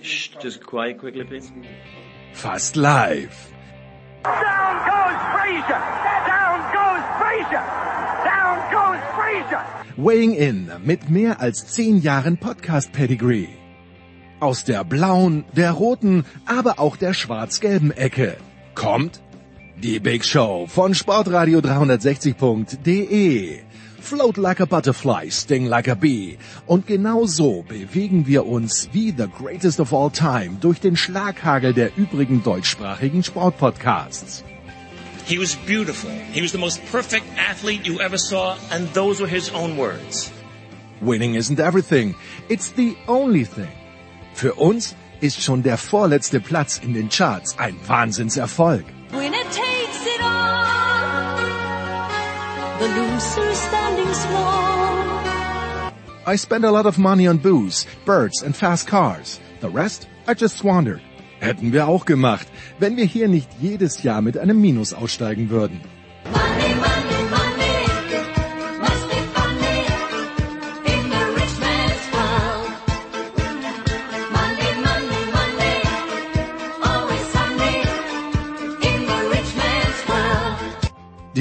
Shh, just quiet quickly, please. Fast live. Down goes Frazier! Down goes Frazier! Down goes Frazier! Weighing in mit mehr als zehn Jahren Podcast-Pedigree. Aus der blauen, der roten, aber auch der schwarz-gelben Ecke kommt die Big Show von Sportradio 360.de. Float like a butterfly, sting like a bee. Und genau so bewegen wir uns wie the greatest of all time durch den Schlaghagel der übrigen deutschsprachigen Sportpodcasts. He was beautiful. He was the most perfect athlete you ever saw, and those were his own words. Winning isn't everything. It's the only thing. Für uns ist schon der vorletzte Platz in den Charts ein Wahnsinnserfolg. Winner Loser standing small. I spend a lot of money on booze, birds and fast cars. The rest I just squandered. Hätten wir auch gemacht, wenn wir hier nicht jedes Jahr mit einem Minus aussteigen würden.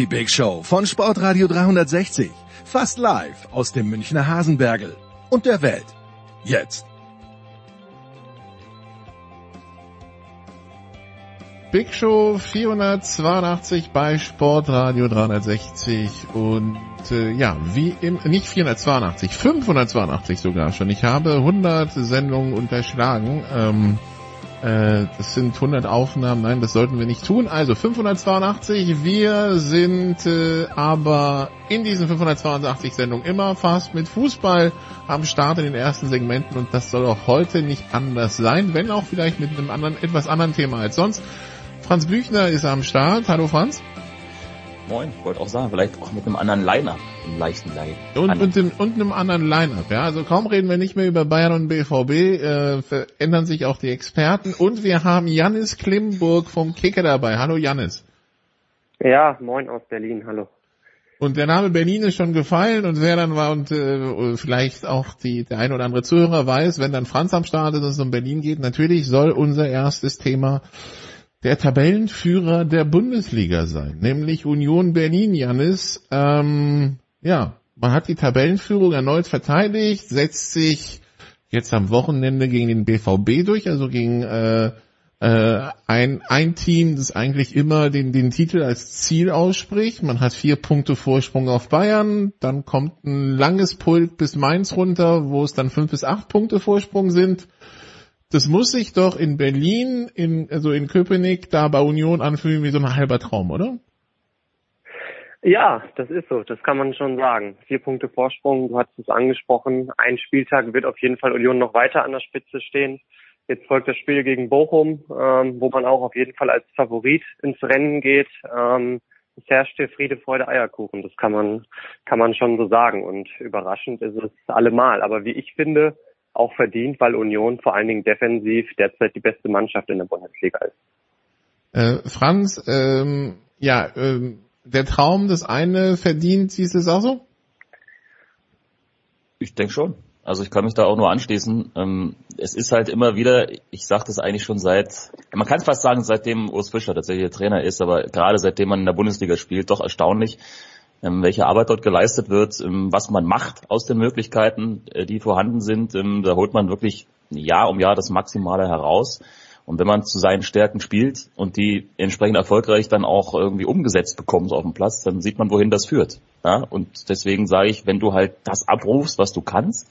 Die Big Show von Sportradio 360. Fast live aus dem Münchner Hasenbergel und der Welt. Jetzt. Big Show 482 bei Sportradio 360 und äh, ja, wie im, nicht 482, 582 sogar schon. Ich habe 100 Sendungen unterschlagen. Ähm, äh, das sind 100 Aufnahmen, nein, das sollten wir nicht tun. Also 582, wir sind äh, aber in diesen 582 Sendungen immer fast mit Fußball am Start in den ersten Segmenten und das soll auch heute nicht anders sein, wenn auch vielleicht mit einem anderen, etwas anderen Thema als sonst. Franz Büchner ist am Start. Hallo Franz. Moin, wollte auch sagen, vielleicht auch mit einem anderen Line-Up im leichten Leid. Und, und, dem, und einem anderen Line-Up. Ja, also kaum reden wir nicht mehr über Bayern und BVB, äh, verändern sich auch die Experten. Und wir haben Jannis Klimburg vom Kicker dabei. Hallo Jannis. Ja, moin aus Berlin, hallo. Und der Name Berlin ist schon gefallen und wer dann war und äh, vielleicht auch die, der ein oder andere Zuhörer weiß, wenn dann Franz am Start ist und es um Berlin geht, natürlich soll unser erstes Thema der Tabellenführer der Bundesliga sein, nämlich Union Berlin, Janis. Ähm, ja, man hat die Tabellenführung erneut verteidigt, setzt sich jetzt am Wochenende gegen den BVB durch, also gegen äh, äh, ein, ein Team, das eigentlich immer den, den Titel als Ziel ausspricht. Man hat vier Punkte Vorsprung auf Bayern, dann kommt ein langes Pult bis Mainz runter, wo es dann fünf bis acht Punkte Vorsprung sind das muss sich doch in Berlin, in, also in Köpenick, da bei Union anfühlen wie so ein halber Traum, oder? Ja, das ist so, das kann man schon sagen. Vier Punkte Vorsprung, du hast es angesprochen. Ein Spieltag wird auf jeden Fall Union noch weiter an der Spitze stehen. Jetzt folgt das Spiel gegen Bochum, ähm, wo man auch auf jeden Fall als Favorit ins Rennen geht. Ähm, es herrscht hier Friede, Freude, Eierkuchen. Das kann man, kann man schon so sagen. Und überraschend ist es allemal. Aber wie ich finde, auch verdient, weil Union vor allen Dingen defensiv derzeit die beste Mannschaft in der Bundesliga ist. Äh, Franz, ähm, ja, ähm, der Traum, das eine verdient, siehst du es auch so? Ich denke schon. Also ich kann mich da auch nur anschließen. Ähm, es ist halt immer wieder, ich sage das eigentlich schon seit, man kann fast sagen, seitdem Urs Fischer tatsächlich der Trainer ist, aber gerade seitdem man in der Bundesliga spielt, doch erstaunlich, welche Arbeit dort geleistet wird, ähm, was man macht aus den Möglichkeiten, äh, die vorhanden sind. Ähm, da holt man wirklich Jahr um Jahr das Maximale heraus. Und wenn man zu seinen Stärken spielt und die entsprechend erfolgreich dann auch irgendwie umgesetzt bekommt auf dem Platz, dann sieht man, wohin das führt. Ja? Und deswegen sage ich, wenn du halt das abrufst, was du kannst,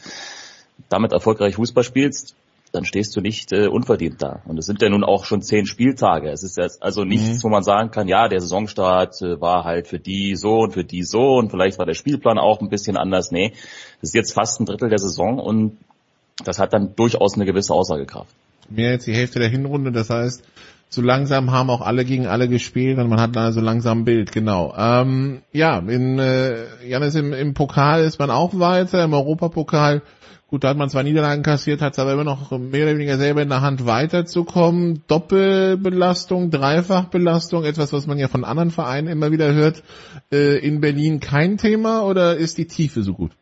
damit erfolgreich Fußball spielst, dann stehst du nicht äh, unverdient da. Und es sind ja nun auch schon zehn Spieltage. Es ist jetzt also nichts, mhm. wo man sagen kann, ja, der Saisonstart äh, war halt für die so und für die so und vielleicht war der Spielplan auch ein bisschen anders. Nee, das ist jetzt fast ein Drittel der Saison und das hat dann durchaus eine gewisse Aussagekraft. Mehr jetzt die Hälfte der Hinrunde, das heißt, so langsam haben auch alle gegen alle gespielt und man hat also langsam ein Bild, genau. Ähm, ja, in äh, Janis im, im Pokal ist man auch weiter, im Europapokal Gut, da hat man zwar Niederlagen kassiert, hat es aber immer noch mehr oder weniger selber in der Hand weiterzukommen. Doppelbelastung, Dreifachbelastung, etwas, was man ja von anderen Vereinen immer wieder hört. Äh, in Berlin kein Thema oder ist die Tiefe so gut?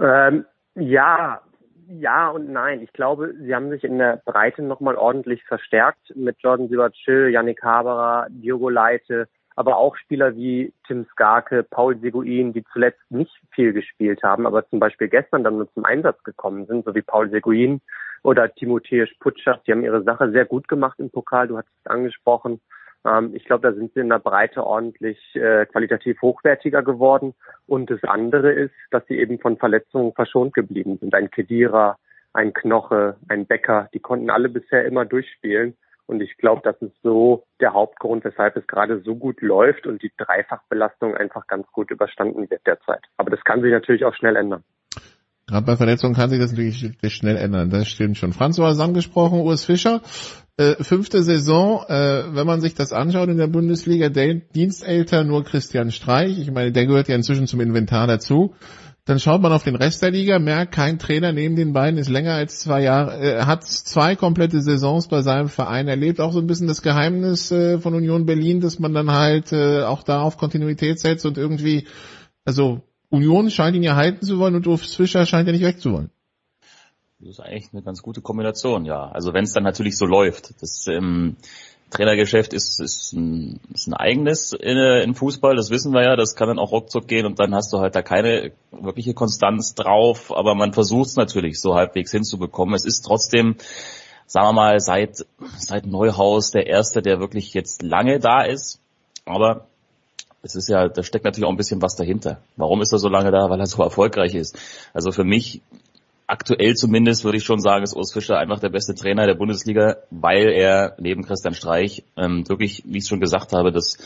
Ähm, ja, Ja und nein. Ich glaube, sie haben sich in der Breite nochmal ordentlich verstärkt mit Jordan Sibachil, Yannick Haberer, Diogo Leite, aber auch Spieler wie Tim Skarke, Paul Seguin, die zuletzt nicht viel gespielt haben, aber zum Beispiel gestern dann nur zum Einsatz gekommen sind, so wie Paul Seguin oder Timotheus Putschach. Die haben ihre Sache sehr gut gemacht im Pokal, du hast es angesprochen. Ähm, ich glaube, da sind sie in der Breite ordentlich äh, qualitativ hochwertiger geworden. Und das andere ist, dass sie eben von Verletzungen verschont geblieben sind. Ein Kedira, ein Knoche, ein Becker, die konnten alle bisher immer durchspielen. Und ich glaube, das ist so der Hauptgrund, weshalb es gerade so gut läuft und die Dreifachbelastung einfach ganz gut überstanden wird derzeit. Aber das kann sich natürlich auch schnell ändern. Gerade bei Verletzungen kann sich das natürlich schnell ändern. Das stimmt schon. Franz, du hast angesprochen, Urs Fischer. Äh, fünfte Saison, äh, wenn man sich das anschaut in der Bundesliga, der Dienstälter nur Christian Streich. Ich meine, der gehört ja inzwischen zum Inventar dazu. Dann schaut man auf den Rest der Liga, merkt, kein Trainer neben den beiden ist länger als zwei Jahre, äh, hat zwei komplette Saisons bei seinem Verein erlebt. Auch so ein bisschen das Geheimnis äh, von Union Berlin, dass man dann halt äh, auch da auf Kontinuität setzt und irgendwie, also Union scheint ihn ja halten zu wollen und Urs Fischer scheint ja nicht wegzuwollen. Das ist eigentlich eine ganz gute Kombination, ja. Also wenn es dann natürlich so läuft. Das ähm, Trainergeschäft ist, ist, ein, ist ein eigenes in, in Fußball, das wissen wir ja, das kann dann auch ruckzuck gehen und dann hast du halt da keine wirkliche Konstanz drauf, aber man versucht es natürlich so halbwegs hinzubekommen. Es ist trotzdem, sagen wir mal, seit, seit Neuhaus der Erste, der wirklich jetzt lange da ist, aber es ist ja, da steckt natürlich auch ein bisschen was dahinter. Warum ist er so lange da? Weil er so erfolgreich ist. Also für mich, aktuell zumindest, würde ich schon sagen, ist Urs Fischer einfach der beste Trainer der Bundesliga, weil er neben Christian Streich ähm, wirklich, wie ich schon gesagt habe, das,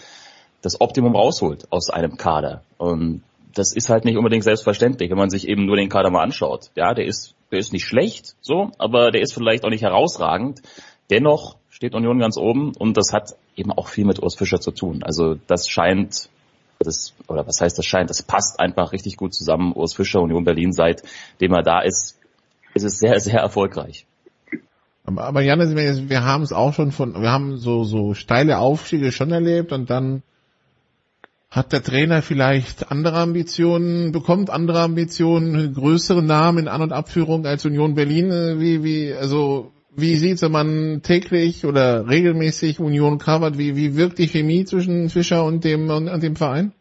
das Optimum rausholt aus einem Kader. Und das ist halt nicht unbedingt selbstverständlich, wenn man sich eben nur den Kader mal anschaut. Ja, der ist, der ist nicht schlecht, so, aber der ist vielleicht auch nicht herausragend. Dennoch steht Union ganz oben und das hat eben auch viel mit Urs Fischer zu tun. Also das scheint, das, oder was heißt das scheint, das passt einfach richtig gut zusammen. Urs Fischer, Union Berlin, seitdem er da ist, ist es sehr, sehr erfolgreich. Aber, Janis, wir, haben es auch schon von, wir haben so, so steile Aufstiege schon erlebt und dann hat der Trainer vielleicht andere Ambitionen, bekommt andere Ambitionen, größere Namen in An- und Abführung als Union Berlin, wie, wie, also, wie sieht's, wenn man täglich oder regelmäßig Union covert, wie, wie wirkt die Chemie zwischen Fischer und dem, und, und dem Verein?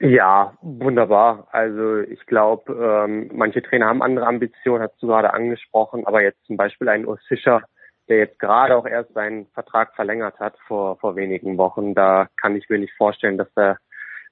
Ja, wunderbar. Also ich glaube, ähm, manche Trainer haben andere Ambitionen, hast du gerade angesprochen, aber jetzt zum Beispiel ein Urs Fischer, der jetzt gerade auch erst seinen Vertrag verlängert hat vor, vor wenigen Wochen, da kann ich mir nicht vorstellen, dass er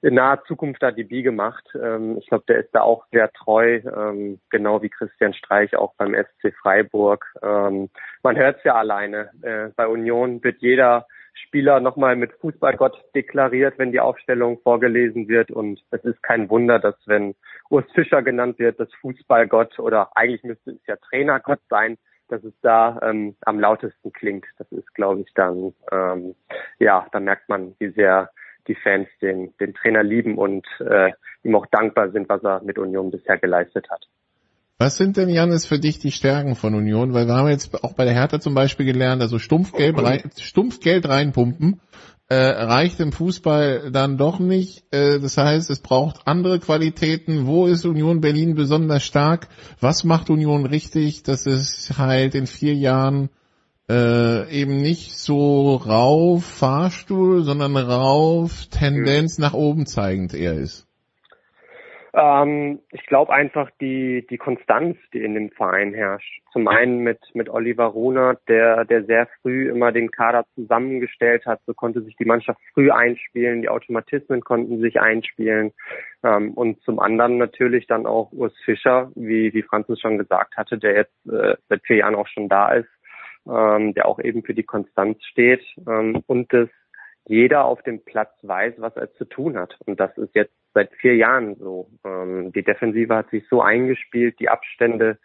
in naher Zukunft da die Biege macht. Ähm, ich glaube, der ist da auch sehr treu, ähm, genau wie Christian Streich auch beim SC Freiburg. Ähm, man hört es ja alleine. Äh, bei Union wird jeder Spieler nochmal mit Fußballgott deklariert, wenn die Aufstellung vorgelesen wird. Und es ist kein Wunder, dass wenn Urs Fischer genannt wird, das Fußballgott oder eigentlich müsste es ja Trainergott sein, dass es da ähm, am lautesten klingt. Das ist, glaube ich, dann, ähm, ja, da merkt man, wie sehr die Fans den, den Trainer lieben und äh, ihm auch dankbar sind, was er mit Union bisher geleistet hat. Was sind denn, Janis, für dich die Stärken von Union? Weil wir haben jetzt auch bei der Hertha zum Beispiel gelernt, also Stumpfgeld, rein, Stumpfgeld reinpumpen äh, reicht im Fußball dann doch nicht. Äh, das heißt, es braucht andere Qualitäten. Wo ist Union Berlin besonders stark? Was macht Union richtig, dass es halt in vier Jahren äh, eben nicht so rauf Fahrstuhl, sondern rauf Tendenz nach oben zeigend eher ist? Ähm, ich glaube einfach die, die Konstanz, die in dem Verein herrscht. Zum einen mit, mit Oliver Runert, der, der sehr früh immer den Kader zusammengestellt hat. So konnte sich die Mannschaft früh einspielen, die Automatismen konnten sich einspielen. Ähm, und zum anderen natürlich dann auch Urs Fischer, wie, wie Franzis schon gesagt hatte, der jetzt äh, seit vier Jahren auch schon da ist, ähm, der auch eben für die Konstanz steht ähm, und das jeder auf dem Platz weiß, was er zu tun hat. Und das ist jetzt seit vier Jahren so. Ähm, die Defensive hat sich so eingespielt, die Abstände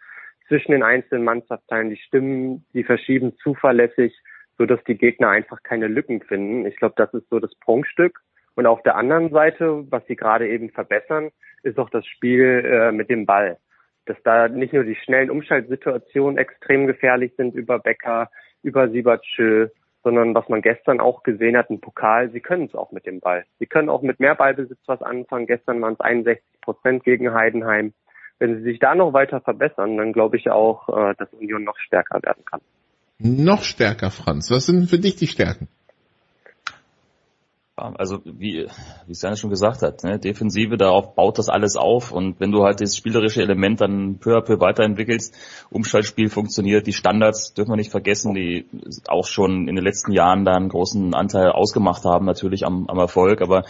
zwischen den einzelnen Mannschaftsteilen, die Stimmen, die verschieben zuverlässig, so dass die Gegner einfach keine Lücken finden. Ich glaube, das ist so das Prunkstück. Und auf der anderen Seite, was sie gerade eben verbessern, ist auch das Spiel äh, mit dem Ball. Dass da nicht nur die schnellen Umschaltsituationen extrem gefährlich sind über Becker, über Siebertschö, sondern was man gestern auch gesehen hat im Pokal, sie können es auch mit dem Ball. Sie können auch mit mehr Ballbesitz was anfangen. Gestern waren es 61 Prozent gegen Heidenheim. wenn sie sich da noch weiter verbessern, dann glaube ich auch, äh, dass Union noch stärker werden kann. Noch stärker, Franz. Was sind für dich die Stärken? Ja, Also wie, wie Sane schon gesagt hat, ne, Defensive, darauf baut das alles auf und wenn du halt das spielerische Element dann peu à peu weiterentwickelst, Umschaltspiel funktioniert, die Standards dürfen wir nicht vergessen, die auch schon in den letzten Jahren da einen großen Anteil ausgemacht haben, natürlich am, am Erfolg, aber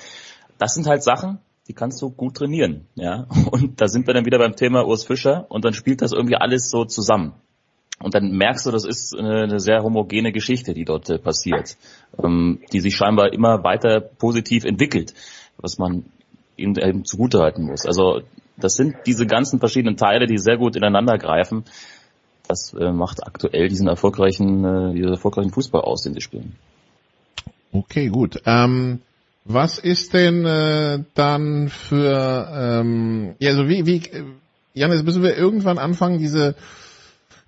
das sind halt Sachen, die kannst du gut trainieren, ja. Und da sind wir dann wieder beim Thema Urs Fischer und dann spielt das irgendwie alles so zusammen. Und dann merkst du, das ist eine, sehr homogene Geschichte, die dort äh, passiert, ähm, die sich scheinbar immer weiter positiv entwickelt, was man ihnen eben zugutehalten muss. Also das sind diese ganzen verschiedenen Teile, die sehr gut ineinander greifen. Das äh, macht aktuell diesen erfolgreichen, äh, diesen erfolgreichen Fußball aus, den sie spielen. Okay, gut. Ähm, was ist denn äh, dann für, ähm, ja, also wie, wie, äh, Janis, müssen wir irgendwann anfangen, diese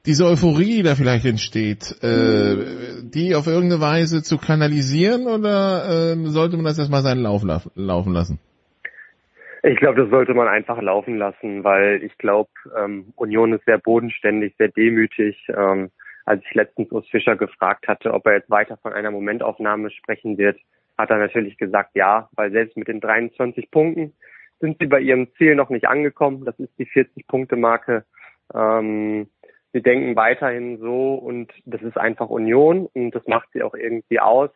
diese Euphorie, die da vielleicht entsteht, äh, die auf irgendeine Weise zu kanalisieren oder äh, sollte man das erstmal seinen Lauf la laufen lassen? Ich glaube, das sollte man einfach laufen lassen, weil ich glaube, ähm, Union ist sehr bodenständig, sehr demütig. Ähm, als ich letztens Urs Fischer gefragt hatte, ob er jetzt weiter von einer Momentaufnahme sprechen wird, hat er natürlich gesagt, ja, weil selbst mit den 23 Punkten sind sie bei ihrem Ziel noch nicht angekommen. Das ist die 40-Punkte-Marke. Ähm, sie denken weiterhin so und das ist einfach Union und das macht sie auch irgendwie aus.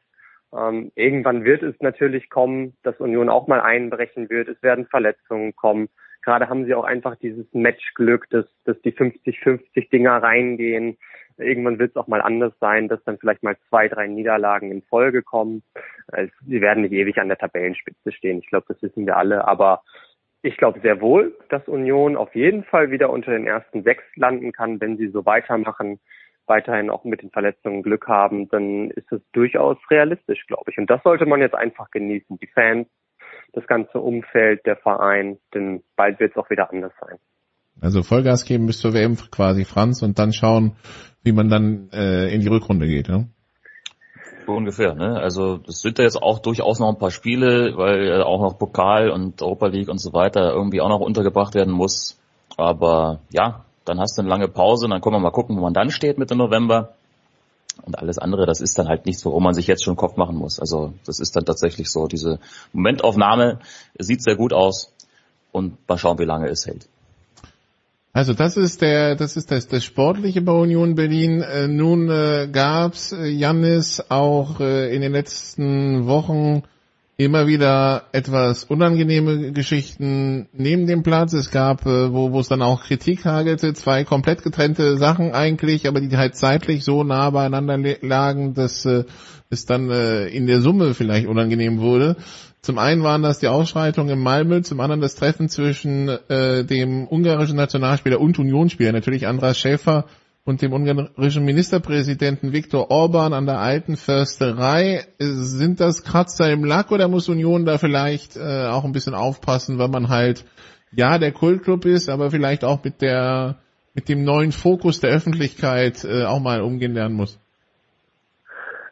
Ähm, irgendwann wird es natürlich kommen, dass Union auch mal einbrechen wird. Es werden Verletzungen kommen. Gerade haben sie auch einfach dieses Matchglück, dass, dass die 50-50 Dinger reingehen. Irgendwann wird es auch mal anders sein, dass dann vielleicht mal zwei, drei Niederlagen in Folge kommen. Also, sie werden nicht ewig an der Tabellenspitze stehen. Ich glaube, das wissen wir alle. Aber ich glaube sehr wohl, dass Union auf jeden Fall wieder unter den ersten sechs landen kann, wenn sie so weitermachen, weiterhin auch mit den Verletzungen Glück haben, dann ist es durchaus realistisch, glaube ich. Und das sollte man jetzt einfach genießen. Die Fans, das ganze Umfeld, der Verein, denn bald wird es auch wieder anders sein. Also Vollgas geben bis zur WM quasi, Franz, und dann schauen, wie man dann äh, in die Rückrunde geht. Ja? So ungefähr, ne? Also es sind ja jetzt auch durchaus noch ein paar Spiele, weil auch noch Pokal und Europa League und so weiter irgendwie auch noch untergebracht werden muss. Aber ja, dann hast du eine lange Pause dann können wir mal gucken, wo man dann steht Mitte November. Und alles andere, das ist dann halt nichts, worum man sich jetzt schon Kopf machen muss. Also das ist dann tatsächlich so, diese Momentaufnahme sieht sehr gut aus und mal schauen, wie lange es hält. Also das ist der, das ist das, das Sportliche bei Union Berlin. Äh, nun äh, gab's äh, Jannis auch äh, in den letzten Wochen immer wieder etwas unangenehme Geschichten neben dem Platz. Es gab, äh, wo, wo es dann auch Kritik hagelte, zwei komplett getrennte Sachen eigentlich, aber die halt zeitlich so nah beieinander lagen, dass äh, es dann äh, in der Summe vielleicht unangenehm wurde. Zum einen waren das die Ausschreitungen in Malmö, zum anderen das Treffen zwischen äh, dem ungarischen Nationalspieler und Unionsspieler, natürlich Andras Schäfer und dem ungarischen Ministerpräsidenten Viktor Orban an der alten Försterei. Sind das Kratzer im Lack oder muss Union da vielleicht äh, auch ein bisschen aufpassen, weil man halt ja der Kultclub ist, aber vielleicht auch mit der mit dem neuen Fokus der Öffentlichkeit äh, auch mal umgehen lernen muss?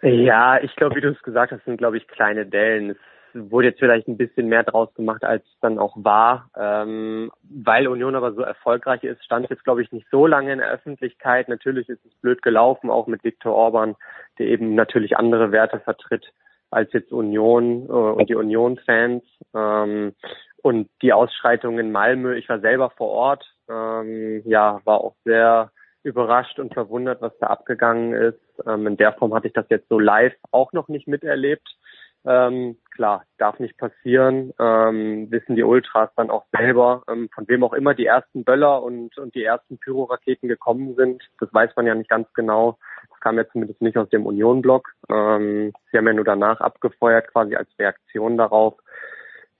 Ja, ich glaube, wie du es gesagt hast, sind, glaube ich, kleine Dellen. Es wurde jetzt vielleicht ein bisschen mehr draus gemacht, als es dann auch war. Ähm, weil Union aber so erfolgreich ist, stand jetzt, glaube ich, nicht so lange in der Öffentlichkeit. Natürlich ist es blöd gelaufen, auch mit Viktor Orban, der eben natürlich andere Werte vertritt als jetzt Union äh, und die Union-Fans. Ähm, und die Ausschreitungen in Malmö, ich war selber vor Ort, ähm, ja, war auch sehr überrascht und verwundert, was da abgegangen ist. Ähm, in der Form hatte ich das jetzt so live auch noch nicht miterlebt. Ähm, klar, darf nicht passieren, ähm, wissen die Ultras dann auch selber, ähm, von wem auch immer die ersten Böller und, und die ersten Pyroraketen gekommen sind. Das weiß man ja nicht ganz genau. Das kam ja zumindest nicht aus dem Union-Block. Ähm, sie haben ja nur danach abgefeuert, quasi als Reaktion darauf.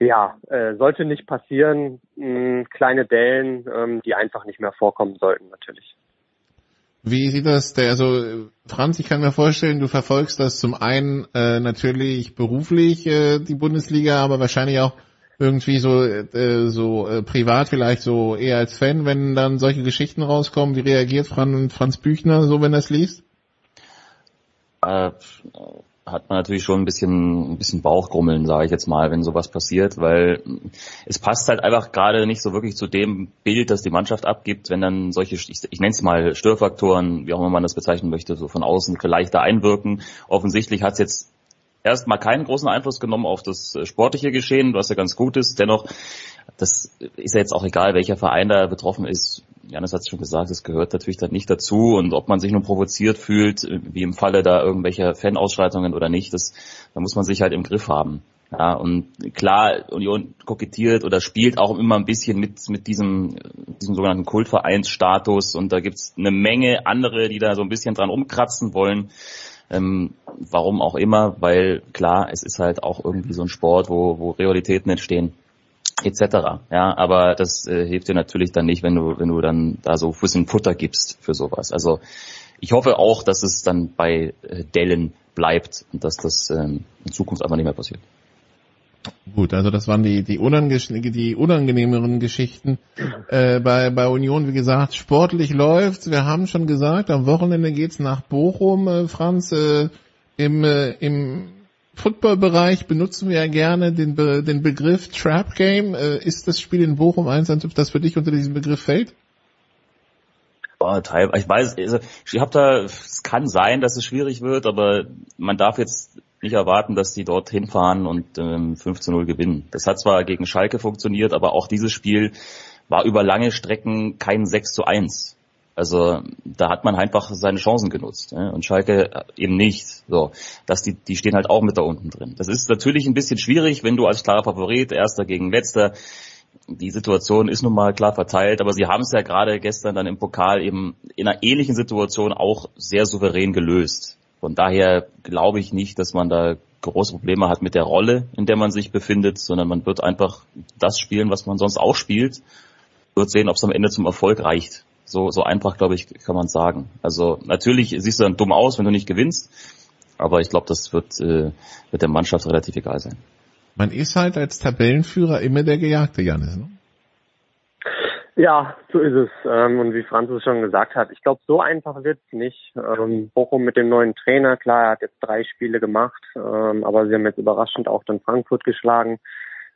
Ja, äh, sollte nicht passieren. Mh, kleine Dellen, ähm, die einfach nicht mehr vorkommen sollten, natürlich. Wie sieht das der, also Franz, ich kann mir vorstellen, du verfolgst das zum einen äh, natürlich beruflich äh, die Bundesliga, aber wahrscheinlich auch irgendwie so äh, so äh, privat vielleicht so eher als Fan, wenn dann solche Geschichten rauskommen. Wie reagiert Franz, Franz Büchner so, wenn er es liest? Äh, hat man natürlich schon ein bisschen, ein bisschen Bauchgrummeln, sage ich jetzt mal, wenn sowas passiert, weil es passt halt einfach gerade nicht so wirklich zu dem Bild, das die Mannschaft abgibt, wenn dann solche, ich, ich nenne es mal Störfaktoren, wie auch immer man das bezeichnen möchte, so von außen vielleicht da einwirken. Offensichtlich hat es jetzt erstmal keinen großen Einfluss genommen auf das äh, sportliche Geschehen, was ja ganz gut ist. Dennoch, das ist ja jetzt auch egal, welcher Verein da betroffen ist. Janis hat es schon gesagt, das gehört natürlich dann nicht dazu. Und ob man sich nur provoziert fühlt, wie im Falle da irgendwelcher Fanausschreitungen oder nicht, das, da muss man sich halt im Griff haben. Ja, und klar, Union kokettiert oder spielt auch immer ein bisschen mit, mit diesem, diesem sogenannten Kultvereinsstatus und da gibt's eine Menge andere, die da so ein bisschen dran umkratzen wollen. Ähm, warum auch immer, weil klar, es ist halt auch irgendwie so ein Sport, wo, wo Realitäten entstehen etc. Ja, aber das äh, hilft dir natürlich dann nicht, wenn du wenn du dann da so ein bisschen Futter gibst für sowas. Also ich hoffe auch, dass es dann bei äh, Dellen bleibt und dass das ähm, in Zukunft einfach nicht mehr passiert. Gut, also das waren die, die, unange die unangenehmeren Geschichten. Äh, bei, bei Union, wie gesagt, sportlich läuft's. Wir haben schon gesagt, am Wochenende geht's nach Bochum, äh, Franz. Äh, Im, äh, im Footballbereich benutzen wir ja gerne den, Be den Begriff Trap Game. Äh, ist das Spiel in Bochum eins, das für dich unter diesen Begriff fällt? Boah, teil, ich weiß, also, ich habe da, es kann sein, dass es schwierig wird, aber man darf jetzt nicht erwarten, dass die dort hinfahren und ähm, 5 zu 0 gewinnen. Das hat zwar gegen Schalke funktioniert, aber auch dieses Spiel war über lange Strecken kein 6 zu 1. Also da hat man einfach seine Chancen genutzt ja? und Schalke eben nicht. So, dass die die stehen halt auch mit da unten drin. Das ist natürlich ein bisschen schwierig, wenn du als klarer Favorit erster gegen letzter die Situation ist nun mal klar verteilt, aber sie haben es ja gerade gestern dann im Pokal eben in einer ähnlichen Situation auch sehr souverän gelöst. Von daher glaube ich nicht, dass man da große Probleme hat mit der Rolle, in der man sich befindet, sondern man wird einfach das spielen, was man sonst auch spielt. Wird sehen, ob es am Ende zum Erfolg reicht. So, so einfach, glaube ich, kann man sagen. Also natürlich siehst du dann dumm aus, wenn du nicht gewinnst, aber ich glaube, das wird, äh, wird der Mannschaft relativ egal sein. Man ist halt als Tabellenführer immer der Gejagte, Janis. Ne? Ja, so ist es. Ähm, und wie Franz es schon gesagt hat, ich glaube, so einfach wird es nicht. Ähm, Bochum mit dem neuen Trainer, klar, er hat jetzt drei Spiele gemacht, ähm, aber sie haben jetzt überraschend auch dann Frankfurt geschlagen.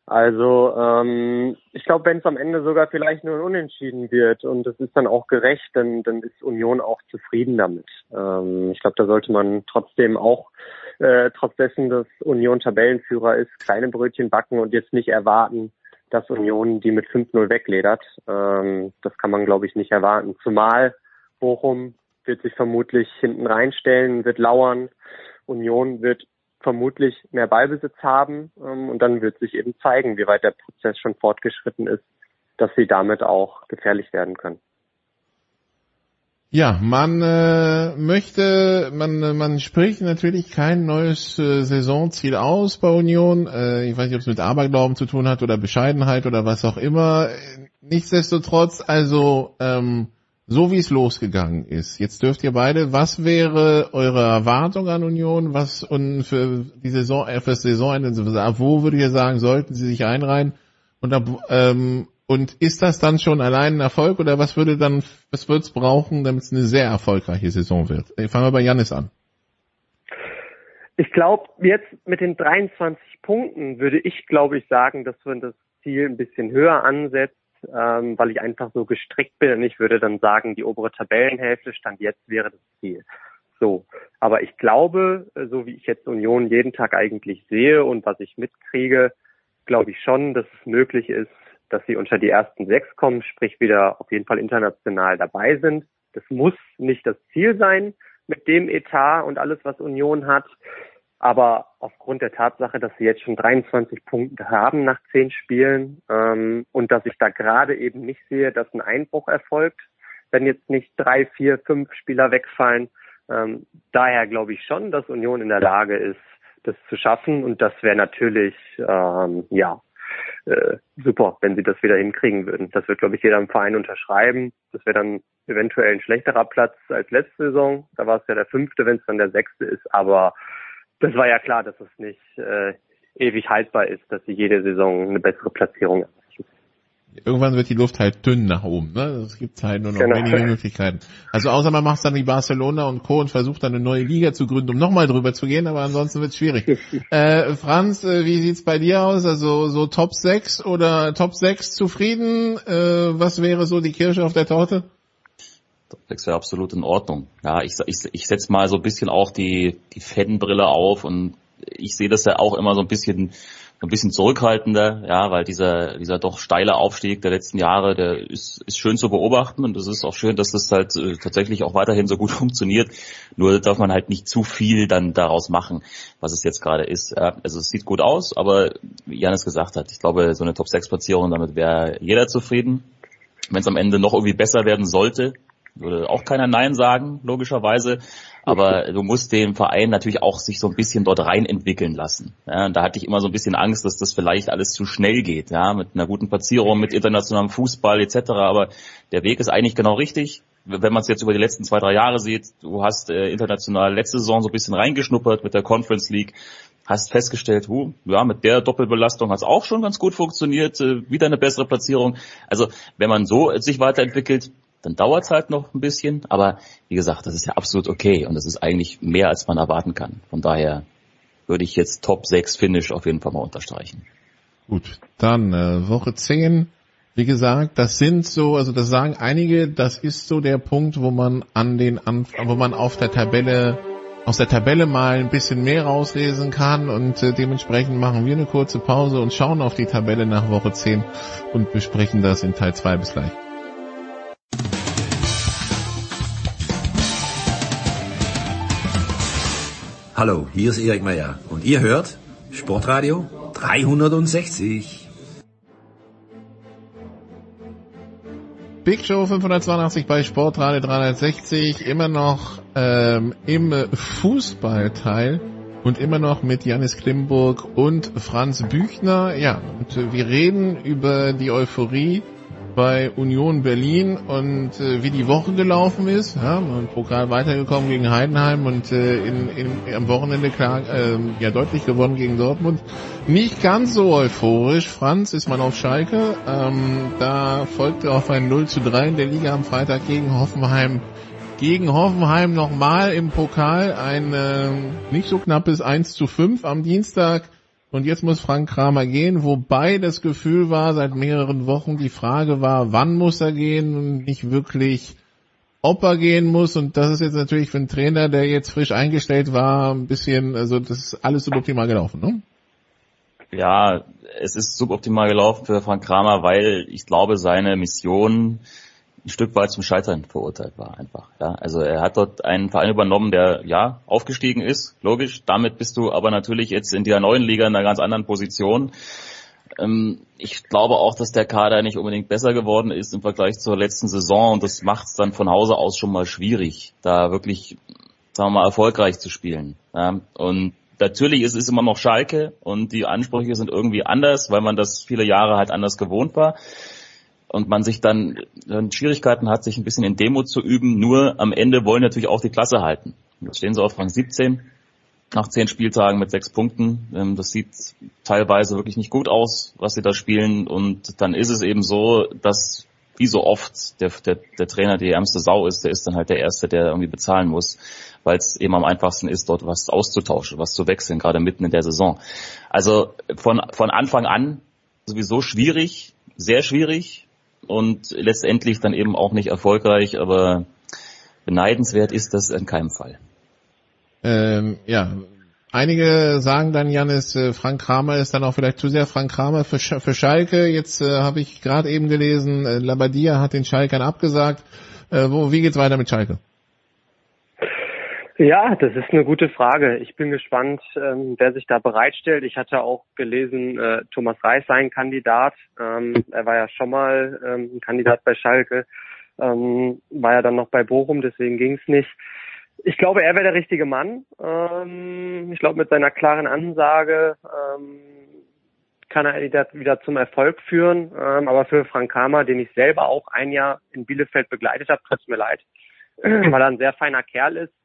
Also ähm, ich glaube, wenn es am Ende sogar vielleicht nur ein Unentschieden wird und es ist dann auch gerecht, dann, dann ist Union auch zufrieden damit. Ähm, ich glaube, da sollte man trotzdem auch, äh, trotz dessen, dass Union Tabellenführer ist, kleine Brötchen backen und jetzt nicht erwarten, dass Union die mit 5-0 wegledert. Ähm, das kann man, glaube ich, nicht erwarten. Zumal Bochum wird sich vermutlich hinten reinstellen, wird lauern. Union wird vermutlich mehr Ballbesitz haben ähm, und dann wird sich eben zeigen, wie weit der Prozess schon fortgeschritten ist, dass sie damit auch gefährlich werden können. Ja, man äh, möchte, man man spricht natürlich kein neues äh, Saisonziel aus bei Union. Äh, ich weiß nicht, ob es mit Aberglauben zu tun hat oder Bescheidenheit oder was auch immer. Nichtsdestotrotz, also ähm, so wie es losgegangen ist. Jetzt dürft ihr beide, was wäre eure Erwartung an Union? Was und für die Saison, äh, für das Saisonende, wo würdet ihr sagen, sollten sie sich einreihen? Und, ähm, und ist das dann schon allein ein Erfolg oder was würde dann, was wird's brauchen, damit es eine sehr erfolgreiche Saison wird? Äh, fangen wir bei Janis an. Ich glaube, jetzt mit den 23 Punkten würde ich, glaube ich, sagen, dass man das Ziel ein bisschen höher ansetzt ähm, weil ich einfach so gestrickt bin ich würde dann sagen, die obere Tabellenhälfte stand jetzt wäre das Ziel. So. Aber ich glaube, äh, so wie ich jetzt Union jeden Tag eigentlich sehe und was ich mitkriege, glaube ich schon, dass es möglich ist, dass sie unter die ersten sechs kommen, sprich wieder auf jeden Fall international dabei sind. Das muss nicht das Ziel sein mit dem Etat und alles, was Union hat. Aber aufgrund der Tatsache, dass sie jetzt schon 23 Punkte haben nach zehn Spielen ähm, und dass ich da gerade eben nicht sehe, dass ein Einbruch erfolgt, wenn jetzt nicht drei, vier, fünf Spieler wegfallen. Ähm, daher glaube ich schon, dass Union in der Lage ist, das zu schaffen und das wäre natürlich ähm, ja äh, super, wenn sie das wieder hinkriegen würden. Das wird, glaube ich, jeder im Verein unterschreiben. Das wäre dann eventuell ein schlechterer Platz als letzte Saison. Da war es ja der fünfte, wenn es dann der sechste ist, aber das war ja klar, dass es nicht äh, ewig haltbar ist, dass sie jede Saison eine bessere Platzierung erreichen. irgendwann wird die Luft halt dünn nach oben. Ne? Es gibt halt nur noch Genau. wenige Möglichkeiten. Also außer man macht dann wie Barcelona und Co. und versucht dann eine neue Liga zu gründen, um nochmal drüber zu gehen, aber ansonsten wird es schwierig. äh, Franz, äh, wie sieht's bei dir aus? Also so Top 6 oder Top 6 zufrieden? Äh, was wäre so die Kirsche auf der Torte? Das wäre absolut in Ordnung. Ja, ich, ich, ich setze mal so ein bisschen auch die, die Fanbrille auf und ich sehe das ja auch immer so ein bisschen ein bisschen zurückhaltender, ja, weil dieser dieser doch steile Aufstieg der letzten Jahre, der ist, ist schön zu beobachten und es ist auch schön, dass das halt äh, tatsächlich auch weiterhin so gut funktioniert. Nur darf man halt nicht zu viel dann daraus machen, was es jetzt gerade ist. Ja, also es sieht gut aus, aber wie Janis gesagt hat, ich glaube, so eine Top 6 Platzierung, damit wäre jeder zufrieden. Wenn es am Ende noch irgendwie besser werden sollte, würde auch keiner Nein sagen, logischerweise. Aber du musst den Verein natürlich auch sich so ein bisschen dort rein entwickeln lassen. Ja, und da hatte ich immer so ein bisschen Angst, dass das vielleicht alles zu schnell geht, ja, mit einer guten Platzierung, mit internationalem Fußball etc. Aber der Weg ist eigentlich genau richtig. Wenn man es jetzt über die letzten zwei, drei Jahre sieht, du hast äh, international letzte Saison so ein bisschen reingeschnuppert mit der Conference League, hast festgestellt, huh, ja, mit der Doppelbelastung hat es auch schon ganz gut funktioniert, äh, wieder eine bessere Platzierung. Also wenn man so sich weiterentwickelt, dann dauert es halt noch ein bisschen, aber wie gesagt, das ist ja absolut okay und das ist eigentlich mehr, als man erwarten kann. Von daher würde ich jetzt Top 6 Finish auf jeden Fall mal unterstreichen. Gut, dann äh, Woche 10. Wie gesagt, das sind so, also das sagen einige, das ist so der Punkt, wo man an den Anf wo man auf der Tabelle aus der Tabelle mal ein bisschen mehr rauslesen kann und äh, dementsprechend machen wir eine kurze Pause und schauen auf die Tabelle nach Woche 10 und besprechen das in Teil 2 bis gleich. Hallo, hier ist Erik Meyer und ihr hört Sportradio 360. Big Show 582 bei Sportradio 360, immer noch ähm, im Fußballteil und immer noch mit Janis Klimburg und Franz Büchner. Ja, und wir reden über die Euphorie bei Union Berlin und äh, wie die Woche gelaufen ist. Ja, ist Pokal weitergekommen gegen Heidenheim und äh, in, in, am Wochenende klar, äh, ja deutlich gewonnen gegen Dortmund. Nicht ganz so euphorisch. Franz ist man auf Schalke. Ähm, da folgte auf ein 0 zu 3 in der Liga am Freitag gegen Hoffenheim. Gegen Hoffenheim nochmal im Pokal ein äh, nicht so knappes 1 zu 5 am Dienstag. Und jetzt muss Frank Kramer gehen, wobei das Gefühl war seit mehreren Wochen, die Frage war, wann muss er gehen und nicht wirklich, ob er gehen muss. Und das ist jetzt natürlich für einen Trainer, der jetzt frisch eingestellt war, ein bisschen, also das ist alles suboptimal gelaufen, ne? Ja, es ist suboptimal gelaufen für Frank Kramer, weil ich glaube, seine Mission ein Stück weit zum Scheitern verurteilt war einfach. Ja, also er hat dort einen Verein übernommen, der ja aufgestiegen ist, logisch. Damit bist du aber natürlich jetzt in der neuen Liga in einer ganz anderen Position. Ähm, ich glaube auch, dass der Kader nicht unbedingt besser geworden ist im Vergleich zur letzten Saison und das macht es dann von Hause aus schon mal schwierig, da wirklich, sagen wir mal, erfolgreich zu spielen. Ja, und natürlich ist es immer noch Schalke und die Ansprüche sind irgendwie anders, weil man das viele Jahre halt anders gewohnt war und man sich dann, dann Schwierigkeiten hat, sich ein bisschen in Demo zu üben. Nur am Ende wollen natürlich auch die Klasse halten. Jetzt stehen sie auf Rang 17 nach zehn Spieltagen mit sechs Punkten. Ähm, Das sieht teilweise wirklich nicht gut aus, was sie da spielen. Und dann ist es eben so, dass wie so oft der, der, der Trainer die ärmste Sau ist, der ist dann halt der Erste, der irgendwie bezahlen muss, weil es eben am einfachsten ist, dort was auszutauschen, was zu wechseln, gerade mitten in der Saison. Also von, von Anfang an sowieso schwierig, sehr schwierig und letztendlich dann eben auch nicht erfolgreich, aber beneidenswert ist das in keinem Fall. Ähm, ja, einige sagen dann, Janis, äh, Frank Kramer ist dann auch vielleicht zu sehr Frank Kramer für, Sch für Schalke. Jetzt äh, habe ich gerade eben gelesen, äh, Labadia hat den Schalkern abgesagt. Äh, wo, wie geht's weiter mit Schalke? Ja, das ist eine gute Frage. Ich bin gespannt, ähm, wer sich da bereitstellt. Ich hatte auch gelesen, äh, Thomas Reis sei ein Kandidat. Ähm, er war ja schon mal ähm, ein Kandidat bei Schalke, ähm, war ja dann noch bei Bochum, deswegen ging es nicht. Ich glaube, er wäre der richtige Mann. Ähm, ich glaube, mit seiner klaren Ansage ähm, kann er wieder, wieder zum Erfolg führen. Ähm, aber für Frank Kramer, den ich selber auch ein Jahr in Bielefeld begleitet habe, tut's mir leid, weil er ein sehr feiner Kerl ist.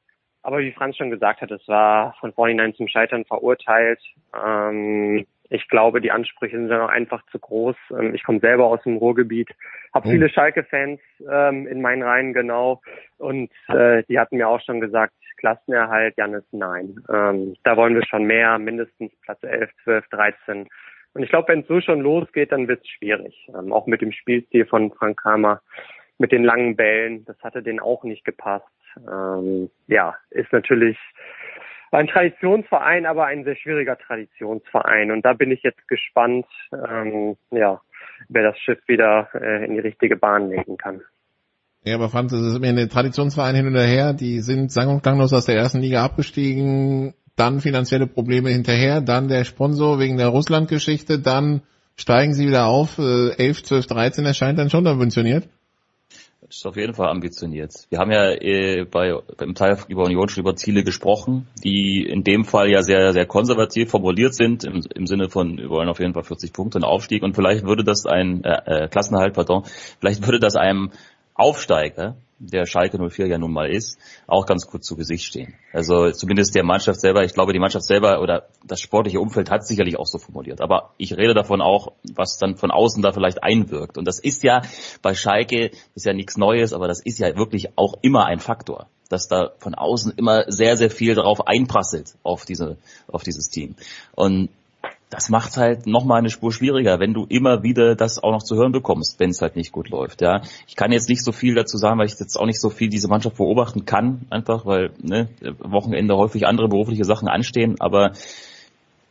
Aber wie Franz schon gesagt hat, es war von vornherein zum Scheitern verurteilt. Ähm, ich glaube, die Ansprüche sind dann auch einfach zu groß. Ähm, ich komme selber aus dem Ruhrgebiet, habe viele Schalke-Fans ähm, in meinen Reihen genau und äh, die hatten mir auch schon gesagt, Klassenerhalt, Janis, nein. Ähm, da wollen wir schon mehr, mindestens Platz 11, 12, 13. Und ich glaube, wenn es so schon losgeht, dann wird es schwierig. Ähm, auch mit dem Spielstil von Frank Kramer, mit den langen Bällen, das hatte denen auch nicht gepasst. Ähm, ja, ist natürlich ein Traditionsverein, aber ein sehr schwieriger Traditionsverein. Und da bin ich jetzt gespannt, ähm, ja, wer das Schiff wieder äh, in die richtige Bahn lenken kann. Ja, aber Franz, das ist immer eine Traditionsverein hin und her. Die sind sang- und klanglos aus der ersten Liga abgestiegen. Dann finanzielle Probleme hinterher. Dann der Sponsor wegen der Russland-Geschichte. Dann steigen sie wieder auf. Äh, 11, 12, 13 erscheint dann schon ambitioniert. Das ist auf jeden Fall ambitioniert. Wir haben ja äh, bei, beim Teil über Union schon über Ziele gesprochen, die in dem Fall ja sehr, sehr konservativ formuliert sind, im, im Sinne von, wir wollen auf jeden Fall 40 Punkte und Aufstieg und vielleicht würde das ein, äh, äh, Klassenerhalt, pardon, vielleicht würde das einem Aufsteiger, der Schalke 04 ja nun mal ist, auch ganz gut zu Gesicht stehen. Also zumindest der Mannschaft selber, ich glaube, die Mannschaft selber oder das sportliche Umfeld hat sicherlich auch so formuliert. Aber ich rede davon auch, was dann von außen da vielleicht einwirkt. Und das ist ja bei Schalke, ist ja nichts Neues, aber das ist ja wirklich auch immer ein Faktor, dass da von außen immer sehr, sehr viel darauf einprasselt auf diese, auf dieses Team. Und das macht halt nochmal eine Spur schwieriger, wenn du immer wieder das auch noch zu hören bekommst, wenn es halt nicht gut läuft. Ja, ich kann jetzt nicht so viel dazu sagen, weil ich jetzt auch nicht so viel diese Mannschaft beobachten kann, einfach weil ne, Wochenende häufig andere berufliche Sachen anstehen. Aber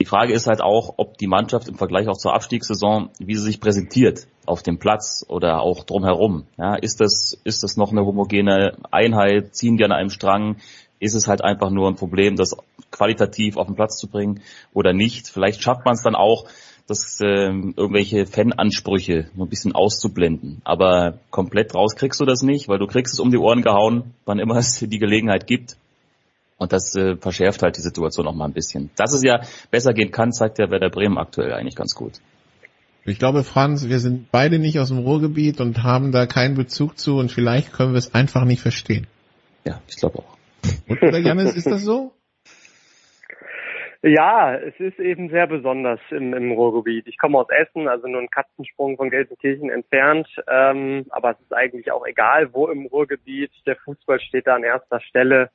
die Frage ist halt auch, ob die Mannschaft im Vergleich auch zur Abstiegssaison, wie sie sich präsentiert auf dem Platz oder auch drumherum. Ja, ist das ist das noch eine homogene Einheit? Ziehen die an einem Strang? Ist es halt einfach nur ein Problem, das qualitativ auf den Platz zu bringen oder nicht? Vielleicht schafft man es dann auch, das ähm, irgendwelche Fan-Ansprüche so ein bisschen auszublenden. Aber komplett raus kriegst du das nicht, weil du kriegst es um die Ohren gehauen, wann immer es die Gelegenheit gibt. Und das äh, verschärft halt die Situation noch mal ein bisschen. Dass es ja besser gehen kann, zeigt ja Werder Bremen aktuell eigentlich ganz gut. Ich glaube, Franz, wir sind beide nicht aus dem Ruhrgebiet und haben da keinen Bezug zu und vielleicht können wir es einfach nicht verstehen. Ja, ich glaube auch. Und, oder Janis, ist das so? Ja, es ist eben sehr besonders im, im Ruhrgebiet. Ich komme aus Essen, also nur einen Katzensprung von Gelsenkirchen entfernt. Ähm, aber es ist eigentlich auch egal, wo im Ruhrgebiet. Der Fußball steht da an erster Stelle.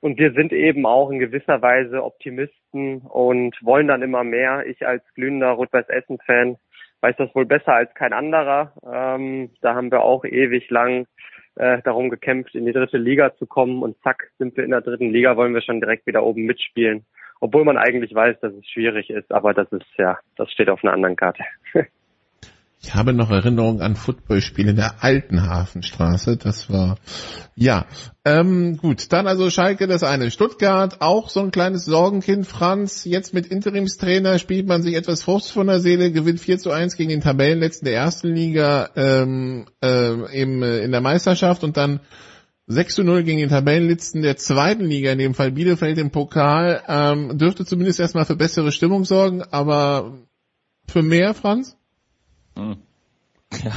Und wir sind eben auch in gewisser Weise Optimisten und wollen dann immer mehr. Ich als glühender Rot-Weiß-Essen-Fan weiß das wohl besser als kein anderer. Ähm, da haben wir auch ewig lang äh, darum gekämpft, in die dritte Liga zu kommen. Und zack, sind wir in der dritten Liga, wollen wir schon direkt wieder oben mitspielen obwohl man eigentlich weiß, dass es schwierig ist, aber das ist ja, das steht auf einer anderen Karte. Ich habe noch Erinnerungen an Footballspiele in der alten Hafenstraße. Das war ja ähm, gut. Dann also Schalke das eine. Stuttgart auch so ein kleines Sorgenkind. Franz jetzt mit Interimstrainer spielt man sich etwas Frust von der Seele, gewinnt 4 zu 1 gegen den Tabellenletzten der ersten Liga ähm, äh, im, äh, in der Meisterschaft und dann 6 zu 0 gegen den Tabellenletzten der zweiten Liga, in dem Fall Bielefeld im Pokal, ähm, dürfte zumindest erstmal für bessere Stimmung sorgen, aber für mehr, Franz? Hm. Ja,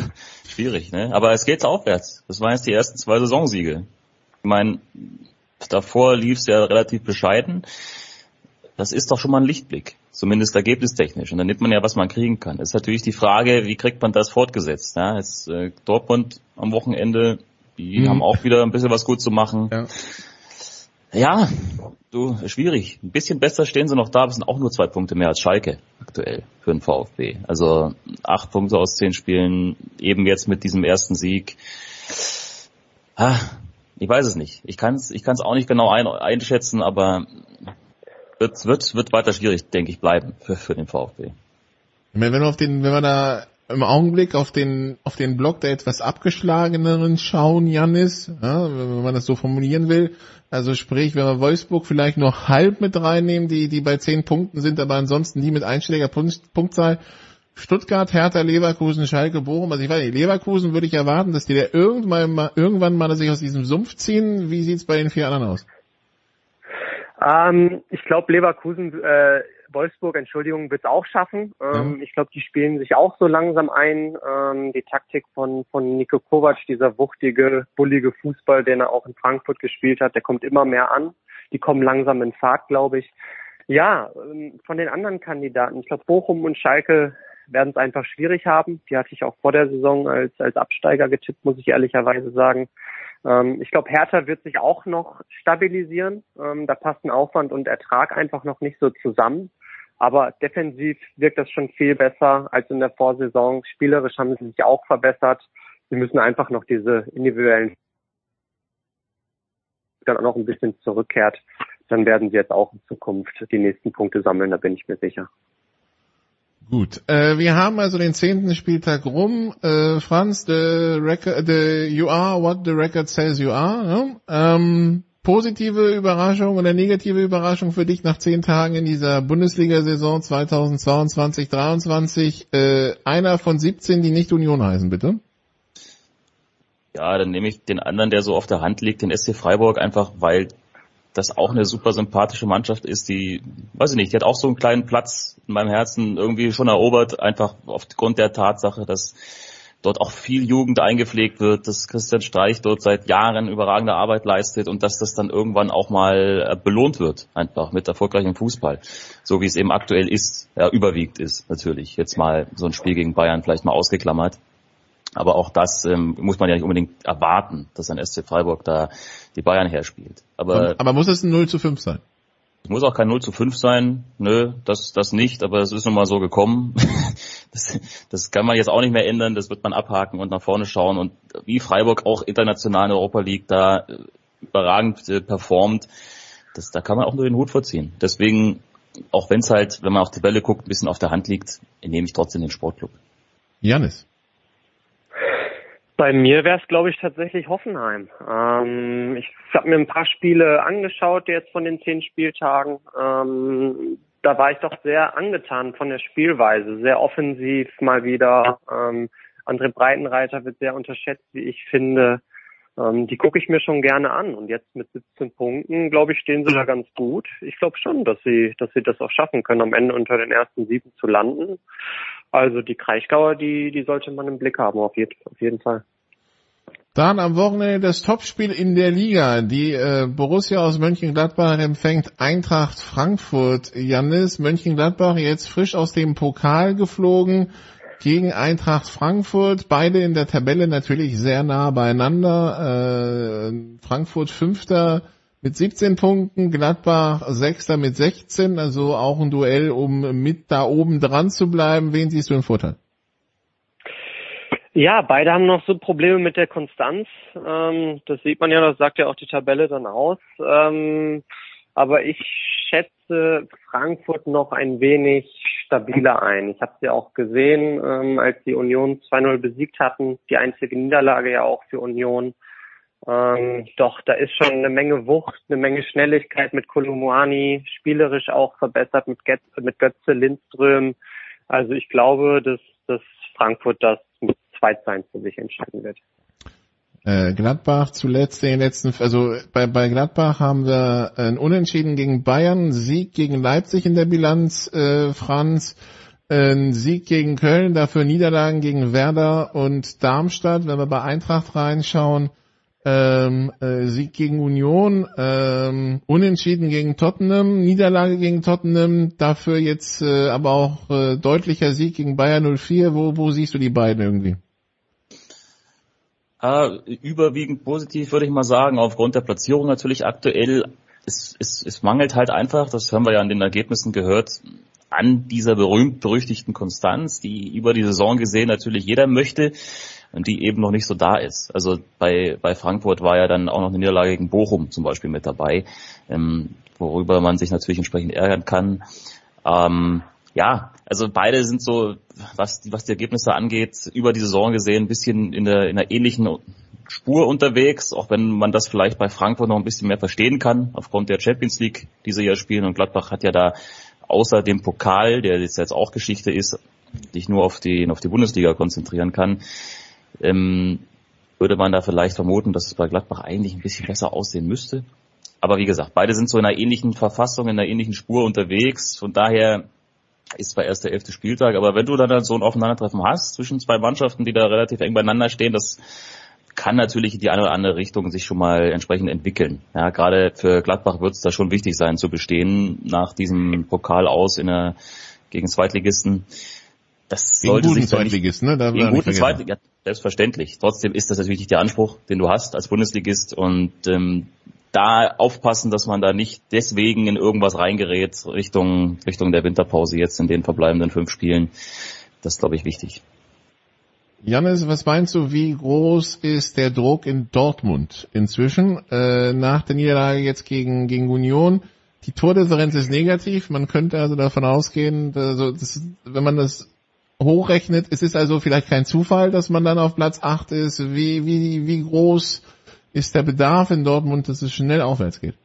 schwierig, ne? Aber es geht aufwärts. Das waren jetzt die ersten zwei Saisonsiege. Ich meine, davor lief es ja relativ bescheiden. Das ist doch schon mal ein Lichtblick, zumindest ergebnistechnisch. Und dann nimmt man ja, was man kriegen kann. Es ist natürlich die Frage, wie kriegt man das fortgesetzt? Ja, jetzt äh, Dortmund am Wochenende die Mhm. haben auch wieder ein bisschen was gut zu machen. Ja. Ja, du, schwierig. Ein bisschen besser stehen sie noch da, aber es sind auch nur zwei Punkte mehr als Schalke aktuell für den VfB. Also acht Punkte aus zehn Spielen, eben jetzt mit diesem ersten Sieg. Ah, ich weiß es nicht. Ich kann es ich kann's auch nicht genau ein, einschätzen, aber wird, wird, wird weiter schwierig, denke ich, bleiben für, für den VfB. Ich meine, wenn wir auf den, wenn wir da im Augenblick auf den, auf den Block der etwas abgeschlageneren schauen, Janis, ja, wenn man das so formulieren will, also sprich, wenn wir Wolfsburg vielleicht noch halb mit reinnehmen, die, die bei zehn Punkten sind, aber ansonsten die mit einstelliger Punkt, Punktzahl, Stuttgart, Hertha, Leverkusen, Schalke, Bochum, also ich weiß nicht, Leverkusen würde ich erwarten, dass die da irgendwann mal, irgendwann mal sich aus diesem Sumpf ziehen. Wie sieht's bei den vier anderen aus? Ähm, ich glaube, Leverkusen, äh, Wolfsburg, Entschuldigung, wird es auch schaffen. Ähm, Ja. Ich glaube, die spielen sich auch so langsam ein. Ähm, die Taktik von, von Nico Kovac, dieser wuchtige, bullige Fußball, den er auch in Frankfurt gespielt hat, der kommt immer mehr an. Die kommen langsam in Fahrt, glaube ich. Ja, ähm, von den anderen Kandidaten. Ich glaube, Bochum und Schalke werden es einfach schwierig haben. Die hatte ich auch vor der Saison als, als Absteiger getippt, muss ich ehrlicherweise sagen. Ähm, ich glaube, Hertha wird sich auch noch stabilisieren. Ähm, da passen Aufwand und Ertrag einfach noch nicht so zusammen. Aber defensiv wirkt das schon viel besser als in der Vorsaison. Spielerisch haben sie sich auch verbessert. Sie müssen einfach noch diese individuellen dann auch noch ein bisschen zurückkehrt, dann werden sie jetzt auch in Zukunft die nächsten Punkte sammeln, da bin ich mir sicher. Gut, äh, wir haben also den zehnten Spieltag rum. Äh, Franz, the record, the, you are what the record says you are. Ne? Ähm, positive Überraschung oder negative Überraschung für dich nach zehn Tagen in dieser Bundesliga-Saison 2022-23? Äh, einer von 17, die nicht Union heißen, bitte. Ja, dann nehme ich den anderen, der so auf der Hand liegt, den SC Freiburg, einfach weil das auch eine super sympathische Mannschaft ist, die, weiß ich nicht, die hat auch so einen kleinen Platz in meinem Herzen irgendwie schon erobert, einfach aufgrund der Tatsache, dass dort auch viel Jugend eingepflegt wird, dass Christian Streich dort seit Jahren überragende Arbeit leistet und dass das dann irgendwann auch mal äh, belohnt wird, einfach mit erfolgreichem Fußball. So wie es eben aktuell ist, ja, überwiegt ist natürlich. Jetzt mal so ein Spiel gegen Bayern vielleicht mal ausgeklammert. Aber auch das ähm, muss man ja nicht unbedingt erwarten, dass ein SC Freiburg da die Bayern herspielt. Aber, Aber muss es ein 0 zu 5 sein? Es muss auch kein 0 zu 5 sein. Nö, das, das nicht, aber es ist nun mal so gekommen. das, das kann man jetzt auch nicht mehr ändern, das wird man abhaken und nach vorne schauen. Und wie Freiburg auch international in Europa League da äh, überragend äh, performt, das, da kann man auch nur den Hut vorziehen. Deswegen, auch wenn es halt, wenn man auf die Bälle guckt, ein bisschen auf der Hand liegt, nehme ich trotzdem den Sportclub. Janis. Bei mir wäre es, glaube ich, tatsächlich Hoffenheim. Ähm, ich habe mir ein paar Spiele angeschaut jetzt von den zehn Spieltagen. Ähm, da war ich doch sehr angetan von der Spielweise, sehr offensiv mal wieder. Ähm, André Breitenreiter wird sehr unterschätzt, wie ich finde. Ähm, die gucke ich mir schon gerne an. Und jetzt mit 17 Punkten, glaube ich, stehen sie da ganz gut. Ich glaube schon, dass sie, dass sie das auch schaffen können, am Ende unter den ersten sieben zu landen. Also die Kraichgauer, die, die sollte man im Blick haben, auf, jeden auf jeden Fall. Dann am Wochenende das Topspiel in der Liga. Die äh, Borussia aus Mönchengladbach empfängt Eintracht Frankfurt. Jannis, Mönchengladbach jetzt frisch aus dem Pokal geflogen gegen Eintracht Frankfurt. Beide in der Tabelle natürlich sehr nah beieinander. Äh, Frankfurt Fünfter mit 17 Punkten, Gladbach Sechster mit 16. Also auch ein Duell, um mit da oben dran zu bleiben. Wen siehst du im Vorteil? Ja, beide haben noch so Probleme mit der Konstanz. Ähm, das sieht man ja, das sagt ja auch die Tabelle dann aus. Ähm, aber ich schätze Frankfurt noch ein wenig stabiler ein. Ich habe sie auch gesehen, ähm, als die Union 2-0 besiegt hatten. Die einzige Niederlage ja auch für Union. Ähm, doch, da ist schon eine Menge Wucht, eine Menge Schnelligkeit mit Kolumuani, spielerisch auch verbessert mit, Get mit Götze, Lindström. Also ich glaube, dass, dass Frankfurt das mit 2 zu 1 für sich entscheiden wird. Äh, Gladbach zuletzt den letzten, also bei, bei Gladbach haben wir ein Unentschieden gegen Bayern, Sieg gegen Leipzig in der Bilanz, äh, Franz, ein Sieg gegen Köln, dafür Niederlagen gegen Werder und Darmstadt. Wenn wir bei Eintracht reinschauen, ähm, äh, Sieg gegen Union, ähm, Unentschieden gegen Tottenham, Niederlage gegen Tottenham, dafür jetzt äh, aber auch äh, deutlicher Sieg gegen Bayern 04. Wo, wo siehst du die beiden irgendwie? Ah, überwiegend positiv würde ich mal sagen, aufgrund der Platzierung natürlich aktuell. Es, es, es mangelt halt einfach, das haben wir ja an den Ergebnissen gehört, an dieser berühmt-berüchtigten Konstanz, die über die Saison gesehen natürlich jeder möchte und die eben noch nicht so da ist. Also bei, bei Frankfurt war ja dann auch noch eine Niederlage gegen Bochum zum Beispiel mit dabei, ähm, worüber man sich natürlich entsprechend ärgern kann. Ähm, ja, also beide sind so, was die, was die Ergebnisse angeht, über die Saison gesehen ein bisschen in der, in einer ähnlichen Spur unterwegs, auch wenn man das vielleicht bei Frankfurt noch ein bisschen mehr verstehen kann, aufgrund der Champions League, die sie ja spielen. Und Gladbach hat ja da außer dem Pokal, der jetzt auch Geschichte ist, sich nur auf die, auf die Bundesliga konzentrieren kann, ähm, würde man da vielleicht vermuten, dass es bei Gladbach eigentlich ein bisschen besser aussehen müsste. Aber wie gesagt, beide sind so in einer ähnlichen Verfassung, in einer ähnlichen Spur unterwegs. Von daher ist zwar erst der elfte Spieltag, aber wenn du dann so ein Aufeinandertreffen hast zwischen zwei Mannschaften, die da relativ eng beieinander stehen, das kann natürlich in die eine oder andere Richtung sich schon mal entsprechend entwickeln. Ja, gerade für Gladbach wird es da schon wichtig sein zu bestehen nach diesem Pokal aus in der, gegen Zweitligisten. Das Gegen sollte guten sich Zweitligisten, ne? Man gegen guten. Zweitligisten, ja, selbstverständlich. Trotzdem ist das natürlich nicht der Anspruch, den du hast als Bundesligist und ähm, da aufpassen, dass man da nicht deswegen in irgendwas reingerät Richtung Richtung der Winterpause jetzt in den verbleibenden fünf Spielen. Das glaube ich, wichtig. Jannis, was meinst du, wie groß ist der Druck in Dortmund inzwischen äh, nach der Niederlage jetzt gegen, gegen Union? Die Tordifferenz ist negativ, man könnte also davon ausgehen, also das, wenn man das hochrechnet, es ist also vielleicht kein Zufall, dass man dann auf Platz 8 ist. Wie, wie, wie groß ist der Bedarf in Dortmund, dass es schnell aufwärts geht?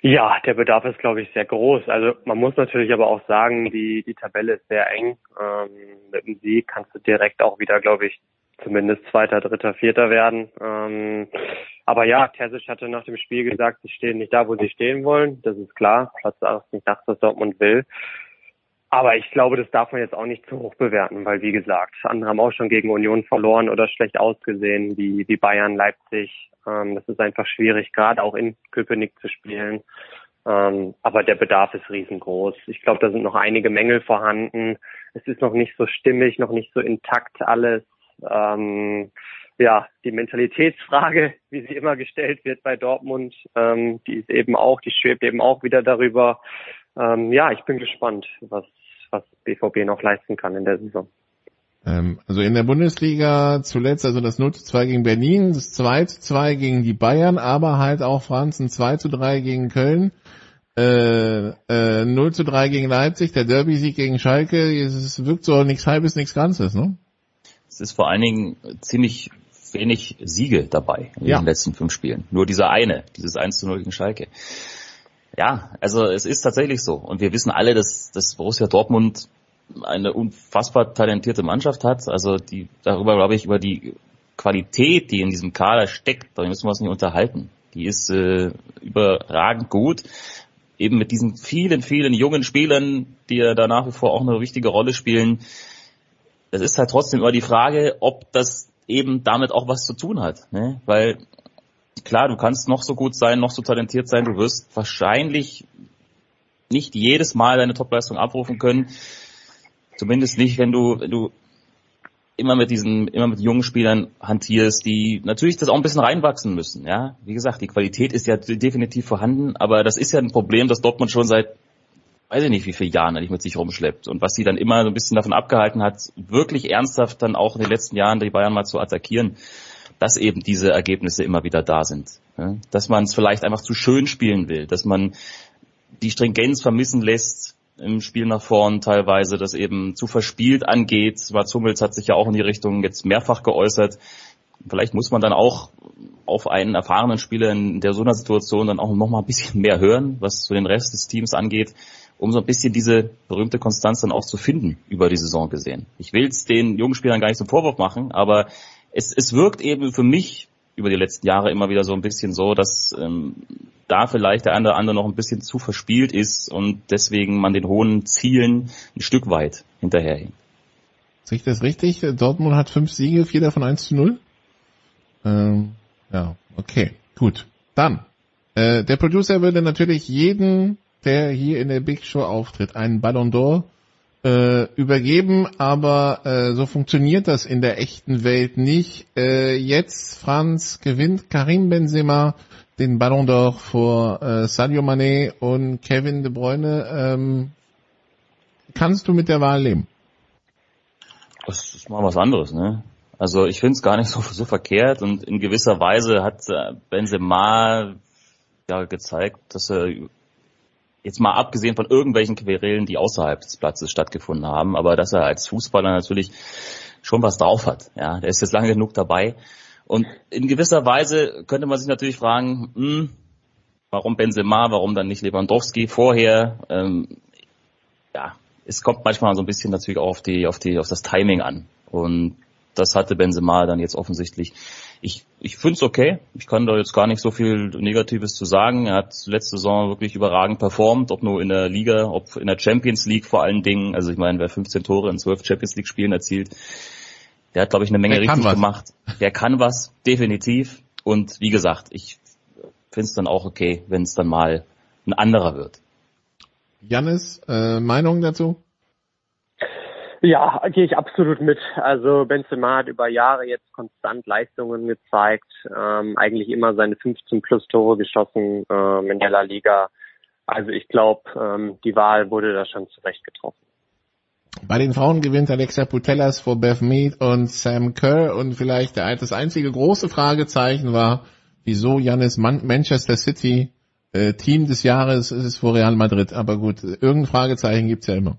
Ja, der Bedarf ist, glaube ich, sehr groß. Also man muss natürlich aber auch sagen, die, die Tabelle ist sehr eng. Ähm, mit dem Sieg kannst du direkt auch wieder, glaube ich, zumindest Zweiter, Dritter, Vierter werden. Ähm, aber ja, Terzic hatte nach dem Spiel gesagt, sie stehen nicht da, wo sie stehen wollen. Das ist klar. Platz 8 ist nicht das, was Dortmund will. Aber ich glaube, das darf man jetzt auch nicht zu hoch bewerten, weil wie gesagt, andere haben auch schon gegen Union verloren oder schlecht ausgesehen, wie, wie Bayern, Leipzig. Ähm, das ist einfach schwierig, gerade auch in Köpenick zu spielen. Ähm, aber der Bedarf ist riesengroß. Ich glaube, da sind noch einige Mängel vorhanden. Es ist noch nicht so stimmig, noch nicht so intakt alles. Ähm, ja, die Mentalitätsfrage, wie sie immer gestellt wird bei Dortmund, ähm, die ist eben auch, die schwebt eben auch wieder darüber. Ähm, ja, ich bin gespannt, was, was BVB noch leisten kann in der Saison. Ähm, also in der Bundesliga zuletzt also das 0 zu 2 gegen Berlin, das 2 zu 2 gegen die Bayern, aber halt auch Franz ein 2 zu 3 gegen Köln, äh, äh, 0 zu 3 gegen Leipzig, der Derby-Sieg gegen Schalke, es wirkt so nichts halbes, nichts Ganzes, ne? Es ist vor allen Dingen ziemlich wenig Siege dabei in Ja. den letzten fünf Spielen. Nur dieser eine, dieses 1 zu 0 gegen Schalke. Ja, also es ist tatsächlich so. Und wir wissen alle, dass, dass Borussia Dortmund eine unfassbar talentierte Mannschaft hat. Also die, darüber glaube ich, über die Qualität, die in diesem Kader steckt, da müssen wir uns nicht unterhalten. Die ist äh, überragend gut. Eben mit diesen vielen, vielen jungen Spielern, die ja da nach wie vor auch eine wichtige Rolle spielen. Es ist halt trotzdem immer die Frage, ob das eben damit auch was zu tun hat. Ne? Weil klar, du kannst noch so gut sein, noch so talentiert sein, du wirst wahrscheinlich nicht jedes Mal deine Topleistung abrufen können. Zumindest nicht, wenn du, wenn du immer mit diesen, immer mit jungen Spielern hantierst, die natürlich das auch ein bisschen reinwachsen müssen. Ja, wie gesagt, die Qualität ist ja definitiv vorhanden, aber das ist ja ein Problem, das Dortmund schon seit weiß ich nicht, wie viele Jahren eigentlich mit sich rumschleppt und was sie dann immer so ein bisschen davon abgehalten hat, wirklich ernsthaft dann auch in den letzten Jahren die Bayern mal zu attackieren, dass eben diese Ergebnisse immer wieder da sind. Ja? Dass man es vielleicht einfach zu schön spielen will, dass man die Stringenz vermissen lässt im Spiel nach vorn teilweise, das eben zu verspielt angeht. Mats Hummels hat sich ja auch in die Richtung jetzt mehrfach geäußert. Vielleicht muss man dann auch auf einen erfahrenen Spieler in der so einer Situation dann auch noch mal ein bisschen mehr hören, was so den Rest des Teams angeht, um so ein bisschen diese berühmte Konstanz dann auch zu finden über die Saison gesehen. Ich will es den jungen Spielern gar nicht zum Vorwurf machen, aber es, es wirkt eben für mich über die letzten Jahre immer wieder so ein bisschen so, dass ähm, da vielleicht der eine oder andere noch ein bisschen zu verspielt ist und deswegen man den hohen Zielen ein Stück weit hinterherhinkt. Sehe ich das richtig? Dortmund hat fünf Siege, vier davon 1 zu 0. Ähm, ja, okay, gut. Dann, äh, der Producer würde natürlich jeden, der hier in der Big Show auftritt, einen Ballon d'Or äh, übergeben, aber äh, so funktioniert das in der echten Welt nicht. Äh, jetzt, Franz, gewinnt Karim Benzema den Ballon d'Or vor äh, Sadio Mané und Kevin De Bruyne. Ähm, kannst du mit der Wahl leben? Das ist mal was anderes, ne? Also ich finde es gar nicht so, so verkehrt und in gewisser Weise hat äh, Benzema ja gezeigt, dass er jetzt mal abgesehen von irgendwelchen Querelen, die außerhalb des Platzes stattgefunden haben, aber dass er als Fußballer natürlich schon was drauf hat. Ja, der ist jetzt lange genug dabei. Und in gewisser Weise könnte man sich natürlich fragen, hm, warum Benzema, warum dann nicht Lewandowski vorher? Ähm, ja, es kommt manchmal so ein bisschen natürlich auch auf die, auf die, auf das Timing an. Und das hatte Benzema dann jetzt offensichtlich. Ich, ich finde es okay. Ich kann da jetzt gar nicht so viel Negatives zu sagen. Er hat letzte Saison wirklich überragend performt, ob nur in der Liga, ob in der Champions League vor allen Dingen. Also ich meine, wer 15 Tore in 12 Champions League Spielen erzielt, der hat, glaube ich, eine Menge Der richtig gemacht. der kann was, definitiv. Und wie gesagt, ich finde es dann auch okay, wenn es dann mal ein anderer wird. Jannis, äh, Meinung dazu? Ja, gehe ich absolut mit. Also Benzema hat über Jahre jetzt konstant Leistungen gezeigt, ähm, eigentlich immer seine 15 plus Tore geschossen ähm, in der La Liga. Also ich glaube, ähm, die Wahl wurde da schon zurecht getroffen. Bei den Frauen gewinnt Alexa Putellas vor Beth Mead und Sam Kerr und vielleicht das einzige große Fragezeichen war, wieso Janis Man Manchester City äh, Team des Jahres ist es vor Real Madrid. Aber gut, irgendein Fragezeichen gibt's ja immer.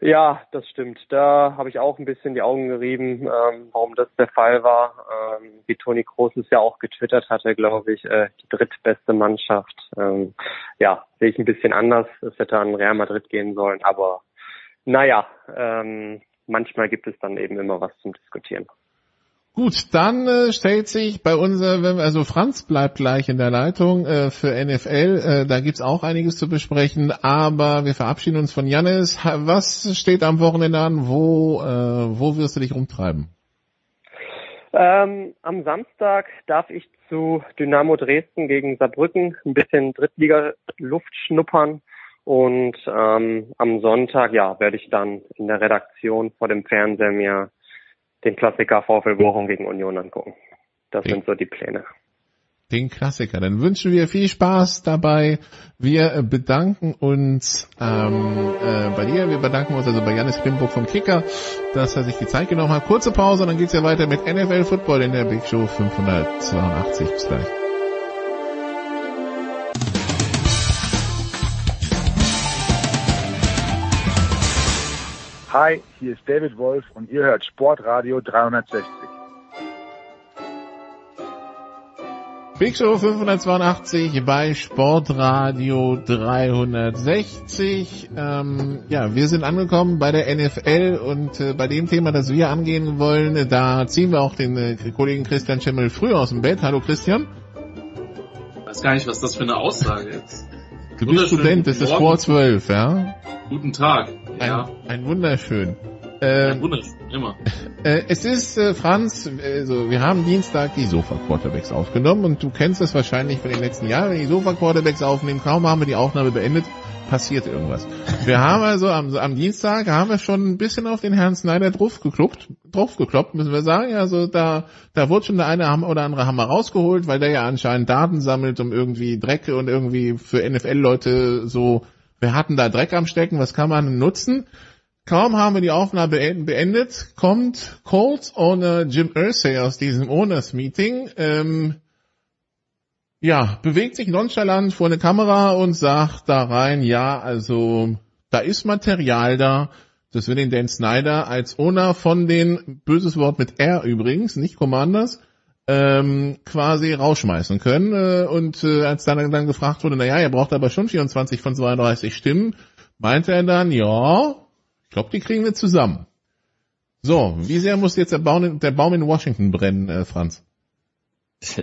Ja, das stimmt. Da habe ich auch ein bisschen die Augen gerieben, ähm, warum das der Fall war. Ähm, wie Toni Kroos es ja auch getwittert hatte, glaube ich, äh, die drittbeste Mannschaft. Ähm, ja, sehe ich ein bisschen anders. Es hätte an Real Madrid gehen sollen, aber naja, ähm, manchmal gibt es dann eben immer was zum Diskutieren. Gut, dann äh, stellt sich bei uns, also Franz bleibt gleich in der Leitung äh, für NFL. Äh, da gibt's auch einiges zu besprechen, aber wir verabschieden uns von Jannis. Was steht am Wochenende an? Wo, äh, wo wirst du dich rumtreiben? Ähm, am Samstag darf ich zu Dynamo Dresden gegen Saarbrücken ein bisschen Drittliga-Luft schnuppern. Und ähm, am Sonntag, ja, werde ich dann in der Redaktion vor dem Fernseher mir den Klassiker VfL Bochum gegen Union angucken. Das Okay. sind so die Pläne. Den Klassiker. Dann wünschen wir viel Spaß dabei. Wir äh, bedanken uns ähm, äh, bei dir. Wir bedanken uns also bei Janis Klimburg vom Kicker, dass er sich die Zeit genommen hat. Kurze Pause, und dann geht's ja weiter mit NFL Football in der Big Show 582. Bis gleich. Hi, hier ist David Wolf und ihr hört Sportradio 360. Big Show 582 bei Sportradio 360. Ähm, ja, wir sind angekommen bei der NFL und äh, bei dem Thema, das wir angehen wollen, äh, da ziehen wir auch den äh, Kollegen Christian Schimmel früh aus dem Bett. Hallo Christian. Ich weiß gar nicht, was das für eine Aussage ist. Du bist Student, es ist vor zwölf, ja? Guten Tag. Ein, Ja, ein wunderschön. ein Äh, wunderschön, immer. äh, es ist, äh, Franz, also wir haben Dienstag die Sofa-Quarterbacks aufgenommen und du kennst es wahrscheinlich von den letzten Jahren, wenn die Sofa-Quarterbacks aufnehmen, kaum haben wir die Aufnahme beendet, passiert irgendwas. Wir haben also am, am Dienstag haben wir schon ein bisschen auf den Herrn Snyder draufgekloppt, draufgekloppt, müssen wir sagen. Also da, da wurde schon der eine oder andere Hammer rausgeholt, weil der ja anscheinend Daten sammelt, um irgendwie Dreck und irgendwie für NFL-Leute so, wir hatten da Dreck am Stecken, was kann man nutzen? Kaum haben wir die Aufnahme been- beendet, kommt Colts Owner Jim Irsay aus diesem Owners Meeting, ähm, ja, bewegt sich nonchalant vor eine Kamera und sagt da rein, ja, also da ist Material da, dass wir den Dan Snyder als Owner von den, böses Wort mit R übrigens, nicht Commanders, ähm, quasi rausschmeißen können. Äh, und äh, als dann, dann gefragt wurde, naja, er braucht aber schon 24 von 32 Stimmen, meinte er dann, ja, ich glaube, die kriegen wir zusammen. So, wie sehr muss jetzt der Baum in, der Baum in Washington brennen, äh, Franz?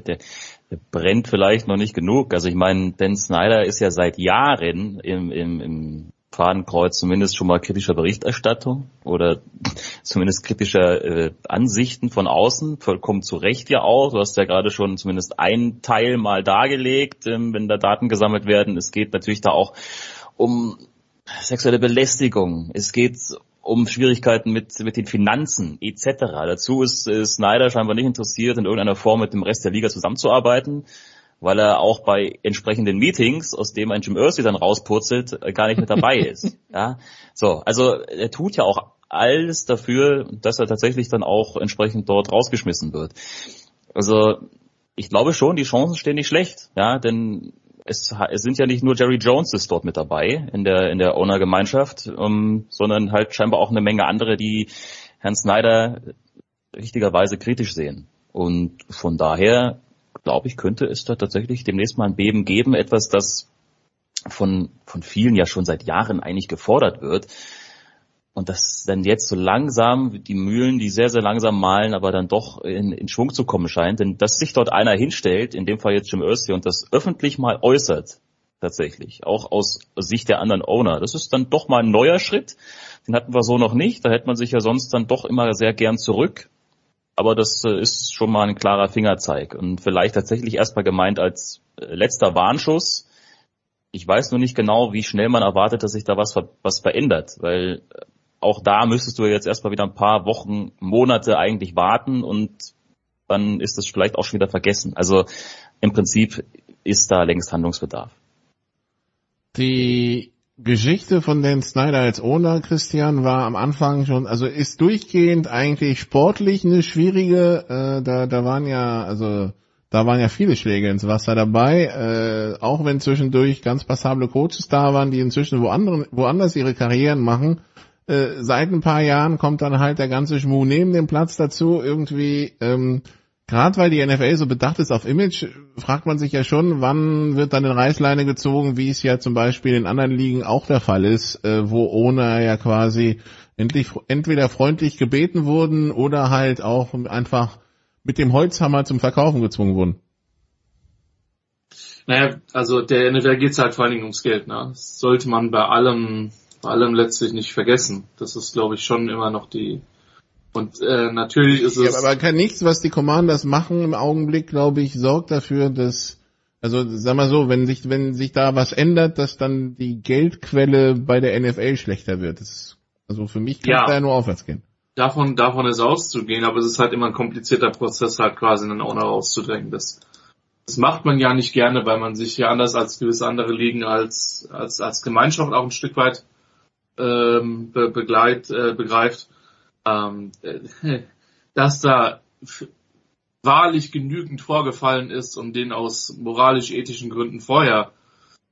brennt vielleicht noch nicht genug. Also ich meine, Dan Snyder ist ja seit Jahren im, im, im Fadenkreuz zumindest schon mal kritischer Berichterstattung oder zumindest kritischer äh, Ansichten von außen, vollkommen zu Recht ja auch. Du hast ja gerade schon zumindest einen Teil mal dargelegt, ähm, wenn da Daten gesammelt werden. Es geht natürlich da auch um sexuelle Belästigung. Es geht um Schwierigkeiten mit, mit den Finanzen etc. Dazu ist, äh, Snyder scheinbar nicht interessiert, in irgendeiner Form mit dem Rest der Liga zusammenzuarbeiten, weil er auch bei entsprechenden Meetings, aus dem ein Jim Irsay dann rauspurzelt, gar nicht mit dabei ist. Ja, so, also er tut ja auch alles dafür, dass er tatsächlich dann auch entsprechend dort rausgeschmissen wird. Also ich glaube schon, die Chancen stehen nicht schlecht, ja, denn es, es sind ja nicht nur Jerry Joneses dort mit dabei in der in der Owner-Gemeinschaft, ähm, sondern halt scheinbar auch eine Menge andere, die Herrn Snyder richtigerweise kritisch sehen. Und von daher glaube ich, könnte es da tatsächlich demnächst mal ein Beben geben, etwas, das von von vielen ja schon seit Jahren eigentlich gefordert wird. Und dass dann jetzt so langsam die Mühlen, die sehr, sehr langsam malen, aber dann doch in, in Schwung zu kommen scheint. Denn dass sich dort einer hinstellt, in dem Fall jetzt Jim Irsay, und das öffentlich mal äußert, tatsächlich, auch aus Sicht der anderen Owner, das ist dann doch mal ein neuer Schritt. Den hatten wir so noch nicht. Da hätte man sich ja sonst dann doch immer sehr gern zurück aber das äh, ist schon mal ein klarer Fingerzeig und vielleicht tatsächlich erstmal gemeint als äh, letzter Warnschuss. Ich weiß nur nicht genau, wie schnell man erwartet, dass sich da was, was verändert, weil äh, auch da müsstest du jetzt erstmal wieder ein paar Wochen, Monate eigentlich warten und dann ist es vielleicht auch schon wieder vergessen. Also im Prinzip ist da längst Handlungsbedarf. Die Geschichte von Dan Snyder als Owner, Christian, war am Anfang schon, also ist durchgehend eigentlich sportlich eine schwierige, äh, da, da waren ja, also da waren ja viele Schläge ins Wasser dabei, äh, auch wenn zwischendurch ganz passable Coaches da waren, die inzwischen woanders, woanders ihre Karrieren machen. Äh, seit ein paar Jahren kommt dann halt der ganze Schmuh neben dem Platz dazu, irgendwie, ähm, Gerade weil die NFL so bedacht ist auf Image, fragt man sich ja schon, wann wird dann eine Reißleine gezogen, wie es ja zum Beispiel in anderen Ligen auch der Fall ist, äh, wo Owner ja quasi endlich, entweder freundlich gebeten wurden oder halt auch einfach mit dem Holzhammer zum Verkaufen gezwungen wurden. Naja, also der NFL geht es halt vor allen Dingen ums Geld. Ne? Sollte man bei allem, bei allem letztlich nicht vergessen. Das ist, glaube ich, schon immer noch die. Und äh, natürlich ist es. Ja, aber kein nichts, was die Commanders machen im Augenblick, glaube ich, sorgt dafür, dass also sag mal so, wenn sich wenn sich da was ändert, dass dann die Geldquelle bei der NFL schlechter wird. Das ist, also für mich kann Ja. es da ja nur aufwärts gehen. davon, davon ist auszugehen, aber es ist halt immer ein komplizierter Prozess, halt quasi einen Owner rauszudrängen. Das, das macht man ja nicht gerne, weil man sich ja anders als gewisse andere Ligen als, als, als Gemeinschaft auch ein Stück weit ähm, be, begleit, äh, begreift. Ähm, äh, dass da wahrlich genügend vorgefallen ist, um den aus moralisch-ethischen Gründen vorher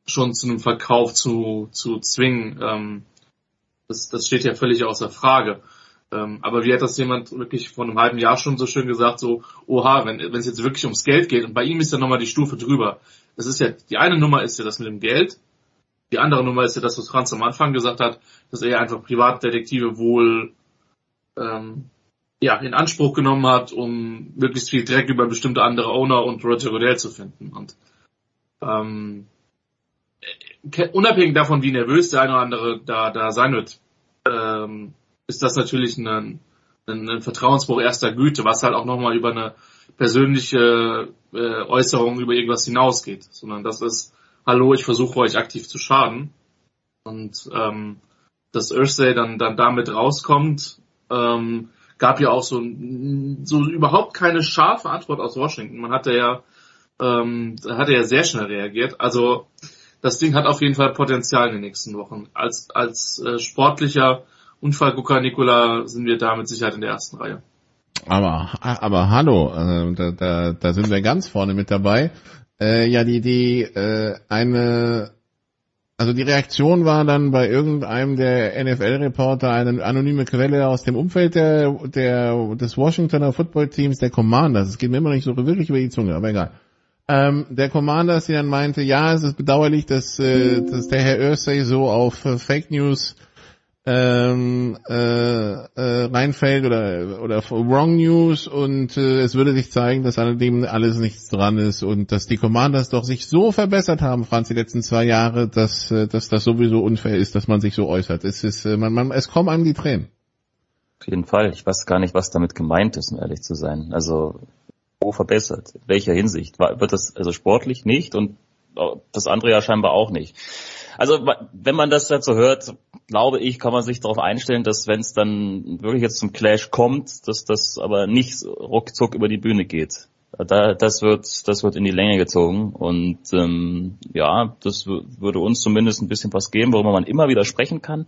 schon zu einem Verkauf zu, zu zwingen, ähm, das, das steht ja völlig außer Frage. Ähm, aber wie hat das jemand wirklich vor einem halben Jahr schon so schön gesagt, so, oha, wenn es jetzt wirklich ums Geld geht, und bei ihm ist ja nochmal die Stufe drüber. Das ist ja, die eine Nummer ist ja das mit dem Geld, die andere Nummer ist ja das, was Franz am Anfang gesagt hat, dass er einfach Privatdetektive wohl ähm, ja, in Anspruch genommen hat, um möglichst viel Dreck über bestimmte andere Owner und Roger Goodell zu finden. Und ähm, ke- unabhängig davon, wie nervös der eine oder andere da, da sein wird, ähm, ist das natürlich ein, ein, ein Vertrauensbruch erster Güte, was halt auch nochmal über eine persönliche äh, Äußerung über irgendwas hinausgeht, sondern das ist, hallo, ich versuche euch aktiv zu schaden. Und ähm, dass Ursay dann, dann damit rauskommt, ähm, gab ja auch so, so überhaupt keine scharfe Antwort aus Washington. Man hatte ja, ähm, hatte ja sehr schnell reagiert. Also das Ding hat auf jeden Fall Potenzial in den nächsten Wochen. Als, als äh, sportlicher Unfallgucker Nikola sind wir da mit Sicherheit in der ersten Reihe. Aber, aber hallo, äh, da, da, da sind wir ganz vorne mit dabei. Äh, ja, die, die, äh, eine, also die Reaktion war dann bei irgendeinem der NFL-Reporter eine anonyme Quelle aus dem Umfeld der, der, des Washingtoner Football-Teams, der Commanders. Es geht mir immer nicht so wirklich über die Zunge, aber egal. Ähm, der Commanders, die dann meinte, ja, es ist bedauerlich, dass, äh, dass der Herr Ursay so auf äh, Fake News ähm, äh, äh, reinfällt oder oder Wrong News und äh, es würde sich zeigen, dass dem alles nichts dran ist und dass die Commanders doch sich so verbessert haben, Franz, die letzten zwei Jahre, dass äh, dass das sowieso unfair ist, dass man sich so äußert. Es ist äh, man, man es kommen einem die Tränen. Auf jeden Fall. Ich weiß gar nicht, was damit gemeint ist, um ehrlich zu sein. Also, wo verbessert? In welcher Hinsicht? Wird das also sportlich nicht und das andere ja scheinbar auch nicht. Also, wenn man das dazu hört, glaube ich, kann man sich darauf einstellen, dass wenn es dann wirklich jetzt zum Clash kommt, dass das aber nicht ruckzuck über die Bühne geht. Da, das wird, das wird in die Länge gezogen und ähm, ja, das würde uns zumindest ein bisschen was geben, worüber man immer wieder sprechen kann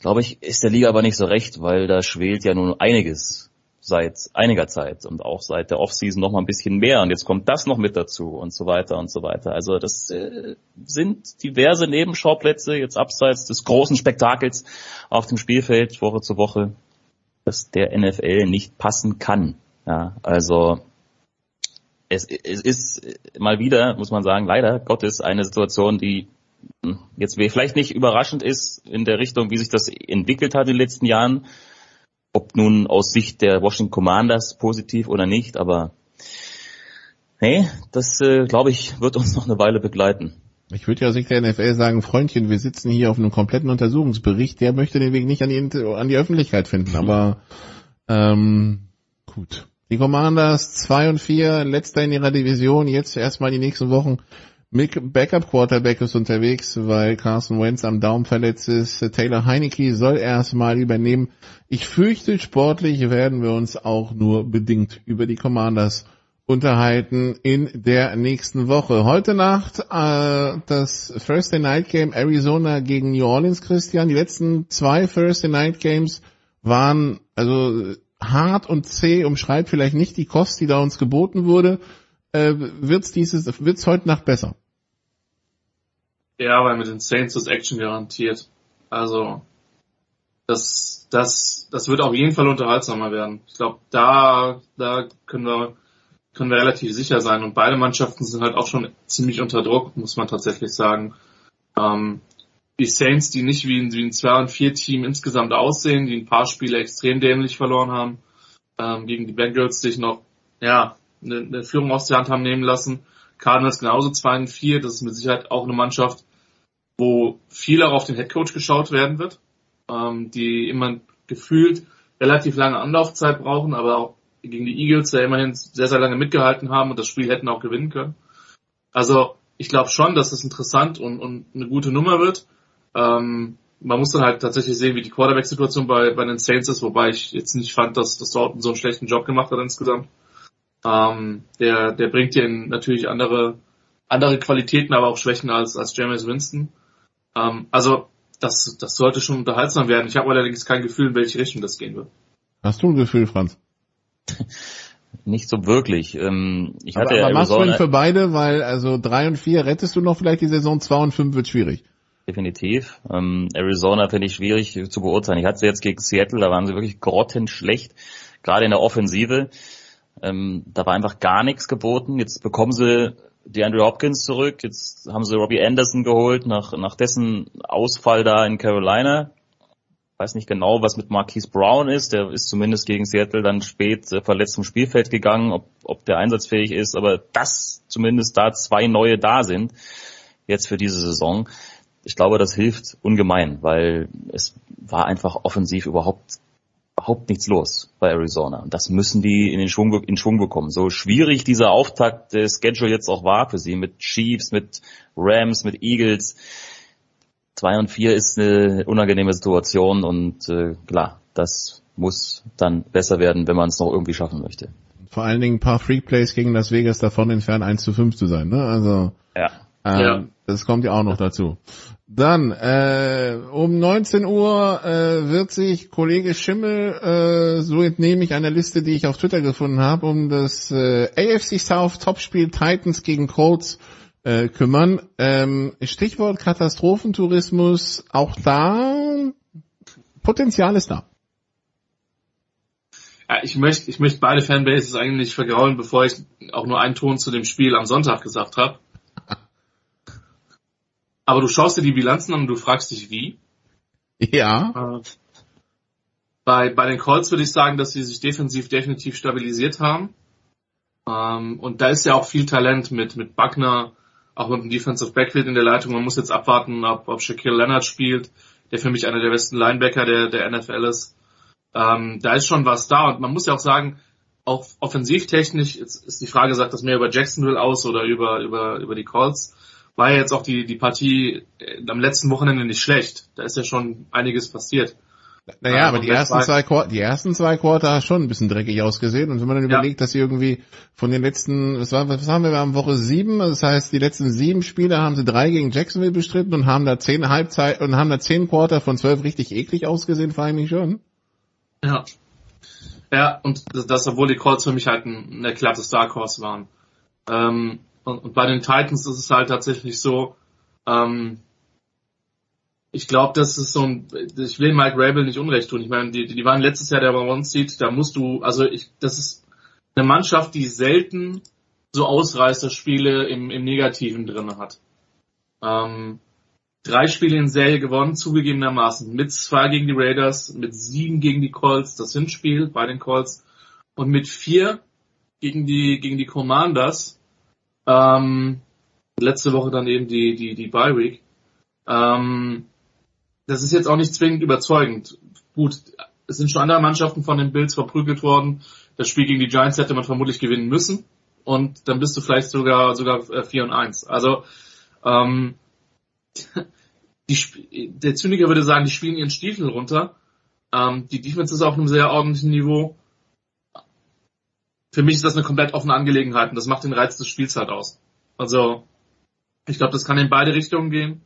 glaube ich, ist der Liga aber nicht so recht, weil da schwelt ja nun einiges seit einiger Zeit und auch seit der Offseason noch mal ein bisschen mehr und jetzt kommt das noch mit dazu und so weiter und so weiter. Also das äh, sind diverse Nebenschauplätze jetzt abseits des großen Spektakels auf dem Spielfeld Woche zu Woche, dass der NFL nicht passen kann. Ja, also es, es ist mal wieder, muss man sagen, leider Gottes eine Situation, die jetzt vielleicht nicht überraschend ist in der Richtung, wie sich das entwickelt hat in den letzten Jahren, ob nun aus Sicht der Washington Commanders positiv oder nicht, aber nee, das äh, glaube ich wird uns noch eine Weile begleiten. Ich würde ja aus Sicht der NFL sagen, Freundchen, wir sitzen hier auf einem kompletten Untersuchungsbericht, der möchte den Weg nicht an die, an die Öffentlichkeit finden, aber ähm, Gut. Die Commanders 2 und 4, letzter in ihrer Division, jetzt erstmal die nächsten Wochen Backup Quarterback ist unterwegs, weil Carson Wentz am Daumen verletzt ist. Taylor Heineke soll erstmal übernehmen. Ich fürchte, sportlich werden wir uns auch nur bedingt über die Commanders unterhalten in der nächsten Woche. Heute Nacht äh, das Thursday Night Game Arizona gegen New Orleans, Christian. Die letzten zwei Thursday Night Games waren also hart und zäh, umschreibt vielleicht nicht die Kost, die da uns geboten wurde. Äh, wird's dieses, wird's heute Nacht besser? Ja, weil mit den Saints ist Action garantiert. Also das, das, das wird auf jeden Fall unterhaltsamer werden. Ich glaube, da, da können wir, können wir relativ sicher sein. Und beide Mannschaften sind halt auch schon ziemlich unter Druck, muss man tatsächlich sagen. Ähm, die Saints, die nicht wie ein, wie ein 2 und 4 Team insgesamt aussehen, die ein paar Spiele extrem dämlich verloren haben, ähm, gegen die Bengals sich noch, ja, eine, eine Führung aus der Hand haben nehmen lassen. Cardinals genauso 2 und 4, das ist mit Sicherheit auch eine Mannschaft, wo viel auch auf den Headcoach geschaut werden wird, ähm, die immer gefühlt relativ lange Anlaufzeit brauchen, aber auch gegen die Eagles ja immerhin sehr, sehr lange mitgehalten haben und das Spiel hätten auch gewinnen können. Also ich glaube schon, dass es interessant und, und eine gute Nummer wird. Ähm, man muss dann halt tatsächlich sehen, wie die Quarterback-Situation bei, bei den Saints ist, wobei ich jetzt nicht fand, dass, dass Dortmund so einen schlechten Job gemacht hat insgesamt. Ähm, der, der bringt dir natürlich andere, andere Qualitäten, aber auch Schwächen als, als James Winston. Ähm, also das, das sollte schon unterhaltsam werden. Ich habe allerdings kein Gefühl, in welche Richtung das gehen wird. Hast du ein Gefühl, Franz? Nicht so wirklich. Ähm, ich aber, hatte aber machst du ihn für beide, weil also drei und vier rettest du noch vielleicht die Saison, zwei und fünf wird schwierig. Definitiv. Ähm, Arizona finde ich schwierig zu beurteilen. Ich hatte sie jetzt gegen Seattle, da waren sie wirklich grottenschlecht, gerade in der Offensive. Ähm, da war einfach gar nichts geboten. Jetzt bekommen sie die Andrew Hopkins zurück. Jetzt haben sie Robbie Anderson geholt nach, nach dessen Ausfall da in Carolina. Weiß nicht genau, was mit Marquise Brown ist. Der ist zumindest gegen Seattle dann spät äh, verletzt zum Spielfeld gegangen, ob, ob der einsatzfähig ist. Aber dass zumindest da zwei neue da sind jetzt für diese Saison, ich glaube, das hilft ungemein, weil es war einfach offensiv überhaupt überhaupt nichts los bei Arizona. Und das müssen die in den Schwung, in Schwung bekommen. So schwierig dieser Auftakt des Schedule jetzt auch war für sie mit Chiefs, mit Rams, mit Eagles. Zwei und vier ist eine unangenehme Situation und äh, klar, das muss dann besser werden, wenn man es noch irgendwie schaffen möchte. Vor allen Dingen ein paar Freakplays gegen Las Vegas davon entfernt 1 zu 5 zu sein, ne? Also Ja. Ähm, Ja. Das kommt ja auch noch dazu. Dann, äh, um 19 Uhr äh, wird sich Kollege Schimmel, äh, so entnehme ich einer Liste, die ich auf Twitter gefunden habe, um das äh, AFC South Topspiel Titans gegen Colts äh, kümmern. Ähm, Stichwort Katastrophentourismus, auch da Potenzial ist da. Ja, ich möchte, ich möchte beide Fanbases eigentlich vergraulen, bevor ich auch nur einen Ton zu dem Spiel am Sonntag gesagt habe. Aber du schaust dir die Bilanzen an und du fragst dich wie. Ja. Äh, Bei, bei den Colts würde ich sagen, dass sie sich defensiv definitiv stabilisiert haben. Ähm, und da ist ja auch viel Talent mit, mit Buckner, auch mit dem Defensive Backfield in der Leitung. Man muss jetzt abwarten, ob, ob Shaquille Leonard spielt, der für mich einer der besten Linebacker der, der NFL ist. Ähm, da ist schon was da und man muss ja auch sagen, auch offensivtechnisch ist, ist die Frage, sagt das mehr über Jacksonville aus oder über, über, über die Colts, war ja jetzt auch die, die Partie äh, am letzten Wochenende nicht schlecht. Da ist ja schon einiges passiert. Naja, Ja, aber die ersten zwei Quarter, die ersten zwei Quarter haben schon ein bisschen dreckig ausgesehen. Und wenn man dann Ja. überlegt, dass sie irgendwie von den letzten, was, war, was haben wir, wir haben Woche sieben, das heißt, die letzten sieben Spiele haben sie drei gegen Jacksonville bestritten und haben da zehn Halbzeit und haben da zehn Quarter von zwölf richtig eklig ausgesehen, frage ich mich schon. Ja. Ja, und das, obwohl die Colts für mich halt ein, ein erklärtes Dark Horse waren. Ähm, und, und bei den Titans ist es halt tatsächlich so, ähm, ich glaube, das ist so ein, ich will Mike Rabel nicht unrecht tun. Ich meine, die, die waren letztes Jahr der One Seed, da musst du, also ich, das ist eine Mannschaft, die selten so Ausreißerspiele im, im Negativen drinne hat. Ähm, drei Spiele in Serie gewonnen, zugegebenermaßen. Mit zwei gegen die Raiders, mit sieben gegen die Colts, das Hinspiel bei den Colts, und mit vier gegen die, gegen die Commanders, ähm, letzte Woche dann eben die, die, die Bye Week. Ähm, das ist jetzt auch nicht zwingend überzeugend. Gut, es sind schon andere Mannschaften von den Bills verprügelt worden. Das Spiel gegen die Giants hätte man vermutlich gewinnen müssen und dann bist du vielleicht sogar sogar äh, 4 und 1. Also ähm, die, der Zyniker würde sagen, die spielen ihren Stiefel runter. Ähm, die Defense ist auf einem sehr ordentlichen Niveau. Für mich ist das eine komplett offene Angelegenheit und das macht den Reiz des Spiels halt aus. Also ich glaube, das kann in beide Richtungen gehen.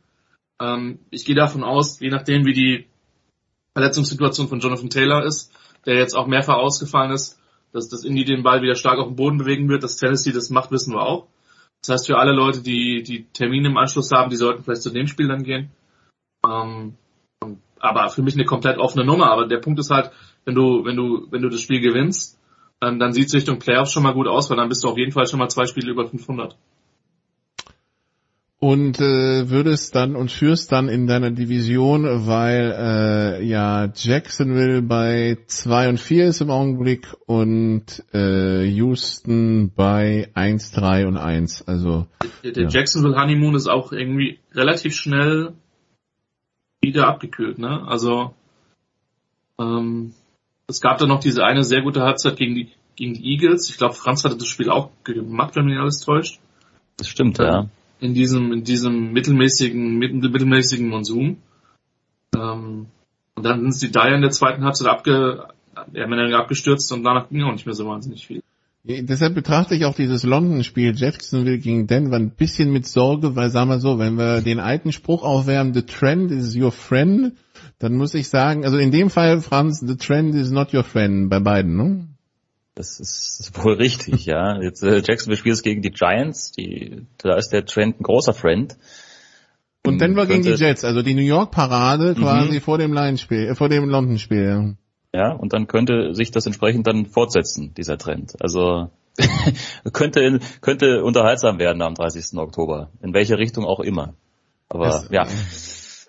Ähm, ich gehe davon aus, je nachdem wie die Verletzungssituation von Jonathan Taylor ist, der jetzt auch mehrfach ausgefallen ist, dass das Indy den Ball wieder stark auf den Boden bewegen wird, dass Tennessee das macht, wissen wir auch. Das heißt, für alle Leute, die die Termine im Anschluss haben, die sollten vielleicht zu dem Spiel dann gehen. Ähm, aber für mich eine komplett offene Nummer. Aber der Punkt ist halt, wenn du, wenn du, wenn du das Spiel gewinnst, dann, dann sieht es Richtung Playoffs schon mal gut aus, weil dann bist du auf jeden Fall schon mal zwei Spiele über 500. Und äh, würdest dann und führst dann in deiner Division, weil äh, ja Jacksonville bei 2 und 4 ist im Augenblick und äh, Houston bei 1, 3 und 1. Also Der, der Ja. Jacksonville Honeymoon ist auch irgendwie relativ schnell wieder abgekühlt, ne? Also ähm, es gab da noch diese eine sehr gute Halbzeit gegen die gegen die Eagles. Ich glaube, Franz hatte das Spiel auch gemacht, wenn mich nicht alles täuscht. Das stimmt, ja. In diesem in diesem mittelmäßigen mittel- mittelmäßigen Monsun. Ähm, und dann sind sie da ja in der zweiten Halbzeit abge ja, abgestürzt und danach ging auch nicht mehr so wahnsinnig viel. Ja, Deshalb betrachte ich auch dieses London-Spiel Jacksonville gegen Denver ein bisschen mit Sorge, weil sagen wir so, wenn wir den alten Spruch aufwärmen, the trend is your friend, dann muss ich sagen, also in dem Fall, Franz, the trend is not your friend bei beiden, ne? Das ist wohl richtig, ja. Jetzt äh, Jacksonville spielt es gegen die Giants, die, da ist der Trend ein großer Friend. Und Denver gegen die Jets, also die New York-Parade Mhm. quasi vor dem Lions-Spiel, äh, vor dem London-Spiel. Ja, und dann könnte sich das entsprechend dann fortsetzen, dieser Trend. Also könnte könnte unterhaltsam werden am 30. Oktober, in welche Richtung auch immer. Aber Das- ja,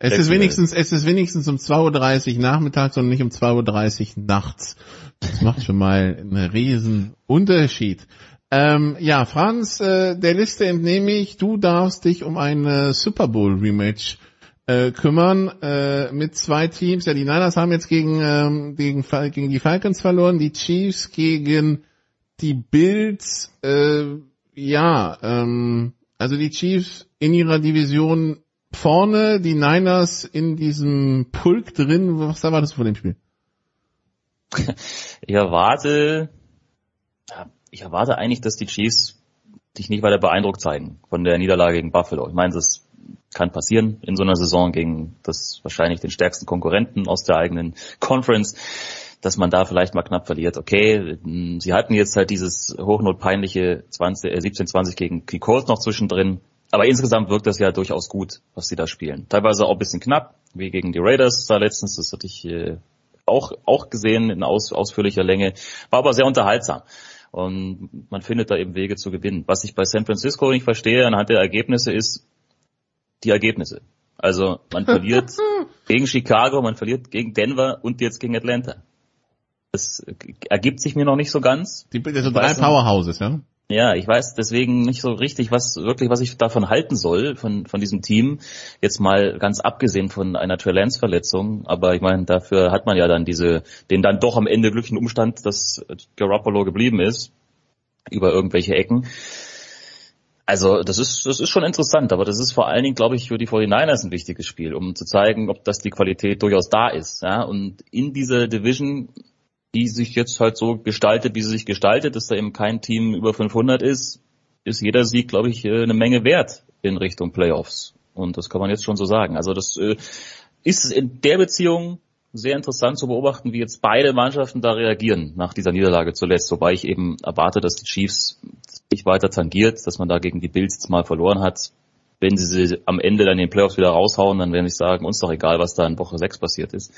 Es ist wenigstens, es ist wenigstens um 2.30 Uhr nachmittags und nicht um 2.30 Uhr nachts. Das macht schon mal einen riesen Unterschied. Ähm, ja, Franz, äh, der Liste entnehme ich, du darfst dich um ein äh, Super Bowl Rematch äh, kümmern äh, mit zwei Teams. Ja, die Niners haben jetzt gegen, ähm, gegen, gegen die Falcons verloren, die Chiefs gegen die Bills. Äh, ja, ähm, also die Chiefs in ihrer Division vorne, die Niners in diesem Pulk drin. Was erwartest du von dem Spiel? ich erwarte, ich erwarte eigentlich, dass die Chiefs sich nicht weiter beeindruckt zeigen von der Niederlage gegen Buffalo. Ich meine, das kann passieren in so einer Saison gegen das wahrscheinlich den stärksten Konkurrenten aus der eigenen Conference, dass man da vielleicht mal knapp verliert. Okay, sie hatten jetzt halt dieses hochnotpeinliche 20, äh, 17-20 gegen die noch zwischendrin. Aber insgesamt wirkt das ja durchaus gut, was sie da spielen. Teilweise auch ein bisschen knapp, wie gegen die Raiders da letztens. Das hatte ich äh, auch, auch gesehen in aus, ausführlicher Länge. War aber sehr unterhaltsam. Und man findet da eben Wege zu gewinnen. Was ich bei San Francisco nicht verstehe anhand der Ergebnisse ist die Ergebnisse. Also man verliert gegen Chicago, man verliert gegen Denver und jetzt gegen Atlanta. Das ergibt sich mir noch nicht so ganz. Die, also drei. Powerhouses, ja? Ja, ich weiß deswegen nicht so richtig, was wirklich, was ich davon halten soll, von, von diesem Team. Jetzt mal ganz abgesehen von einer Trey Verletzung. Aber ich meine, dafür hat man ja dann diese, den dann doch am Ende glücklichen Umstand, dass Garoppolo geblieben ist. Über irgendwelche Ecken. Also, das ist, das ist schon interessant, aber das ist vor allen Dingen, glaube ich, für die 49ers ein wichtiges Spiel, um zu zeigen, ob das die Qualität durchaus da ist, ja. Und in dieser Division die sich jetzt halt so gestaltet, wie sie sich gestaltet, dass da eben kein Team über 500 ist, ist jeder Sieg, glaube ich, äh, eine Menge wert in Richtung Playoffs. Und das kann man jetzt schon so sagen. Also das äh, ist in der Beziehung sehr interessant zu beobachten, wie jetzt beide Mannschaften da reagieren nach dieser Niederlage zuletzt. Wobei ich eben erwarte, dass die Chiefs nicht weiter tangiert, dass man da gegen die Bills jetzt mal verloren hat. Wenn sie sie am Ende dann in den Playoffs wieder raushauen, dann werden sie sagen, uns doch egal, was da in Woche 6 passiert ist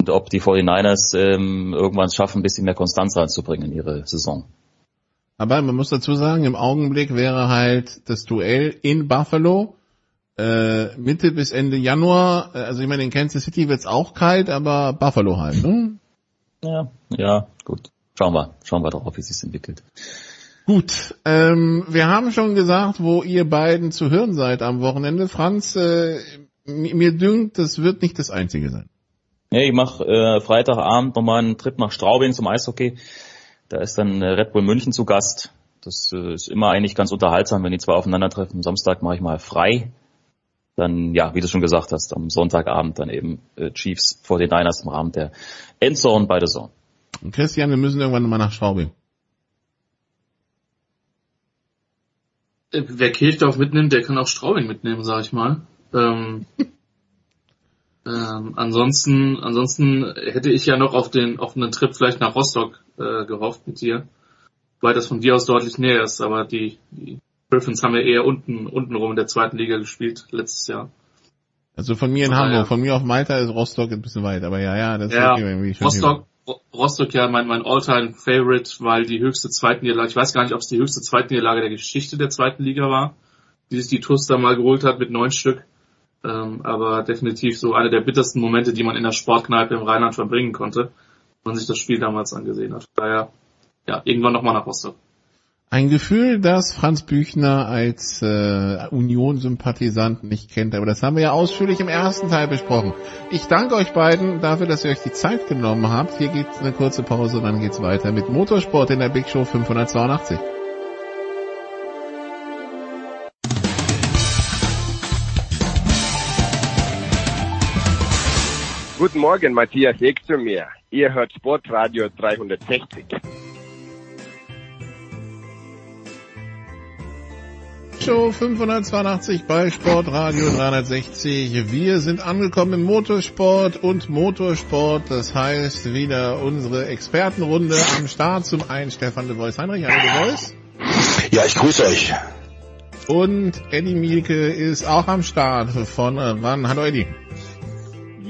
und ob die 49ers ähm, irgendwann es schaffen, ein bisschen mehr Konstanz reinzubringen in ihre Saison. Aber man muss dazu sagen, im Augenblick wäre halt das Duell in Buffalo äh, Mitte bis Ende Januar. Äh, Also ich meine, in Kansas City wird's auch kalt, aber Buffalo halt, ne? Ja, ja, gut. Schauen wir, schauen wir drauf, wie es sich entwickelt. Gut, ähm, wir haben schon gesagt, wo ihr beiden zu hören seid am Wochenende. Franz, äh, mir dünkt, das wird nicht das Einzige sein. Ja, ich mache äh, Freitagabend nochmal einen Trip nach Straubing zum Eishockey. Da ist dann äh, Red Bull München zu Gast. Das äh, ist immer eigentlich ganz unterhaltsam, wenn die zwei aufeinandertreffen. Am Samstag mache ich mal frei. Dann, ja, wie du schon gesagt hast, am Sonntagabend dann eben äh, Chiefs vor den Niners im Rahmen der Endzone bei der Zone. Und Christian, wir müssen irgendwann mal nach Straubing. Äh, Wer Kirchdorf mitnimmt, der kann auch Straubing mitnehmen, sag ich mal. Ähm, ähm, ansonsten, ansonsten hätte ich ja noch auf den auf einen Trip vielleicht nach Rostock äh, gehofft mit dir, weil das von dir aus deutlich näher ist. Aber die, die Griffins haben ja eher unten unten rum in der zweiten Liga gespielt letztes Jahr. Also von mir in Ah, Hamburg, ja. von mir auf Malta ist Rostock ein bisschen weit, aber ja, ja, das Ja, ist wenn ich Rostock, Ro- Rostock ja mein, mein Alltime Favorite, weil die höchste zweiten Niederlage, ich weiß gar nicht, ob es die höchste zweiten Niederlage der Geschichte der zweiten Liga war, die sich die TUS da mal geholt hat mit neun Stück. Ähm, aber definitiv so eine der bittersten Momente, die man in der Sportkneipe im Rheinland verbringen konnte, wenn man sich das Spiel damals angesehen hat. Daher, ja, irgendwann nochmal nach Rostock. Ein Gefühl, das Franz Büchner als äh, Union-Sympathisant nicht kennt, aber das haben wir ja ausführlich im ersten Teil besprochen. Ich danke euch beiden dafür, dass ihr euch die Zeit genommen habt. Hier gibt's eine kurze Pause und dann geht's weiter mit Motorsport in der Big Show 582. Guten Morgen, Matthias Eck zu mir. Ihr hört Sportradio 360. Show 582 bei Sportradio 360. Wir sind angekommen im Motorsport und Motorsport. Das heißt wieder unsere Expertenrunde am Start. Zum einen Stefan de Vois Heinrich. Hallo de Vois. Ja, ich grüße euch. Und Eddie Mielke ist auch am Start von RAN. Hallo Eddie.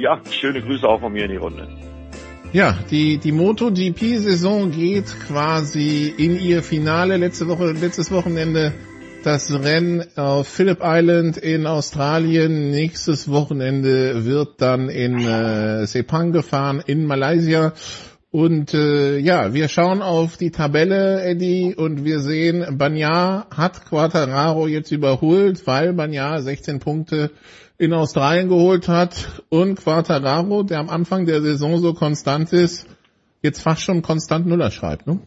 Ja, schöne Grüße auch von mir in die Runde. Ja, die, die MotoGP-Saison geht quasi in ihr Finale. Letzte Woche, letztes Wochenende das Rennen auf Phillip Island in Australien. Nächstes Wochenende wird dann in äh, Sepang gefahren in Malaysia. Und äh, ja, wir schauen auf die Tabelle, Eddie, und wir sehen, Banyar hat Quattararo jetzt überholt, weil Banyar 16 Punkte in Australien geholt hat und Quattararo, der am Anfang der Saison so konstant ist, jetzt fast schon konstant Nuller schreibt, ne?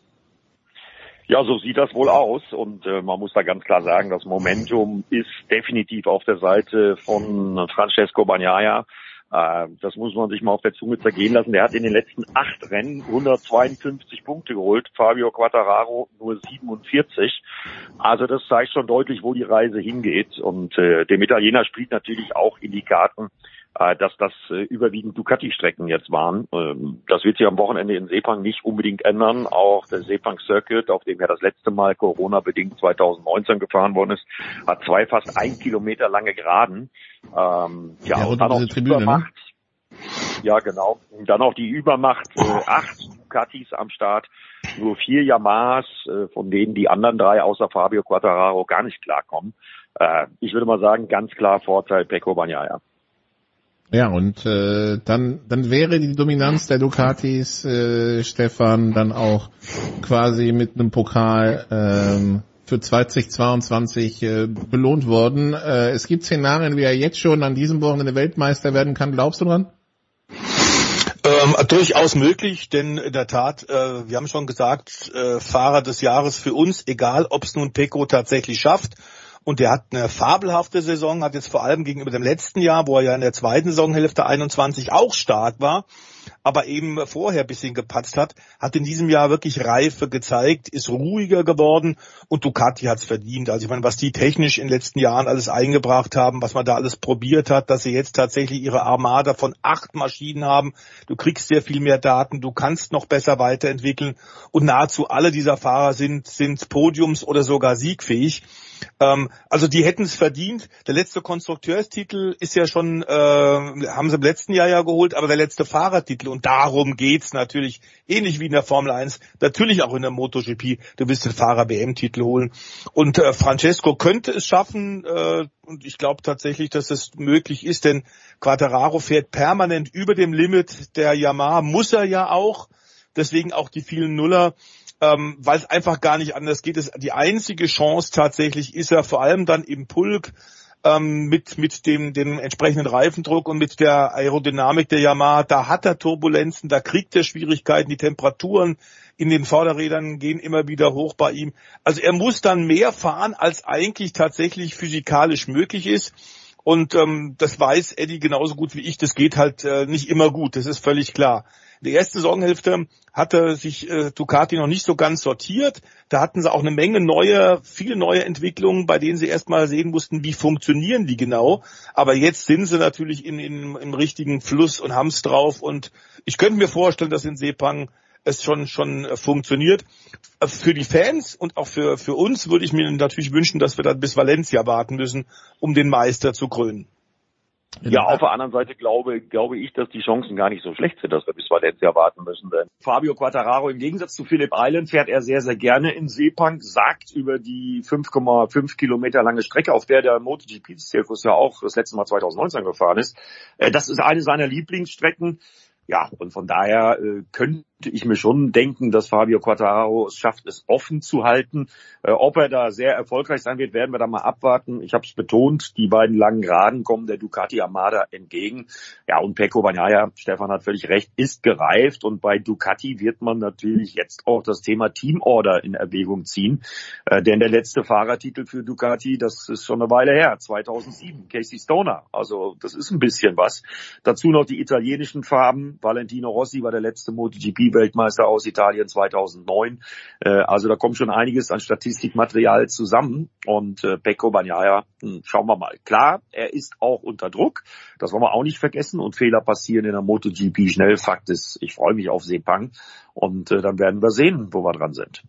Ja, so sieht das wohl aus und äh, man muss da ganz klar sagen, das Momentum ist definitiv auf der Seite von Francesco Bagnaia. Äh, das muss man sich mal auf der Zunge zergehen lassen. Der hat in den letzten acht Rennen 152 Punkte geholt, Fabio Quattararo nur 47. Also das zeigt schon deutlich, wo die Reise hingeht und äh, dem Italiener spielt natürlich auch in die Karten, dass das äh, überwiegend Ducati-Strecken jetzt waren. Ähm, das wird sich am Wochenende in Sepang nicht unbedingt ändern. Auch der Sepang Circuit, auf dem ja das letzte Mal Corona-bedingt 2019 gefahren worden ist, hat zwei fast ein Kilometer lange Geraden. Ähm, ja, Ja, und dann die Tribüne, ne? Übermacht. Ja, genau. Und dann noch die Übermacht, äh, acht Ducatis am Start, nur vier Yamahas, äh, von denen die anderen drei außer Fabio Quattararo gar nicht klarkommen. Äh, ich würde mal sagen, ganz klar Vorteil Pecco Bagnaia. Ja, und äh, dann, dann wäre die Dominanz der Ducatis, äh, Stefan, dann auch quasi mit einem Pokal ähm, für 2022 äh, belohnt worden. Äh, es gibt Szenarien, wie er jetzt schon an diesem Wochenende Weltmeister werden kann. Glaubst du dran? Ähm, durchaus möglich, denn in der Tat, äh, wir haben schon gesagt, äh, Fahrer des Jahres für uns, egal ob es nun Pecco tatsächlich schafft. Und der hat eine fabelhafte Saison, hat jetzt vor allem gegenüber dem letzten Jahr, wo er ja in der zweiten Saisonhälfte 21 auch stark war, aber eben vorher bisschen gepatzt hat, hat in diesem Jahr wirklich Reife gezeigt, ist ruhiger geworden und Ducati hat's verdient. Also ich meine, was die technisch in den letzten Jahren alles eingebracht haben, was man da alles probiert hat, dass sie jetzt tatsächlich ihre Armada von acht Maschinen haben. Du kriegst sehr viel mehr Daten, du kannst noch besser weiterentwickeln und nahezu alle dieser Fahrer sind, sind Podiums- oder sogar siegfähig. Ähm, also die hätten es verdient. Der letzte Konstrukteurstitel ist ja schon, äh, haben sie im letzten Jahr ja geholt, aber der letzte Fahrertitel und darum geht's natürlich, ähnlich wie in der Formel 1, natürlich auch in der MotoGP, du willst den Fahrer-WM-Titel holen. Und äh, Francesco könnte es schaffen, äh, und ich glaube tatsächlich, dass es möglich ist, denn Quattararo fährt permanent über dem Limit der Yamaha, muss er ja auch, deswegen auch die vielen Nuller ähm, weil es einfach gar nicht anders geht. Es, die einzige Chance tatsächlich ist er vor allem dann im Pulk ähm, mit, mit dem, dem entsprechenden Reifendruck und mit der Aerodynamik der Yamaha. Da hat er Turbulenzen, da kriegt er Schwierigkeiten, die Temperaturen in den Vorderrädern gehen immer wieder hoch bei ihm. Also er muss dann mehr fahren, als eigentlich tatsächlich physikalisch möglich ist. Und ähm, das weiß Eddie genauso gut wie ich. Das geht halt äh, nicht immer gut. Das ist völlig klar. In der ersten Saisonhälfte hatte sich äh, Ducati noch nicht so ganz sortiert. Da hatten sie auch eine Menge neue, viele neue Entwicklungen, bei denen sie erstmal sehen mussten, wie funktionieren die genau. Aber jetzt sind sie natürlich in, in, im richtigen Fluss und haben es drauf. Und ich könnte mir vorstellen, dass in Sepang es schon schon äh, funktioniert. Äh, Für die Fans und auch für für uns würde ich mir natürlich wünschen, dass wir dann bis Valencia warten müssen, um den Meister zu krönen. Ja, auf der anderen Seite glaube, glaube ich, dass die Chancen gar nicht so schlecht sind, dass wir bis Valencia warten müssen. Denn Fabio Quattararo im Gegensatz zu Philipp Island fährt er sehr, sehr gerne in Sepang, sagt über die 5,5 Kilometer lange Strecke, auf der der MotoGP-Zirkus ja auch das letzte Mal 2019 gefahren ist. Äh, Das ist eine seiner Lieblingsstrecken. Ja, und von daher äh, könnte ich mir schon denken, dass Fabio Quattararo es schafft, es offen zu halten. Äh, ob er da sehr erfolgreich sein wird, werden wir da mal abwarten. Ich habe es betont, die beiden langen Geraden kommen der Ducati Armada entgegen. Ja, und Pecco Bagnaia, Stefan hat völlig recht, ist gereift. Und bei Ducati wird man natürlich jetzt auch das Thema Teamorder in Erwägung ziehen. Äh, denn der letzte Fahrertitel für Ducati, das ist schon eine Weile her, 2007, Casey Stoner. Also das ist ein bisschen was. Dazu noch die italienischen Farben. Valentino Rossi war der letzte MotoGP-Weltmeister aus Italien 2009. Äh, also da kommt schon einiges an Statistikmaterial zusammen. Und äh, Pecco Bagnaia, hm, schauen wir mal. Klar, er ist auch unter Druck. Das wollen wir auch nicht vergessen. Und Fehler passieren in der MotoGP schnell. Fakt ist, ich freue mich auf Sepang. Und äh, dann werden wir sehen, wo wir dran sind.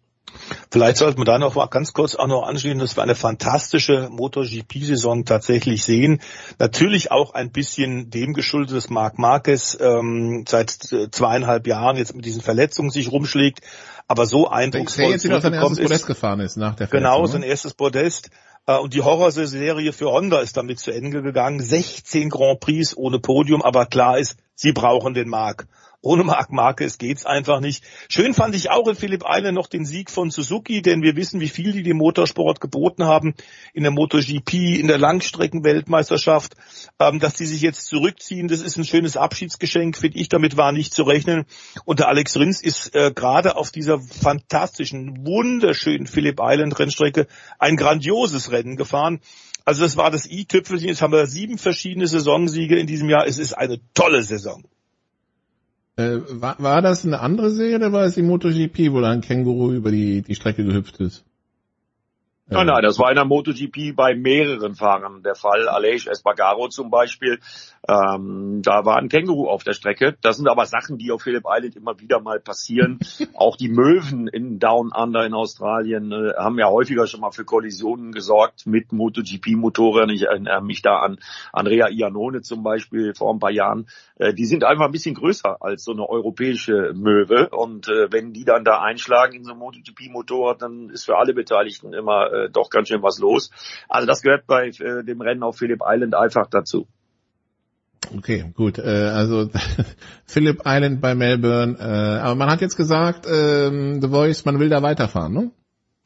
Vielleicht sollten wir da noch mal ganz kurz auch noch anschließen, dass wir eine fantastische MotoGP-Saison tatsächlich sehen. Natürlich auch ein bisschen dem geschuldet, dass Marc Marquez ähm, seit zweieinhalb Jahren jetzt mit diesen Verletzungen sich rumschlägt, aber so eindrucksvoll Der auf sein erstes Podest gefahren ist nach der Genau, Verletzung, sein ne? erstes Podest. Äh, Und die Horrorserie für Honda ist damit zu Ende gegangen. 16 Grand Prix ohne Podium, aber klar ist, sie brauchen den Marc. Ohne Marc Marquez geht's einfach nicht. Schön fand ich auch in Philipp Eile noch den Sieg von Suzuki, denn wir wissen, wie viel die dem Motorsport geboten haben in der MotoGP, in der Langstreckenweltmeisterschaft, ähm, dass die sich jetzt zurückziehen. Das ist ein schönes Abschiedsgeschenk, finde ich. Damit war nicht zu rechnen. Und der Alex Rins ist äh, gerade auf dieser fantastischen, wunderschönen Philipp Island Rennstrecke ein grandioses Rennen gefahren. Also das war das i-Tüpfelchen. Jetzt haben wir sieben verschiedene Saisonsiege in diesem Jahr. Es ist eine tolle Saison. Äh, war, war das eine andere Serie oder war es die MotoGP, wo da ein Känguru über die, die Strecke gehüpft ist? Nein, nein, das war in der MotoGP bei mehreren Fahrern der Fall. Aleix Espargaro zum Beispiel. Ähm, da war ein Känguru auf der Strecke. Das sind aber Sachen, die auf Phillip Island immer wieder mal passieren. Auch die Möwen in Down Under in Australien äh, haben ja häufiger schon mal für Kollisionen gesorgt mit MotoGP-Motoren. Ich erinnere mich da an Andrea Iannone zum Beispiel vor ein paar Jahren. Äh, die sind einfach ein bisschen größer als so eine europäische Möwe. Und äh, wenn die dann da einschlagen in so ein MotoGP-Motorrad, dann ist für alle Beteiligten immer äh, doch ganz schön was los. Also das gehört bei äh, dem Rennen auf Phillip Island einfach dazu. Okay, gut. Äh, also Phillip Island bei Melbourne. Äh, aber man hat jetzt gesagt, ähm, The Voice, man will da weiterfahren, ne?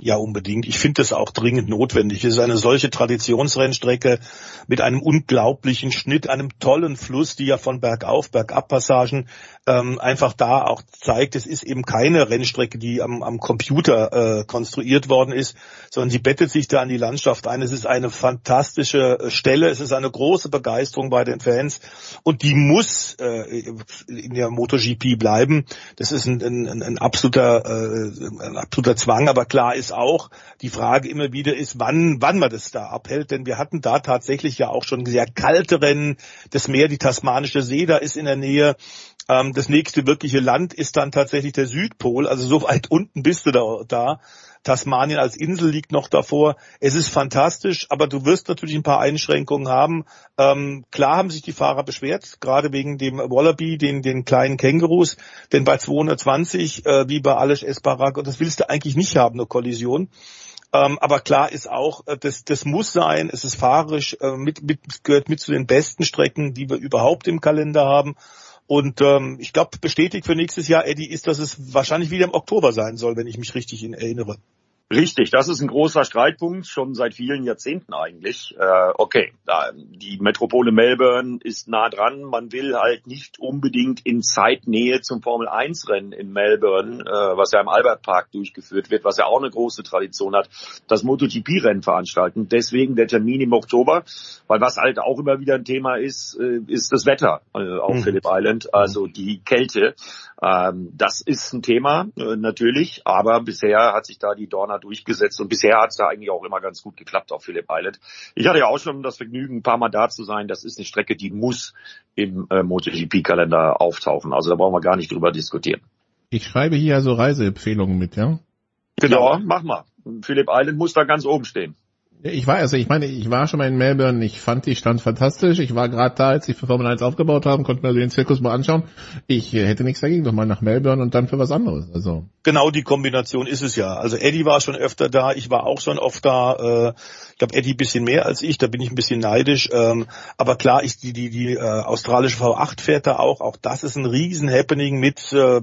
Ja, unbedingt. Ich finde das auch dringend notwendig. Es ist eine solche Traditionsrennstrecke mit einem unglaublichen Schnitt, einem tollen Fluss, die ja von Bergauf, Bergabpassagen ähm, einfach da auch zeigt, es ist eben keine Rennstrecke, die am, am Computer äh, konstruiert worden ist, sondern sie bettet sich da an die Landschaft ein. Es ist eine fantastische äh, Stelle, es ist eine große Begeisterung bei den Fans und die muss äh, in der MotoGP bleiben. Das ist ein, ein, ein absoluter äh, ein absoluter Zwang, aber klar ist auch, die Frage immer wieder ist, wann, wann man das da abhält, denn wir hatten da tatsächlich ja auch schon sehr kalte Rennen, das Meer, die tasmanische See, da ist in der Nähe. Ähm, das nächste wirkliche Land ist dann tatsächlich der Südpol, also so weit unten bist du da. da. Tasmanien als Insel liegt noch davor. Es ist fantastisch, aber du wirst natürlich ein paar Einschränkungen haben. Ähm, klar haben sich die Fahrer beschwert, gerade wegen dem Wallaby, den, den kleinen Kängurus, denn bei 220, äh, wie bei Alex Espargaro, das willst du eigentlich nicht haben, eine Kollision. Ähm, aber klar ist auch, äh, das, das muss sein, es ist fahrerisch, äh, mit, mit, gehört mit zu den besten Strecken, die wir überhaupt im Kalender haben. Und ähm, ich glaube, bestätigt für nächstes Jahr, Eddie, ist, dass es wahrscheinlich wieder im Oktober sein soll, wenn ich mich richtig in erinnere. Richtig, das ist ein großer Streitpunkt, schon seit vielen Jahrzehnten eigentlich. Äh, okay, die Metropole Melbourne ist nah dran. Man will halt nicht unbedingt in Zeitnähe zum Formel-1-Rennen in Melbourne, äh, was ja im Albert Park durchgeführt wird, was ja auch eine große Tradition hat, das MotoGP-Rennen veranstalten. Deswegen der Termin im Oktober, weil was halt auch immer wieder ein Thema ist, äh, ist das Wetter äh, auf Mhm. Phillip Island, also die Kälte. Ähm, das ist ein Thema, äh, natürlich, aber bisher hat sich da die Durchgesetzt und bisher hat es da eigentlich auch immer ganz gut geklappt auf Phillip Island. Ich hatte ja auch schon das Vergnügen, ein paar Mal da zu sein. Das ist eine Strecke, die muss im äh, MotoGP-Kalender auftauchen. Also da brauchen wir gar nicht drüber diskutieren. Ich schreibe hier also Reiseempfehlungen mit, ja? Genau, mach mal. Phillip Island muss da ganz oben stehen. Ich war, also ich meine, ich war schon mal in Melbourne, ich fand die Stadt fantastisch, ich war gerade da, als sie für Formel 1 aufgebaut haben, konnte mir den Zirkus mal anschauen. Ich äh, hätte nichts dagegen, doch mal nach Melbourne und dann für was anderes. Also Genau die Kombination ist es ja. Also Eddie war schon öfter da, ich war auch schon oft da. Äh, ich glaube Eddie bisschen mehr als ich, da bin ich ein bisschen neidisch. Ähm, aber klar, ich, die die die äh, australische V8 fährt da auch. Auch das ist ein riesen Happening mit äh,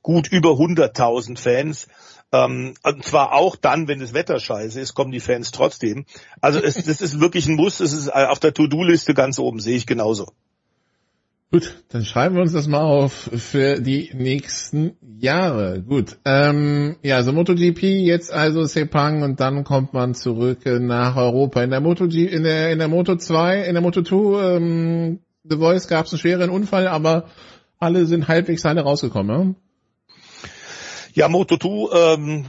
gut über 100.000 Fans. Ähm, und zwar auch dann, wenn das Wetter scheiße ist, kommen die Fans trotzdem. Also es, das ist wirklich ein Muss. Es ist äh, auf der To-Do-Liste ganz oben, sehe ich genauso. Gut, dann schreiben wir uns das mal auf für die nächsten Jahre. Gut. Ähm, ja, also MotoGP, jetzt also Sepang und dann kommt man zurück nach Europa. In der MotoG, in der in der Moto 2, in der Moto 2, ähm, The Voice gab es einen schweren Unfall, aber alle sind halbwegs heile rausgekommen. Ja, Moto2, ähm,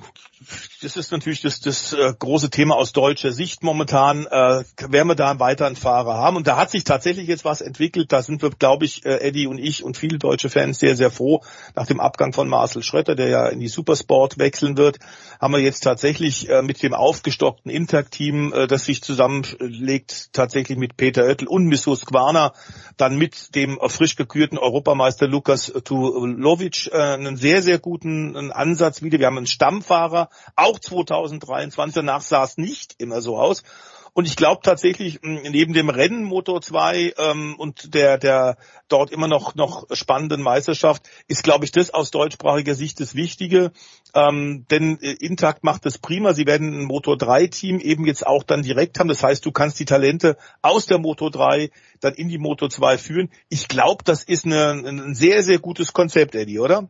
das ist natürlich das, das äh, große Thema aus deutscher Sicht momentan. Äh, werden wir da einen weiteren Fahrer haben? Und da hat sich tatsächlich jetzt was entwickelt. Da sind wir, glaube ich, äh, Eddie und ich und viele deutsche Fans sehr, sehr froh. Nach dem Abgang von Marcel Schröter, der ja in die Supersport wechseln wird, haben wir jetzt tatsächlich äh, mit dem aufgestockten Intact-Team, äh, das sich zusammenlegt, tatsächlich mit Peter Oettel und mit Husqvarna, dann mit dem frisch gekürten Europameister Lukas Tulovic äh, einen sehr, sehr guten Ansatz wieder. Wir haben einen Stammfahrer, auch 2023, danach sah es nicht immer so aus. Und ich glaube tatsächlich, neben dem Rennen Motor 2 ähm, und der, der dort immer noch, noch spannenden Meisterschaft, ist, glaube ich, das aus deutschsprachiger Sicht das Wichtige. Ähm, denn äh, Intakt macht das prima. Sie werden ein Motor 3 Team eben jetzt auch dann direkt haben. Das heißt, du kannst die Talente aus der Motor 3 dann in die Motor 2 führen. Ich glaube, das ist eine, ein sehr, sehr gutes Konzept, Eddie, oder?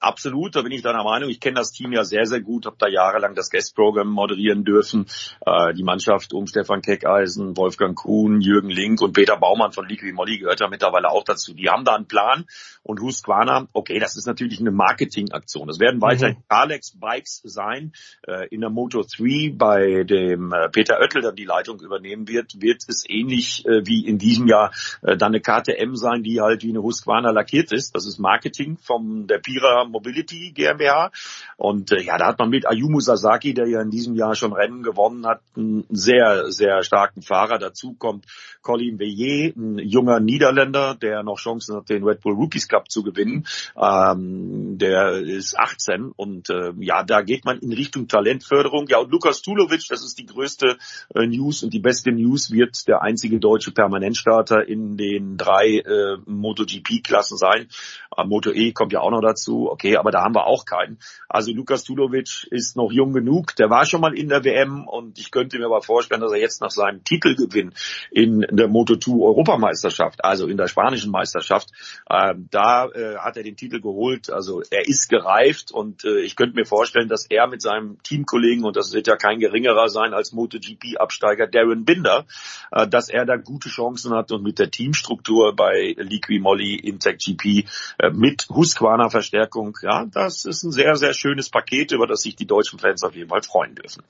Absolut, da bin ich deiner Meinung. Ich kenne das Team ja sehr, sehr gut, habe da jahrelang das Guest-Programm moderieren dürfen. Äh, die Mannschaft um Stefan Keckeisen, Wolfgang Kuhn, Jürgen Link und Peter Baumann von Liqui Molly gehört ja mittlerweile auch dazu. Die haben da einen Plan und Husqvarna, okay, das ist natürlich eine Marketingaktion. Das werden weiterhin Mhm. Alex Bikes sein. Äh, in der Moto 3 bei dem äh, Peter Oettel dann die Leitung übernehmen wird, wird es ähnlich äh, wie in diesem Jahr äh, dann eine KTM sein, die halt wie eine Husqvarna lackiert ist. Das ist Marketing von der Pira Mobility GmbH. Und äh, ja, da hat man mit Ayumu Sasaki, der ja in diesem Jahr schon Rennen gewonnen hat, einen sehr, sehr starken Fahrer. Dazu kommt Colin Veillet, ein junger Niederländer, der noch Chancen hat, den Red Bull Rookies Cup zu gewinnen. Ähm, der ist 18 und äh, ja, da geht man in Richtung Talentförderung. Ja, und Lukas Tulovic, das ist die größte äh, News und die beste News, wird der einzige deutsche Permanentstarter in den drei äh, MotoGP-Klassen sein. Äh, Moto E kommt ja auch noch dazu. Okay, aber da haben wir auch keinen. Also Lukas Tulovic ist noch jung genug. Der war schon mal in der WM und ich könnte mir aber vorstellen, dass er jetzt nach seinem Titelgewinn in der Moto2 Europameisterschaft, also in der spanischen Meisterschaft, äh, da äh, hat er den Titel geholt. Also er ist gereift und äh, ich könnte mir vorstellen, dass er mit seinem Teamkollegen, und das wird ja kein geringerer sein als MotoGP-Absteiger Darren Binder, äh, dass er da gute Chancen hat und mit der Teamstruktur bei Liqui Moly Intec GP äh, mit Husqvarna Verstärkung, ja, das ist ein sehr, sehr schönes Paket, über das sich die deutschen Fans auf jeden Fall freuen dürfen.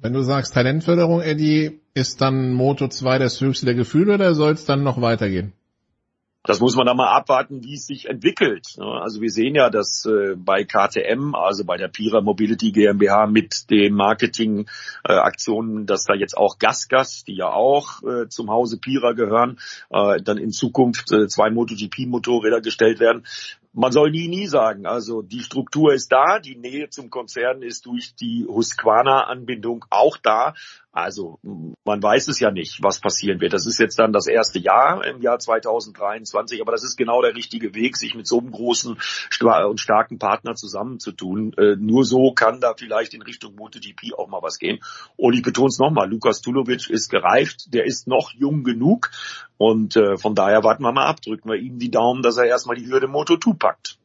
Wenn du sagst Talentförderung, Eddie, ist dann Moto 2 das höchste der Gefühle oder soll es dann noch weitergehen? Das muss man dann mal abwarten, wie es sich entwickelt. Also wir sehen ja, dass äh, bei KTM, also bei der Pira Mobility GmbH mit den Marketingaktionen, dass da jetzt auch Gasgas, die ja auch äh, zum Hause Pira gehören, äh, dann in Zukunft äh, zwei MotoGP-Motorräder gestellt werden. Man soll nie, nie sagen. Also die Struktur ist da, die Nähe zum Konzern ist durch die Husqvarna-Anbindung auch da. Also man weiß es ja nicht, was passieren wird. Das ist jetzt dann das erste Jahr im Jahr 2023, aber das ist genau der richtige Weg, sich mit so einem großen und starken Partner zusammenzutun. Äh, nur so kann da vielleicht in Richtung MotoGP auch mal was gehen. Und ich betone es nochmal, Lukas Tulovic ist gereift, der ist noch jung genug und äh, von daher warten wir mal ab, drücken wir ihm die Daumen, dass er erstmal die Hürde Moto2 packt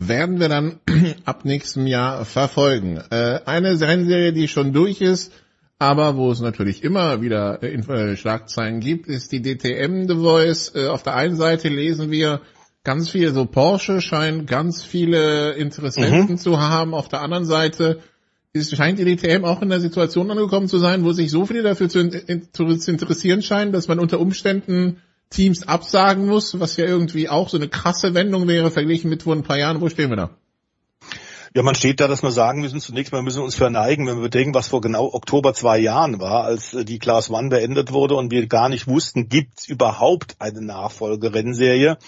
werden wir dann ab nächstem Jahr verfolgen. Äh, eine Rennserie, die schon durch ist, aber wo es natürlich immer wieder äh, Schlagzeilen gibt, ist die DTM The Voice. Äh, auf der einen Seite lesen wir ganz viel, so Porsche scheint ganz viele Interessenten mhm. zu haben. Auf der anderen Seite ist, scheint die DTM auch in der Situation angekommen zu sein, wo sich so viele dafür zu, in, zu interessieren scheinen, dass man unter Umständen Teams absagen muss, was ja irgendwie auch so eine krasse Wendung wäre, verglichen mit vor ein paar Jahren. Wo stehen wir da? Ja, man steht da, dass wir sagen müssen, zunächst mal müssen wir uns verneigen, wenn wir bedenken, was vor genau Oktober zwei Jahren war, als äh, die Class One beendet wurde und wir gar nicht wussten, gibt es überhaupt eine Nachfolgerennserie?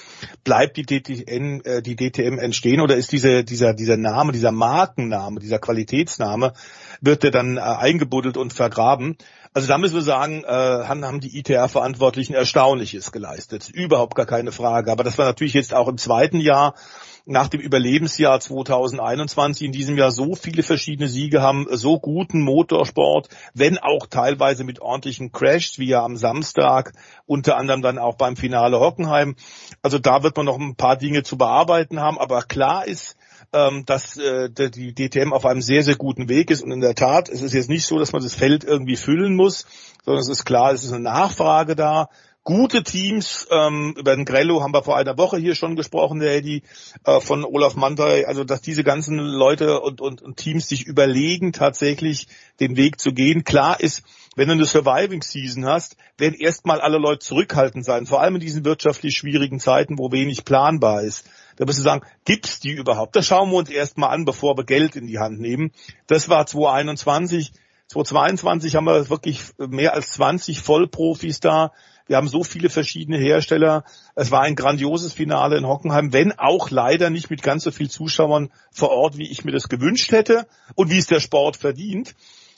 Bleibt die DTM, äh, die DTM entstehen oder ist diese, dieser, dieser Name, dieser Markenname, dieser Qualitätsname, wird der dann äh, eingebuddelt und vergraben? Also da müssen wir sagen, äh, haben die ITR-Verantwortlichen Erstaunliches geleistet. Überhaupt gar keine Frage. Aber das war natürlich jetzt auch im zweiten Jahr nach dem Überlebensjahr 2021 in diesem Jahr so viele verschiedene Siege haben, so guten Motorsport, wenn auch teilweise mit ordentlichen Crashs, wie ja am Samstag, unter anderem dann auch beim Finale Hockenheim. Also da wird man noch ein paar Dinge zu bearbeiten haben, aber klar ist, ähm, dass äh, die DTM auf einem sehr, sehr guten Weg ist. Und in der Tat, es ist jetzt nicht so, dass man das Feld irgendwie füllen muss, sondern es ist klar, es ist eine Nachfrage da. Gute Teams, ähm, über den Grello haben wir vor einer Woche hier schon gesprochen, der Eddie, äh, von Olaf Mantai, also dass diese ganzen Leute und, und, und Teams sich überlegen, tatsächlich den Weg zu gehen. Klar ist, wenn du eine Surviving Season hast, werden erstmal alle Leute zurückhaltend sein, vor allem in diesen wirtschaftlich schwierigen Zeiten, wo wenig planbar ist. Da müssen wir sagen, gibt's die überhaupt? Das schauen wir uns erstmal an, bevor wir Geld in die Hand nehmen. Das war 2021. 2022 haben wir wirklich mehr als 20 Vollprofis da. Wir haben so viele verschiedene Hersteller. Es war ein grandioses Finale in Hockenheim, wenn auch leider nicht mit ganz so viel Zuschauern vor Ort, wie ich mir das gewünscht hätte und wie es der Sport verdient.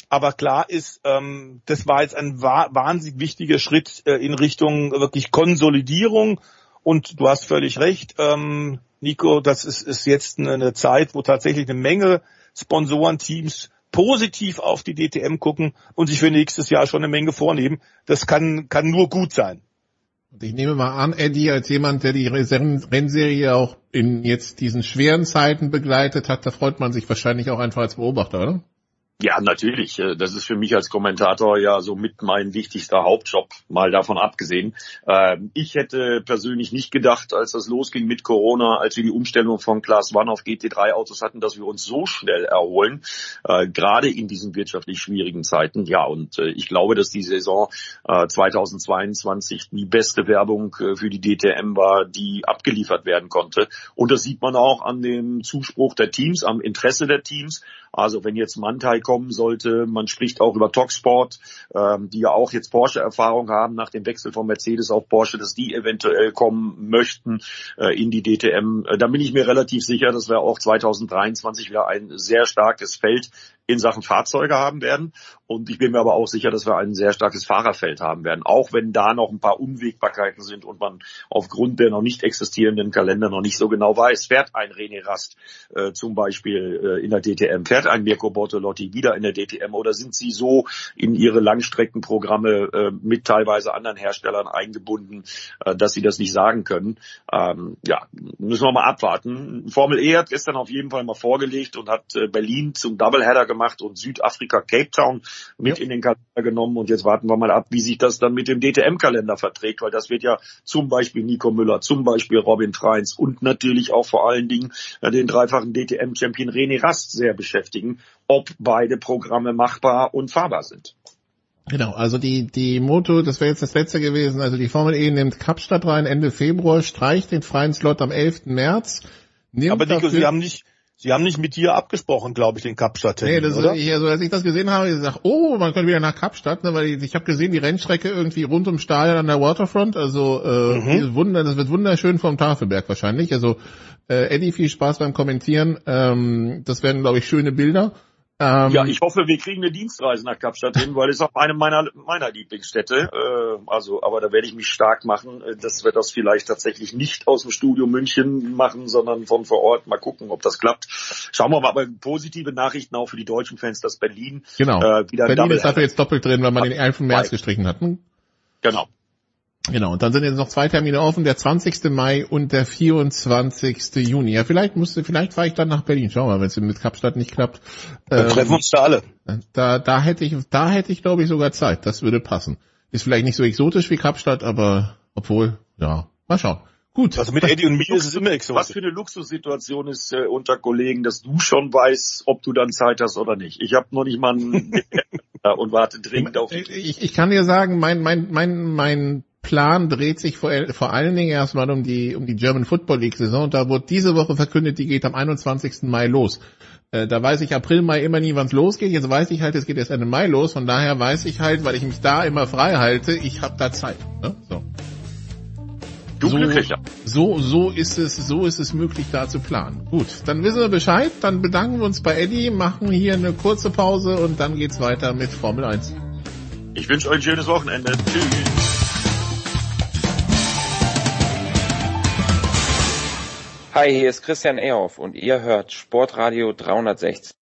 Aber klar ist, ähm, das war jetzt ein wahnsinnig wichtiger Schritt äh, in Richtung wirklich Konsolidierung und du hast völlig recht, ähm, Nico, das ist jetzt eine Zeit, wo tatsächlich eine Menge Sponsorenteams positiv auf die DTM gucken und sich für nächstes Jahr schon eine Menge vornehmen. Das kann, kann nur gut sein. Ich nehme mal an, Eddie, als jemand, der die Rennserie auch in jetzt diesen schweren Zeiten begleitet hat, da freut man sich wahrscheinlich auch einfach als Beobachter, oder? Ja, natürlich. Äh, das ist für mich als Kommentator ja so mit mein wichtigster Hauptjob, mal davon abgesehen. Ähm, ich hätte persönlich nicht gedacht, als das losging mit Corona, als wir die Umstellung von Class One auf GT3 Autos hatten, dass wir uns so schnell erholen, äh, gerade in diesen wirtschaftlich schwierigen Zeiten. Ja, und äh, ich glaube, dass die Saison 2022 die beste Werbung für die DTM war, die abgeliefert werden konnte. Und das sieht man auch an dem Zuspruch der Teams, am Interesse der Teams. Also wenn jetzt Mantai kommen sollte, man spricht auch über Talksport, ähm, die ja auch jetzt Porsche-Erfahrung haben nach dem Wechsel von Mercedes auf Porsche, dass die eventuell kommen möchten äh, in die DTM. Äh, da bin ich mir relativ sicher, dass wir auch 2023 wieder ein sehr starkes Feld in Sachen Fahrzeuge haben werden. Und ich bin mir aber auch sicher, dass wir ein sehr starkes Fahrerfeld haben werden, auch wenn da noch ein paar Unwägbarkeiten sind und man aufgrund der noch nicht existierenden Kalender noch nicht so genau weiß, fährt ein René Rast äh, zum Beispiel äh, in der DTM, fährt ein Mirko Bortolotti wieder in der DTM oder sind sie so in ihre Langstreckenprogramme äh, mit teilweise anderen Herstellern eingebunden, äh, dass sie das nicht sagen können. Ähm, ja, müssen wir mal abwarten. Formel E hat gestern auf jeden Fall mal vorgelegt und hat äh, Berlin zum Doubleheader gemacht und Südafrika Cape Town mit ja. in den Kalender genommen. Und jetzt warten wir mal ab, wie sich das dann mit dem DTM-Kalender verträgt, weil das wird ja zum Beispiel Nico Müller, zum Beispiel Robin Treins und natürlich auch vor allen Dingen äh, den dreifachen DTM-Champion René Rast sehr beschäftigen, ob beide Programme machbar und fahrbar sind. Genau, also die, die Moto, das wäre jetzt das letzte gewesen, also die Formel E nimmt Kapstadt rein Ende Februar, streicht den freien Slot am 11. März. Aber Nico, Sie haben nicht, Sie haben nicht mit dir abgesprochen, glaube ich, den Kapstadt. Nee, das oder? Ich, also als ich das gesehen habe, ich gesagt, oh, man könnte wieder nach Kapstadt, ne, weil ich, ich habe gesehen, die Rennstrecke irgendwie rund ums Stadion an der Waterfront, also äh, mhm. Wunder, das wird wunderschön vom Tafelberg wahrscheinlich. Also äh, Eddie, viel Spaß beim Kommentieren. Ähm, das werden, glaube ich, schöne Bilder. Ähm, ja, ich hoffe, wir kriegen eine Dienstreise nach Kapstadt hin, weil es auch eine meiner meiner Lieblingsstädte. Äh, also, aber da werde ich mich stark machen, äh, dass wir das vielleicht tatsächlich nicht aus dem Studio München machen, sondern von vor Ort. Mal gucken, ob das klappt. Schauen wir mal. Aber positive Nachrichten auch für die deutschen Fans, dass Berlin Genau. äh, wieder Berlin ist dafür jetzt doppelt drin, weil man den 11. März gestrichen hat. Hm? Genau. Genau, und dann sind jetzt noch zwei Termine offen, der 20. Mai und der 24. Juni. Ja, vielleicht musste, vielleicht fahre ich dann nach Berlin. Schauen wir mal, wenn es mit Kapstadt nicht klappt. Dann Ähm, treffen wir uns da alle. Da, da hätte ich, da hätte ich glaube ich sogar Zeit. Das würde passen. Ist vielleicht nicht so exotisch wie Kapstadt, aber obwohl, ja, mal schauen. Gut. Also mit Eddie und mir ist es immer Was exotisch. für eine Luxussituation ist äh, unter Kollegen, dass du schon weißt, ob du dann Zeit hast oder nicht. Ich habe noch nicht mal einen und warte dringend auf die Ich, ich kann dir sagen, mein, mein, mein, mein Plan dreht sich vor, vor allen Dingen erstmal um die, um die German Football League Saison. Da wurde diese Woche verkündet, die geht am 21. Mai los. Äh, da weiß ich April, Mai immer nie, wann es losgeht. Jetzt weiß ich halt, es geht erst Ende Mai los. Von daher weiß ich halt, weil ich mich da immer frei halte, ich habe da Zeit. Ne? So. Du so, Glücklicher. So, so ist es, so ist es möglich, da zu planen. Gut, dann wissen wir Bescheid. Dann bedanken wir uns bei Eddie, machen hier eine kurze Pause und dann geht's weiter mit Formel 1. Ich wünsche euch ein schönes Wochenende. Tschüss. Hi, hier ist Christian Ehoff und ihr hört Sportradio 360.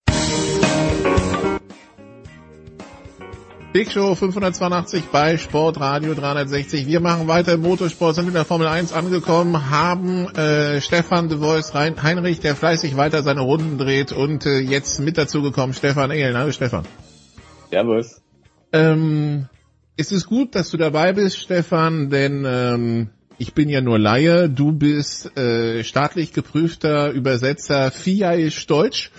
Big Show 582 bei Sportradio 360. Wir machen weiter im Motorsport, sind in der Formel 1 angekommen, haben äh, Stefan de Vois Heinrich, der fleißig weiter seine Runden dreht und äh, jetzt mit dazu gekommen Stefan Ehlen. Hallo Stefan. Servus. Ähm, es ist gut, dass du dabei bist, Stefan, denn ähm, ich bin ja nur Laie. Du bist äh, staatlich geprüfter Übersetzer FIA-isch Deutsch.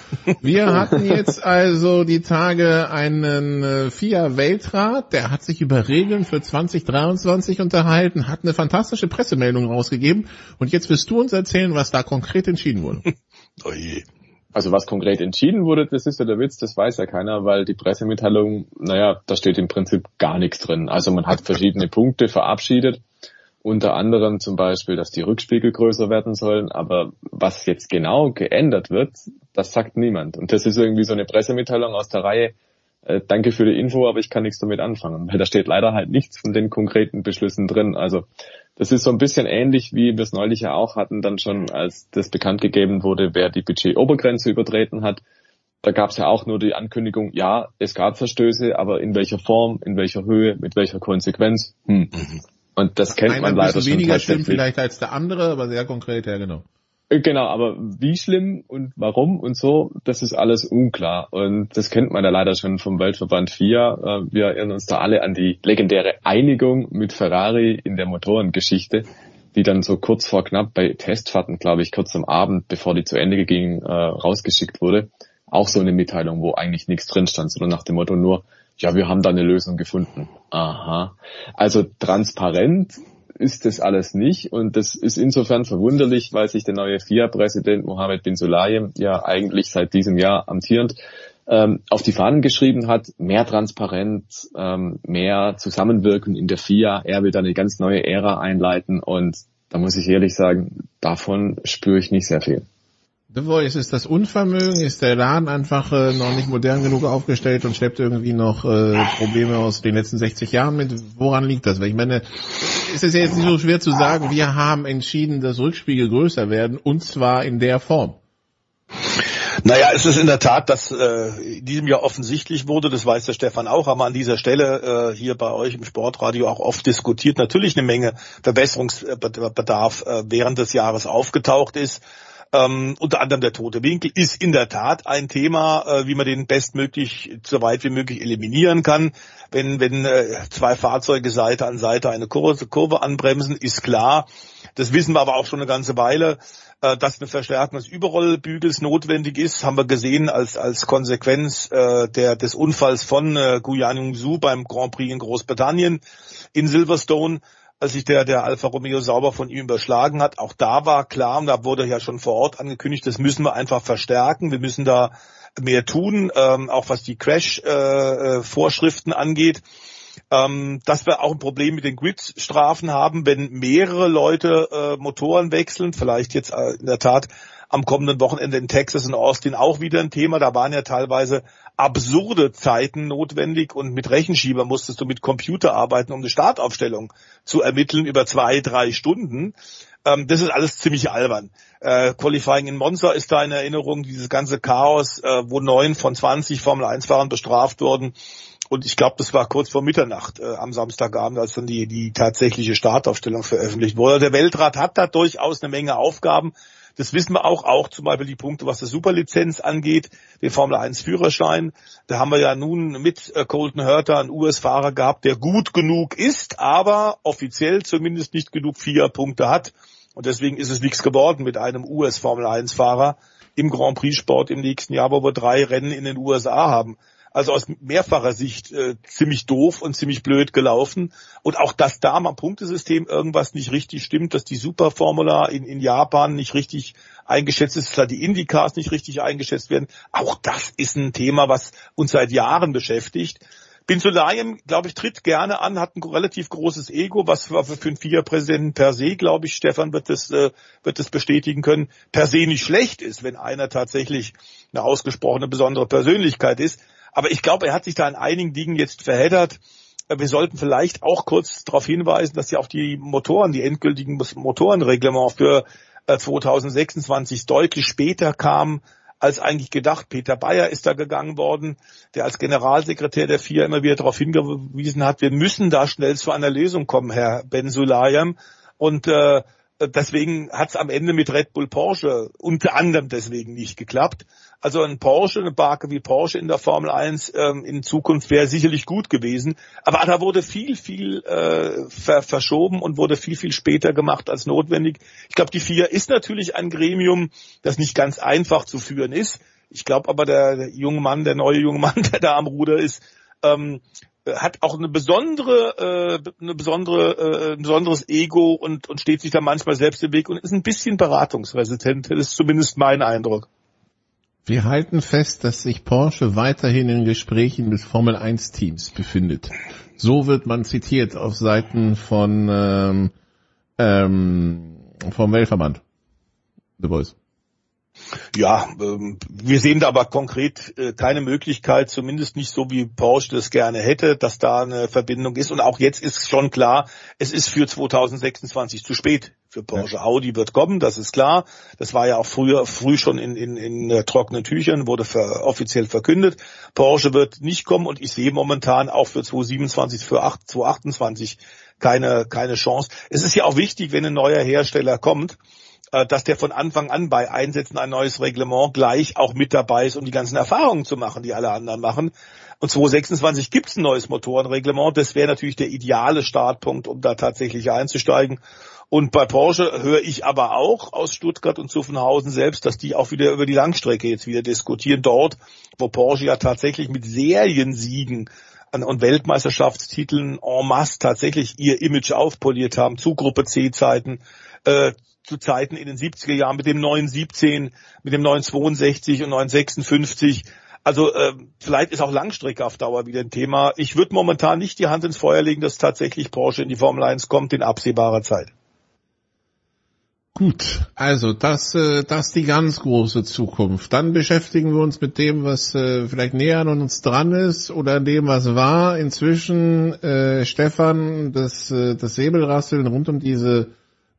Wir hatten jetzt also die Tage einen äh, FIA-Weltrat, der hat sich über Regeln für 2023 unterhalten, hat eine fantastische Pressemeldung rausgegeben und jetzt wirst du uns erzählen, was da konkret entschieden wurde. Oh je. Also was konkret entschieden wurde, das ist ja der Witz, das weiß ja keiner, weil die Pressemitteilung, naja, da steht im Prinzip gar nichts drin. Also man hat verschiedene Punkte verabschiedet, unter anderem zum Beispiel, dass die Rückspiegel größer werden sollen, aber was jetzt genau geändert wird, das sagt niemand. Und das ist irgendwie so eine Pressemitteilung aus der Reihe, äh, danke für die Info, aber ich kann nichts damit anfangen, weil da steht leider halt nichts von den konkreten Beschlüssen drin. Also das ist so ein bisschen ähnlich, wie wir es neulich ja auch hatten, dann schon, als das bekannt gegeben wurde, wer die Budgetobergrenze übertreten hat. Da gab es ja auch nur die Ankündigung, ja, es gab Verstöße, aber in welcher Form, in welcher Höhe, mit welcher Konsequenz. Hm. Und das kennt man leider schon weniger schlimm vielleicht als der andere, aber sehr konkret, ja genau. Genau, aber wie schlimm und warum und so, das ist alles unklar. Und das kennt man ja leider schon vom Weltverband FIA. Äh, Wir erinnern uns da alle an die legendäre Einigung mit Ferrari in der Motorengeschichte, die dann so kurz vor knapp bei Testfahrten, glaube ich, kurz am Abend, bevor die zu Ende ging, äh, rausgeschickt wurde. Auch so eine Mitteilung, wo eigentlich nichts drin stand, sondern nach dem Motto nur, ja, wir haben da eine Lösung gefunden. Aha. Also transparent ist das alles nicht und das ist insofern verwunderlich, weil sich der neue FIA-Präsident Mohammed bin Sulayem ja eigentlich seit diesem Jahr amtierend ähm, auf die Fahnen geschrieben hat, mehr Transparenz, ähm, mehr Zusammenwirken in der FIA. Er will da eine ganz neue Ära einleiten und da muss ich ehrlich sagen, davon spüre ich nicht sehr viel. The Voice, ist das Unvermögen? Ist der Laden einfach äh, noch nicht modern genug aufgestellt und schleppt irgendwie noch äh, Probleme aus den letzten 60 Jahren mit? Woran liegt das? Weil ich meine, es ist jetzt nicht so schwer zu sagen, wir haben entschieden, dass Rückspiegel größer werden und zwar in der Form. Naja, es ist in der Tat, dass äh, in diesem Jahr offensichtlich wurde, das weiß der Stefan auch, haben wir an dieser Stelle äh, hier bei euch im Sportradio auch oft diskutiert, natürlich eine Menge Verbesserungsbedarf äh, während des Jahres aufgetaucht ist. Ähm, unter anderem der tote Winkel ist in der Tat ein Thema, äh, wie man den bestmöglich so weit wie möglich eliminieren kann. Wenn, wenn äh, zwei Fahrzeuge Seite an Seite eine Kurve, Kurve anbremsen, ist klar. Das wissen wir aber auch schon eine ganze Weile, äh, dass eine Verstärkung des Überrollbügels notwendig ist, haben wir gesehen als, als Konsequenz äh, der, des Unfalls von äh, Guyan Su beim Grand Prix in Großbritannien in Silverstone als sich der, der Alfa Romeo sauber von ihm überschlagen hat. Auch da war klar, und da wurde ja schon vor Ort angekündigt, das müssen wir einfach verstärken. Wir müssen da mehr tun, ähm, auch was die Crash-Vorschriften äh, angeht. Ähm, dass wir auch ein Problem mit den Grid-Strafen haben, wenn mehrere Leute äh, Motoren wechseln, vielleicht jetzt äh, in der Tat am kommenden Wochenende in Texas und Austin auch wieder ein Thema. Da waren ja teilweise absurde Zeiten notwendig und mit Rechenschieber musstest du mit Computer arbeiten, um eine Startaufstellung zu ermitteln über zwei, drei Stunden. Ähm, das ist alles ziemlich albern. Äh, Qualifying in Monza ist da in Erinnerung, dieses ganze Chaos, äh, wo neun von 20 Formel 1 Fahrern bestraft wurden. Und ich glaube, das war kurz vor Mitternacht äh, am Samstagabend, als dann die, die tatsächliche Startaufstellung veröffentlicht wurde. Der Weltrat hat da durchaus eine Menge Aufgaben. Das wissen wir auch, auch zum Beispiel die Punkte, was die Superlizenz angeht, den Formel 1 Führerschein. Da haben wir ja nun mit äh, Colton Hurter einen US-Fahrer gehabt, der gut genug ist, aber offiziell zumindest nicht genug vier Punkte hat. Und deswegen ist es nichts geworden mit einem US-Formel 1-Fahrer im Grand Prix-Sport im nächsten Jahr, wo wir drei Rennen in den USA haben. Also aus mehrfacher Sicht äh, ziemlich doof und ziemlich blöd gelaufen. Und auch, dass da am Punktesystem irgendwas nicht richtig stimmt, dass die Superformula in, in Japan nicht richtig eingeschätzt ist, dass die Indicars nicht richtig eingeschätzt werden. Auch das ist ein Thema, was uns seit Jahren beschäftigt. Bin Sulayem, glaube ich, tritt gerne an, hat ein relativ großes Ego, was für für einen FIA-Präsidenten per se, glaube ich, Stefan wird das, äh, wird das bestätigen können, per se nicht schlecht ist, wenn einer tatsächlich eine ausgesprochene besondere Persönlichkeit ist. Aber ich glaube, er hat sich da in einigen Dingen jetzt verheddert. Wir sollten vielleicht auch kurz darauf hinweisen, dass ja auch die Motoren, die endgültigen Motorenreglement für äh, 2026 deutlich später kamen als eigentlich gedacht. Peter Bayer ist da gegangen worden, der als Generalsekretär der FIA immer wieder darauf hingewiesen hat, wir müssen da schnell zu einer Lösung kommen, Herr Ben Sulayem. Und äh, deswegen hat es am Ende mit Red Bull Porsche unter anderem deswegen nicht geklappt. Also ein Porsche, eine Barke wie Porsche in der Formel 1 ähm, in Zukunft wäre sicherlich gut gewesen. Aber da wurde viel, viel äh, ver verschoben und wurde viel, viel später gemacht als notwendig. Ich glaube, die FIA ist natürlich ein Gremium, das nicht ganz einfach zu führen ist. Ich glaube aber, der, der junge Mann, der neue junge Mann, der da am Ruder ist, ähm, hat auch eine besondere, äh, eine besondere, äh, ein besonderes Ego und, und steht sich da manchmal selbst im Weg und ist ein bisschen beratungsresistent. Das ist zumindest mein Eindruck. Wir halten fest, dass sich Porsche weiterhin in Gesprächen mit Formel 1 Teams befindet. So wird man zitiert auf Seiten von ähm, ähm, vom Weltverband. The Voice. Ja, ähm, wir sehen da aber konkret äh, keine Möglichkeit, zumindest nicht so wie Porsche das gerne hätte, dass da eine Verbindung ist. Und auch jetzt ist schon klar, es ist für 2026 zu spät für Porsche. Ja. Audi wird kommen, das ist klar. Das war ja auch früher früh schon in, in, in uh, trockenen Tüchern, wurde ver, offiziell verkündet. Porsche wird nicht kommen und ich sehe momentan auch für 2027, für 8, 2028 keine, keine Chance. Es ist ja auch wichtig, wenn ein neuer Hersteller kommt, äh, dass der von Anfang an bei Einsätzen ein neues Reglement gleich auch mit dabei ist, um die ganzen Erfahrungen zu machen, die alle anderen machen. Und 2026 gibt es ein neues Motorenreglement. Das wäre natürlich der ideale Startpunkt, um da tatsächlich einzusteigen. Und bei Porsche höre ich aber auch aus Stuttgart und Zuffenhausen selbst, dass die auch wieder über die Langstrecke jetzt wieder diskutieren. Dort, wo Porsche ja tatsächlich mit Seriensiegen und Weltmeisterschaftstiteln en masse tatsächlich ihr Image aufpoliert haben, zu Gruppe C-Zeiten, äh, zu Zeiten in den 70er Jahren mit dem 917, mit dem 962 und 956. Also äh, vielleicht ist auch Langstrecke auf Dauer wieder ein Thema. Ich würde momentan nicht die Hand ins Feuer legen, dass tatsächlich Porsche in die Formel 1 kommt in absehbarer Zeit. Gut, also das, äh, das die ganz große Zukunft. Dann beschäftigen wir uns mit dem, was äh, vielleicht näher an uns dran ist oder dem, was war. Inzwischen, äh, Stefan, das, äh, das Säbelrasseln rund um diese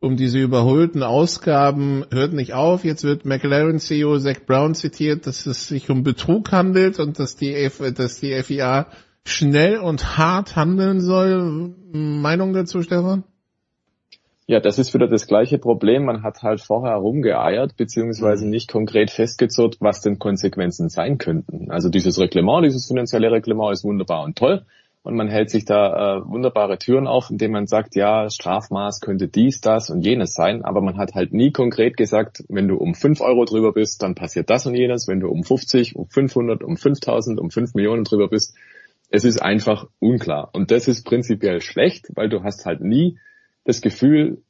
um diese überholten Ausgaben hört nicht auf. Jetzt wird McLaren CEO Zach Brown zitiert, dass es sich um Betrug handelt und dass die, F dass die FIA schnell und hart handeln soll. Meinung dazu, Stefan? Ja, das ist wieder das gleiche Problem. Man hat halt vorher rumgeeiert, beziehungsweise nicht konkret festgezurrt, was denn Konsequenzen sein könnten. Also dieses Reglement, dieses finanzielle Reglement ist wunderbar und toll und man hält sich da äh, wunderbare Türen auf, indem man sagt, ja, Strafmaß könnte dies, das und jenes sein, aber man hat halt nie konkret gesagt, wenn du um 5 Euro drüber bist, dann passiert das und jenes, wenn du um 50, um 500, um 5000, um 5 Millionen drüber bist, es ist einfach unklar. Und das ist prinzipiell schlecht, weil du hast halt nie das Gefühl,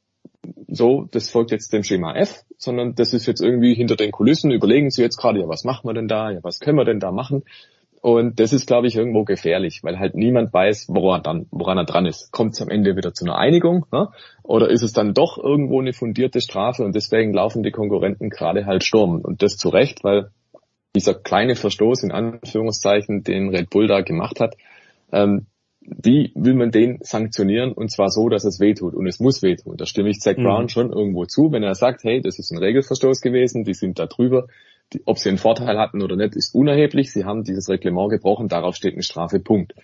so, das folgt jetzt dem Schema F, sondern das ist jetzt irgendwie hinter den Kulissen, überlegen sie jetzt gerade, ja, was machen wir denn da, ja, was können wir denn da machen? Und das ist, glaube ich, irgendwo gefährlich, weil halt niemand weiß, woran, dann, woran er dran ist. Kommt es am Ende wieder zu einer Einigung ne? oder ist es dann doch irgendwo eine fundierte Strafe und deswegen laufen die Konkurrenten gerade halt Sturm. Und das zu Recht, weil dieser kleine Verstoß in Anführungszeichen, den Red Bull da gemacht hat, ähm, wie will man den sanktionieren und zwar so, dass es wehtut und es muss wehtun. Da stimme ich Zack Mhm. Brown schon irgendwo zu, wenn er sagt, hey, das ist ein Regelverstoß gewesen, die sind da drüber, ob sie einen Vorteil hatten oder nicht, ist unerheblich, sie haben dieses Reglement gebrochen, darauf steht eine Strafe, Punkt.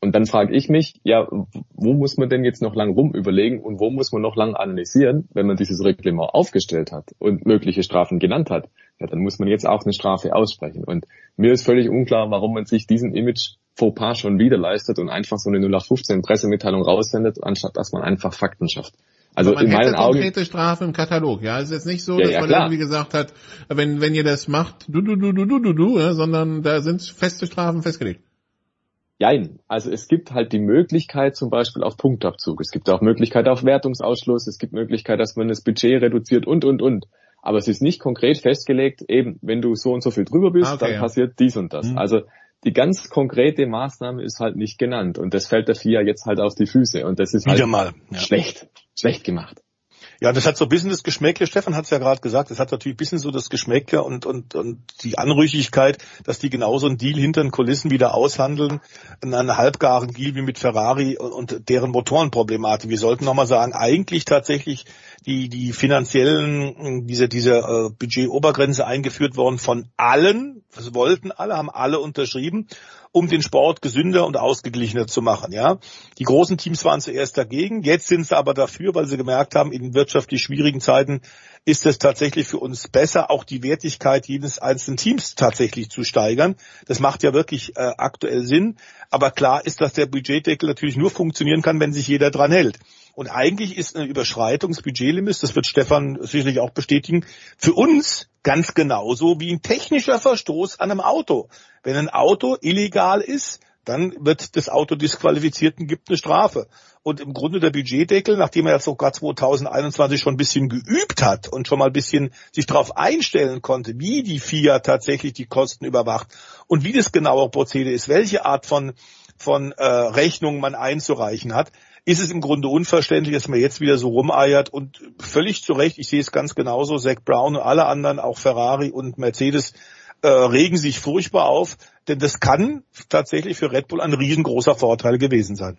Und dann frage ich mich, ja, wo muss man denn jetzt noch lang rumüberlegen und wo muss man noch lang analysieren, wenn man dieses Reglement aufgestellt hat und mögliche Strafen genannt hat? Ja, dann muss man jetzt auch eine Strafe aussprechen. Und mir ist völlig unklar, warum man sich diesen Image Fauxpas schon wieder leistet und einfach so eine 0815 Pressemitteilung raussendet, anstatt dass man einfach Fakten schafft. Also man in hätte meinen Augen, konkrete Strafe im Katalog. Ja, es ist jetzt nicht so, Ja, dass ja, man klar. irgendwie gesagt hat, wenn wenn ihr das macht, du du du du du du du, ja, sondern da sind feste Strafen festgelegt. Jein. Also es gibt halt die Möglichkeit zum Beispiel auf Punktabzug. Es gibt auch Möglichkeit auf Wertungsausschluss. Es gibt Möglichkeit, dass man das Budget reduziert und, und, und. Aber es ist nicht konkret festgelegt, eben, wenn du so und so viel drüber bist, Ah, okay, dann ja. passiert dies und das. Mhm. Also die ganz konkrete Maßnahme ist halt nicht genannt. Und das fällt der FIA jetzt halt auf die Füße. Und das ist halt Wieder mal, ja. schlecht. Schlecht gemacht. Ja, das hat so ein bisschen das Geschmäckle, Stefan hat es ja gerade gesagt, das hat natürlich ein bisschen so das Geschmäckle und, und, und die Anrüchigkeit, dass die genauso einen Deal hinter den Kulissen wieder aushandeln, einen halbgaren Deal wie mit Ferrari und, und deren Motorenproblematik. Wir sollten nochmal sagen, eigentlich tatsächlich die, die finanziellen, diese, diese äh, Budgetobergrenze eingeführt worden von allen, das wollten alle, haben alle unterschrieben, um den Sport gesünder und ausgeglichener zu machen, ja. Die großen Teams waren zuerst dagegen, jetzt sind sie aber dafür, weil sie gemerkt haben, in wirtschaftlich schwierigen Zeiten ist es tatsächlich für uns besser, auch die Wertigkeit jedes einzelnen Teams tatsächlich zu steigern. Das macht ja wirklich äh, aktuell Sinn. Aber klar ist, dass der Budgetdeckel natürlich nur funktionieren kann, wenn sich jeder dran hält. Und eigentlich ist eine Überschreitung des Budgetlimits, das wird Stefan sicherlich auch bestätigen, für uns ganz genauso wie ein technischer Verstoß an einem Auto. Wenn ein Auto illegal ist, dann wird das Auto disqualifiziert und gibt eine Strafe. Und im Grunde der Budgetdeckel, nachdem er jetzt sogar 2021 schon ein bisschen geübt hat und schon mal ein bisschen sich darauf einstellen konnte, wie die FIA tatsächlich die Kosten überwacht und wie das genaue Prozedere ist, welche Art von, von äh, Rechnungen man einzureichen hat, ist es im Grunde unverständlich, dass man jetzt wieder so rumeiert und völlig zu Recht, ich sehe es ganz genauso, Zach Brown und alle anderen, auch Ferrari und Mercedes, äh, regen sich furchtbar auf, denn das kann tatsächlich für Red Bull ein riesengroßer Vorteil gewesen sein.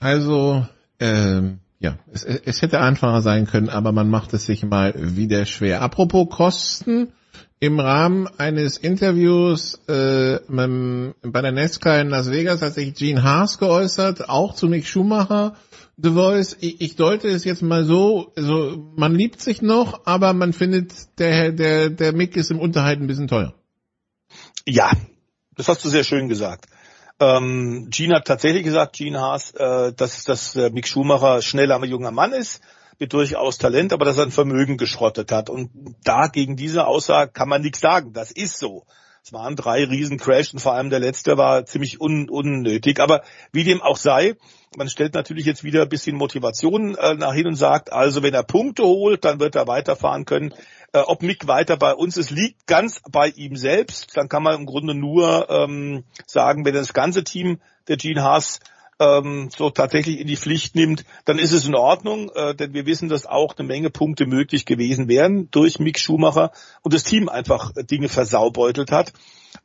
Also, ähm, ja, es, es hätte einfacher sein können, aber man macht es sich mal wieder schwer. Apropos Kosten, im Rahmen eines Interviews äh, bei der NASCAR in Las Vegas hat sich Gene Haas geäußert, auch zu Mick Schumacher. The Voice, ich, ich deute es jetzt mal so, also man liebt sich noch, aber man findet, der, der, der Mick ist im Unterhalt ein bisschen teuer. Ja, das hast du sehr schön gesagt. Ähm, Gene hat tatsächlich gesagt, Gene Haas, äh, dass, dass äh, Mick Schumacher schneller junger Mann ist, mit durchaus Talent, aber dass er ein Vermögen geschrottet hat. Und da gegen diese Aussage kann man nichts sagen. Das ist so. Es waren drei Riesencrash und vor allem der letzte war ziemlich un unnötig. Aber wie dem auch sei, man stellt natürlich jetzt wieder ein bisschen Motivation äh, nach hin und sagt, also wenn er Punkte holt, dann wird er weiterfahren können. Äh, ob Mick weiter bei uns ist, liegt ganz bei ihm selbst. Dann kann man im Grunde nur ähm, sagen, wenn das ganze Team der Gene Haas ähm, so tatsächlich in die Pflicht nimmt, dann ist es in Ordnung, äh, denn wir wissen, dass auch eine Menge Punkte möglich gewesen wären durch Mick Schumacher und das Team einfach äh, Dinge versaubeutelt hat.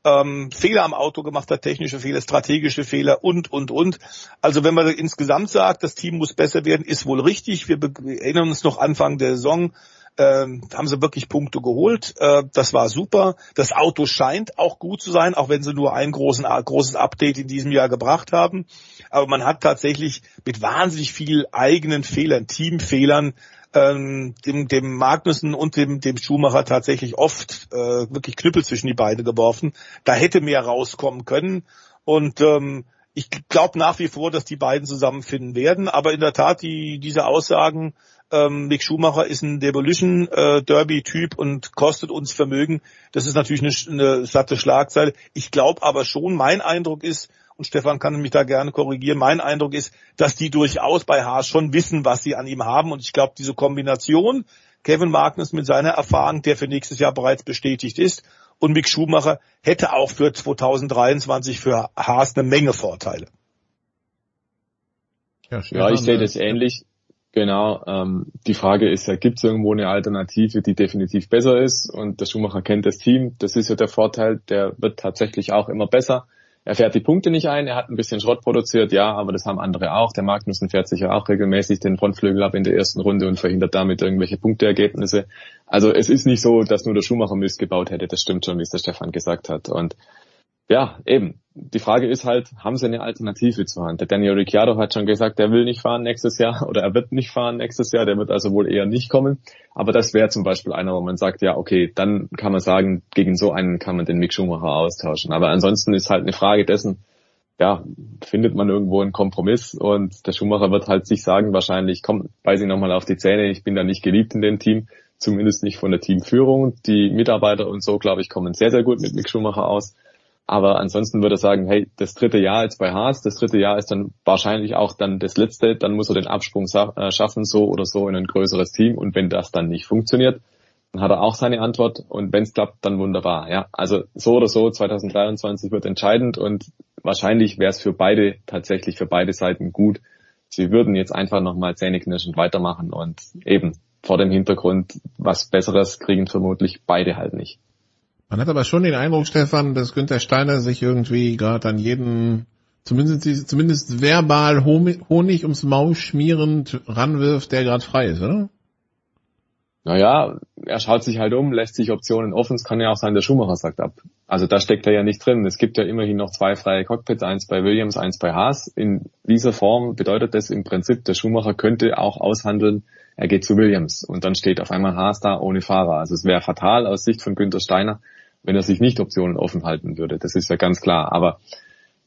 Ähm, Fehler am Auto gemacht hat, technische Fehler, strategische Fehler und, und, und. Also wenn man insgesamt sagt, das Team muss besser werden, ist wohl richtig. Wir, erinnern uns noch Anfang der Saison, ähm, haben sie wirklich Punkte geholt. Äh, das war super. Das Auto scheint auch gut zu sein, auch wenn sie nur ein großen, großes Update in diesem Jahr gebracht haben. Aber man hat tatsächlich mit wahnsinnig viel eigenen Fehlern, Teamfehlern, ähm, dem, dem Magnussen und dem, dem Schumacher tatsächlich oft äh, wirklich Knüppel zwischen die Beine geworfen. Da hätte mehr rauskommen können. Und ähm, ich glaube nach wie vor, dass die beiden zusammenfinden werden. Aber in der Tat, die, diese Aussagen, ähm, Mick Schumacher ist ein Demolition äh, Derby Typ und kostet uns Vermögen. Das ist natürlich eine, eine satte Schlagzeile. Ich glaube aber schon, mein Eindruck ist, und Stefan kann mich da gerne korrigieren, mein Eindruck ist, dass die durchaus bei Haas schon wissen, was sie an ihm haben. Und ich glaube, diese Kombination, Kevin Magnus mit seiner Erfahrung, der für nächstes Jahr bereits bestätigt ist, Und Mick Schumacher hätte auch für 2023 für Haas eine Menge Vorteile. Ja, ja ich sehe das ähnlich. Genau. Ähm, die Frage ist ja, gibt es irgendwo eine Alternative, die definitiv besser ist? Und der Schumacher kennt das Team. Das ist ja der Vorteil. Der wird tatsächlich auch immer besser. Er fährt die Punkte nicht ein. Er hat ein bisschen Schrott produziert, ja, aber das haben andere auch. Der Magnussen fährt sich ja auch regelmäßig den Frontflügel ab in der ersten Runde und verhindert damit irgendwelche Punkteergebnisse. Also es ist nicht so, dass nur der Schumacher Mist gebaut hätte. Das stimmt schon, wie es der Stefan gesagt hat. Und ja, eben. Die Frage ist halt, haben sie eine Alternative zur Hand? Der Daniel Ricciardo hat schon gesagt, er will nicht fahren nächstes Jahr oder er wird nicht fahren nächstes Jahr, der wird also wohl eher nicht kommen. Aber das wäre zum Beispiel einer, wo man sagt, ja, okay, dann kann man sagen, gegen so einen kann man den Mick Schumacher austauschen. Aber ansonsten ist halt eine Frage dessen, ja, findet man irgendwo einen Kompromiss und der Schumacher wird halt sich sagen wahrscheinlich, komm, beiß ich nochmal auf die Zähne, ich bin da nicht geliebt in dem Team, zumindest nicht von der Teamführung. Die Mitarbeiter und so, glaube ich, kommen sehr, sehr gut mit Mick Schumacher aus. Aber ansonsten würde er sagen, hey, das dritte Jahr jetzt bei Haas, das dritte Jahr ist dann wahrscheinlich auch dann das letzte, dann muss er den Absprung äh, schaffen, so oder so in ein größeres Team. Und wenn das dann nicht funktioniert, dann hat er auch seine Antwort. Und wenn es klappt, dann wunderbar. Ja, also so oder so, 2023 wird entscheidend und wahrscheinlich wäre es für beide, tatsächlich für beide Seiten gut. Sie würden jetzt einfach nochmal zähneknirschend weitermachen und eben vor dem Hintergrund was Besseres kriegen vermutlich beide halt nicht. Man hat aber schon den Eindruck, Stefan, dass Günther Steiner sich irgendwie gerade an jeden, zumindest, zumindest verbal Honig ums Maul schmierend ranwirft, der gerade frei ist, oder? Naja, er schaut sich halt um, lässt sich Optionen offen. Es kann ja auch sein, der Schumacher sagt ab. Also da steckt er ja nicht drin. Es gibt ja immerhin noch zwei freie Cockpits, eins bei Williams, eins bei Haas. In dieser Form bedeutet das im Prinzip, der Schumacher könnte auch aushandeln, er geht zu Williams und dann steht auf einmal Haas da ohne Fahrer. Also es wäre fatal aus Sicht von Günther Steiner, wenn er sich nicht Optionen offen halten würde. Das ist ja ganz klar. Aber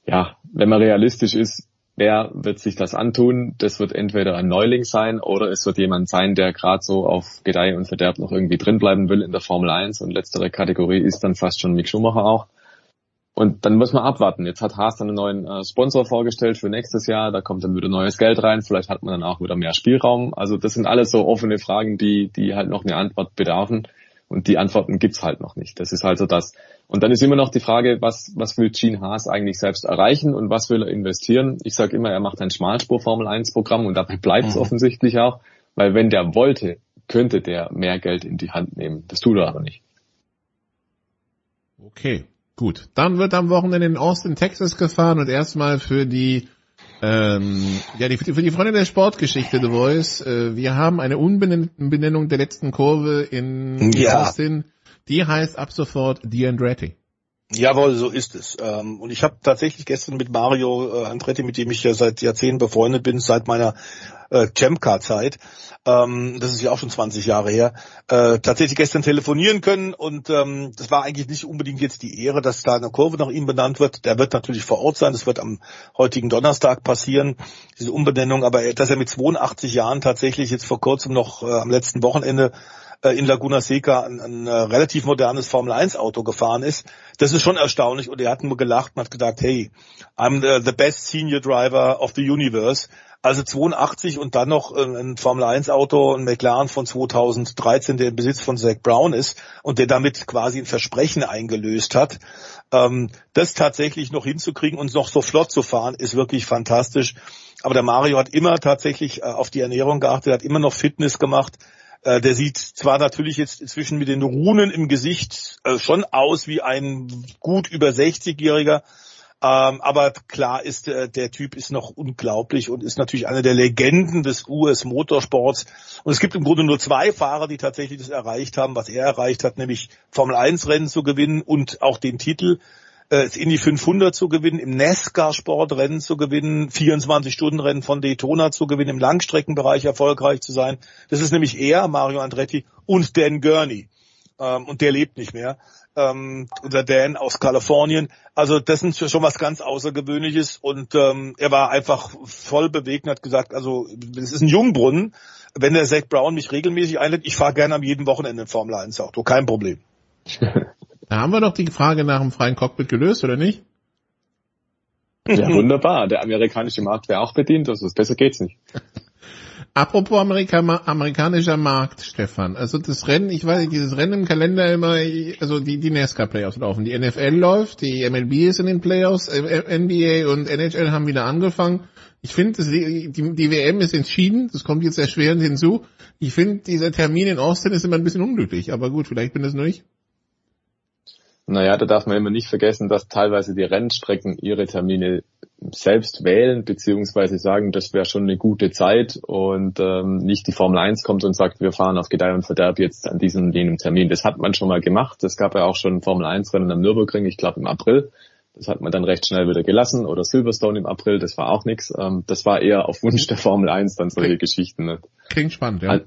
ja, wenn man realistisch ist, wer wird sich das antun? Das wird entweder ein Neuling sein oder es wird jemand sein, der gerade so auf Gedeih und Verderb noch irgendwie drinbleiben will in der Formel 1 und letztere Kategorie ist dann fast schon Mick Schumacher auch. Und dann muss man abwarten. Jetzt hat Haas dann einen neuen äh, Sponsor vorgestellt für nächstes Jahr. Da kommt dann wieder neues Geld rein. Vielleicht hat man dann auch wieder mehr Spielraum. Also das sind alles so offene Fragen, die, die halt noch eine Antwort bedarfen. Und die Antworten gibt's halt noch nicht. Das ist halt so das. Und dann ist immer noch die Frage, was, was will Gene Haas eigentlich selbst erreichen und was will er investieren? Ich sage immer, er macht ein Schmalspur-Formel-1-Programm und dabei bleibt's mhm. offensichtlich auch. Weil wenn der wollte, könnte der mehr Geld in die Hand nehmen. Das tut er aber nicht. Okay, gut. Dann wird am Wochenende in Austin, Texas gefahren und erstmal für die ähm, ja, die, für die Freunde der Sportgeschichte, The Voice, äh, wir haben eine Umbenennung der letzten Kurve in ja. Austin. Die heißt ab sofort The Andretti. Jawohl, so ist es. Ähm, und ich habe tatsächlich gestern mit Mario äh, Andretti, mit dem ich ja seit Jahrzehnten befreundet bin, seit meiner äh, Champ-Car-Zeit, ähm, das ist ja auch schon 20 Jahre her, äh, tatsächlich gestern telefonieren können und ähm, das war eigentlich nicht unbedingt jetzt die Ehre, dass da eine Kurve nach ihm benannt wird. Der wird natürlich vor Ort sein, das wird am heutigen Donnerstag passieren, diese Umbenennung, aber dass er mit 82 Jahren tatsächlich jetzt vor kurzem noch äh, am letzten Wochenende in Laguna Seca ein, ein, äh, relativ modernes Formel 1 Auto gefahren ist. Das ist schon erstaunlich und er hat nur gelacht und hat gesagt, hey, I'm the, the best senior driver of the universe. Also 82 und dann noch äh, ein Formel 1 Auto, ein McLaren von 2013, der im Besitz von Zach Brown ist und der damit quasi ein Versprechen eingelöst hat. Ähm, das tatsächlich noch hinzukriegen und noch so flott zu fahren, ist wirklich fantastisch. Aber der Mario hat immer tatsächlich auf die Ernährung geachtet, hat immer noch Fitness gemacht, äh, der sieht zwar natürlich jetzt inzwischen mit den Runen im Gesicht äh, schon aus wie ein gut über 60-Jähriger, ähm, aber klar ist, äh, der Typ ist noch unglaublich und ist natürlich eine der Legenden des US-Motorsports. Und es gibt im Grunde nur zwei Fahrer, die tatsächlich das erreicht haben, was er erreicht hat, nämlich Formel-1-Rennen zu gewinnen und auch den Titel äh, in die 500 zu gewinnen, im NASCAR-Sportrennen zu gewinnen, 24-Stunden-Rennen von Daytona zu gewinnen, im Langstreckenbereich erfolgreich zu sein. Das ist nämlich er, Mario Andretti und Dan Gurney. Ähm, und der lebt nicht mehr. Ähm, unser Dan aus Kalifornien. Also das ist schon was ganz Außergewöhnliches und ähm, er war einfach voll bewegt und hat gesagt, also es ist ein Jungbrunnen. Wenn der Zach Brown mich regelmäßig einlädt, ich fahre gerne am jeden Wochenende ein Formel 1 Auto, kein Problem. Da haben wir doch die Frage nach dem freien Cockpit gelöst, oder nicht? Ja, wunderbar. Der amerikanische Markt wäre auch bedient, also besser geht's nicht. Apropos Amerika, amerikanischer Markt, Stefan. Also das Rennen, ich weiß nicht, dieses Rennen im Kalender immer, also die, die NASCAR-Playoffs laufen. Die NFL läuft, die MLB ist in den Playoffs, äh, NBA und NHL haben wieder angefangen. Ich finde, die, die WM ist entschieden, das kommt jetzt erschwerend hinzu. Ich finde, dieser Termin in Austin ist immer ein bisschen unglücklich, aber gut, vielleicht bin das nur ich. Naja, da darf man immer nicht vergessen, dass teilweise die Rennstrecken ihre Termine selbst wählen, beziehungsweise sagen, das wäre schon eine gute Zeit und ähm, nicht die Formel 1 kommt und sagt, wir fahren auf Gedeih und Verderb jetzt an diesem und jenem Termin. Das hat man schon mal gemacht. Es gab ja auch schon Formel 1 Rennen am Nürburgring, ich glaube im April. Das hat man dann recht schnell wieder gelassen oder Silverstone im April, das war auch nichts. Ähm, das war eher auf Wunsch der Formel 1 dann solche Klingt, Geschichten. Ne? Klingt spannend, ja.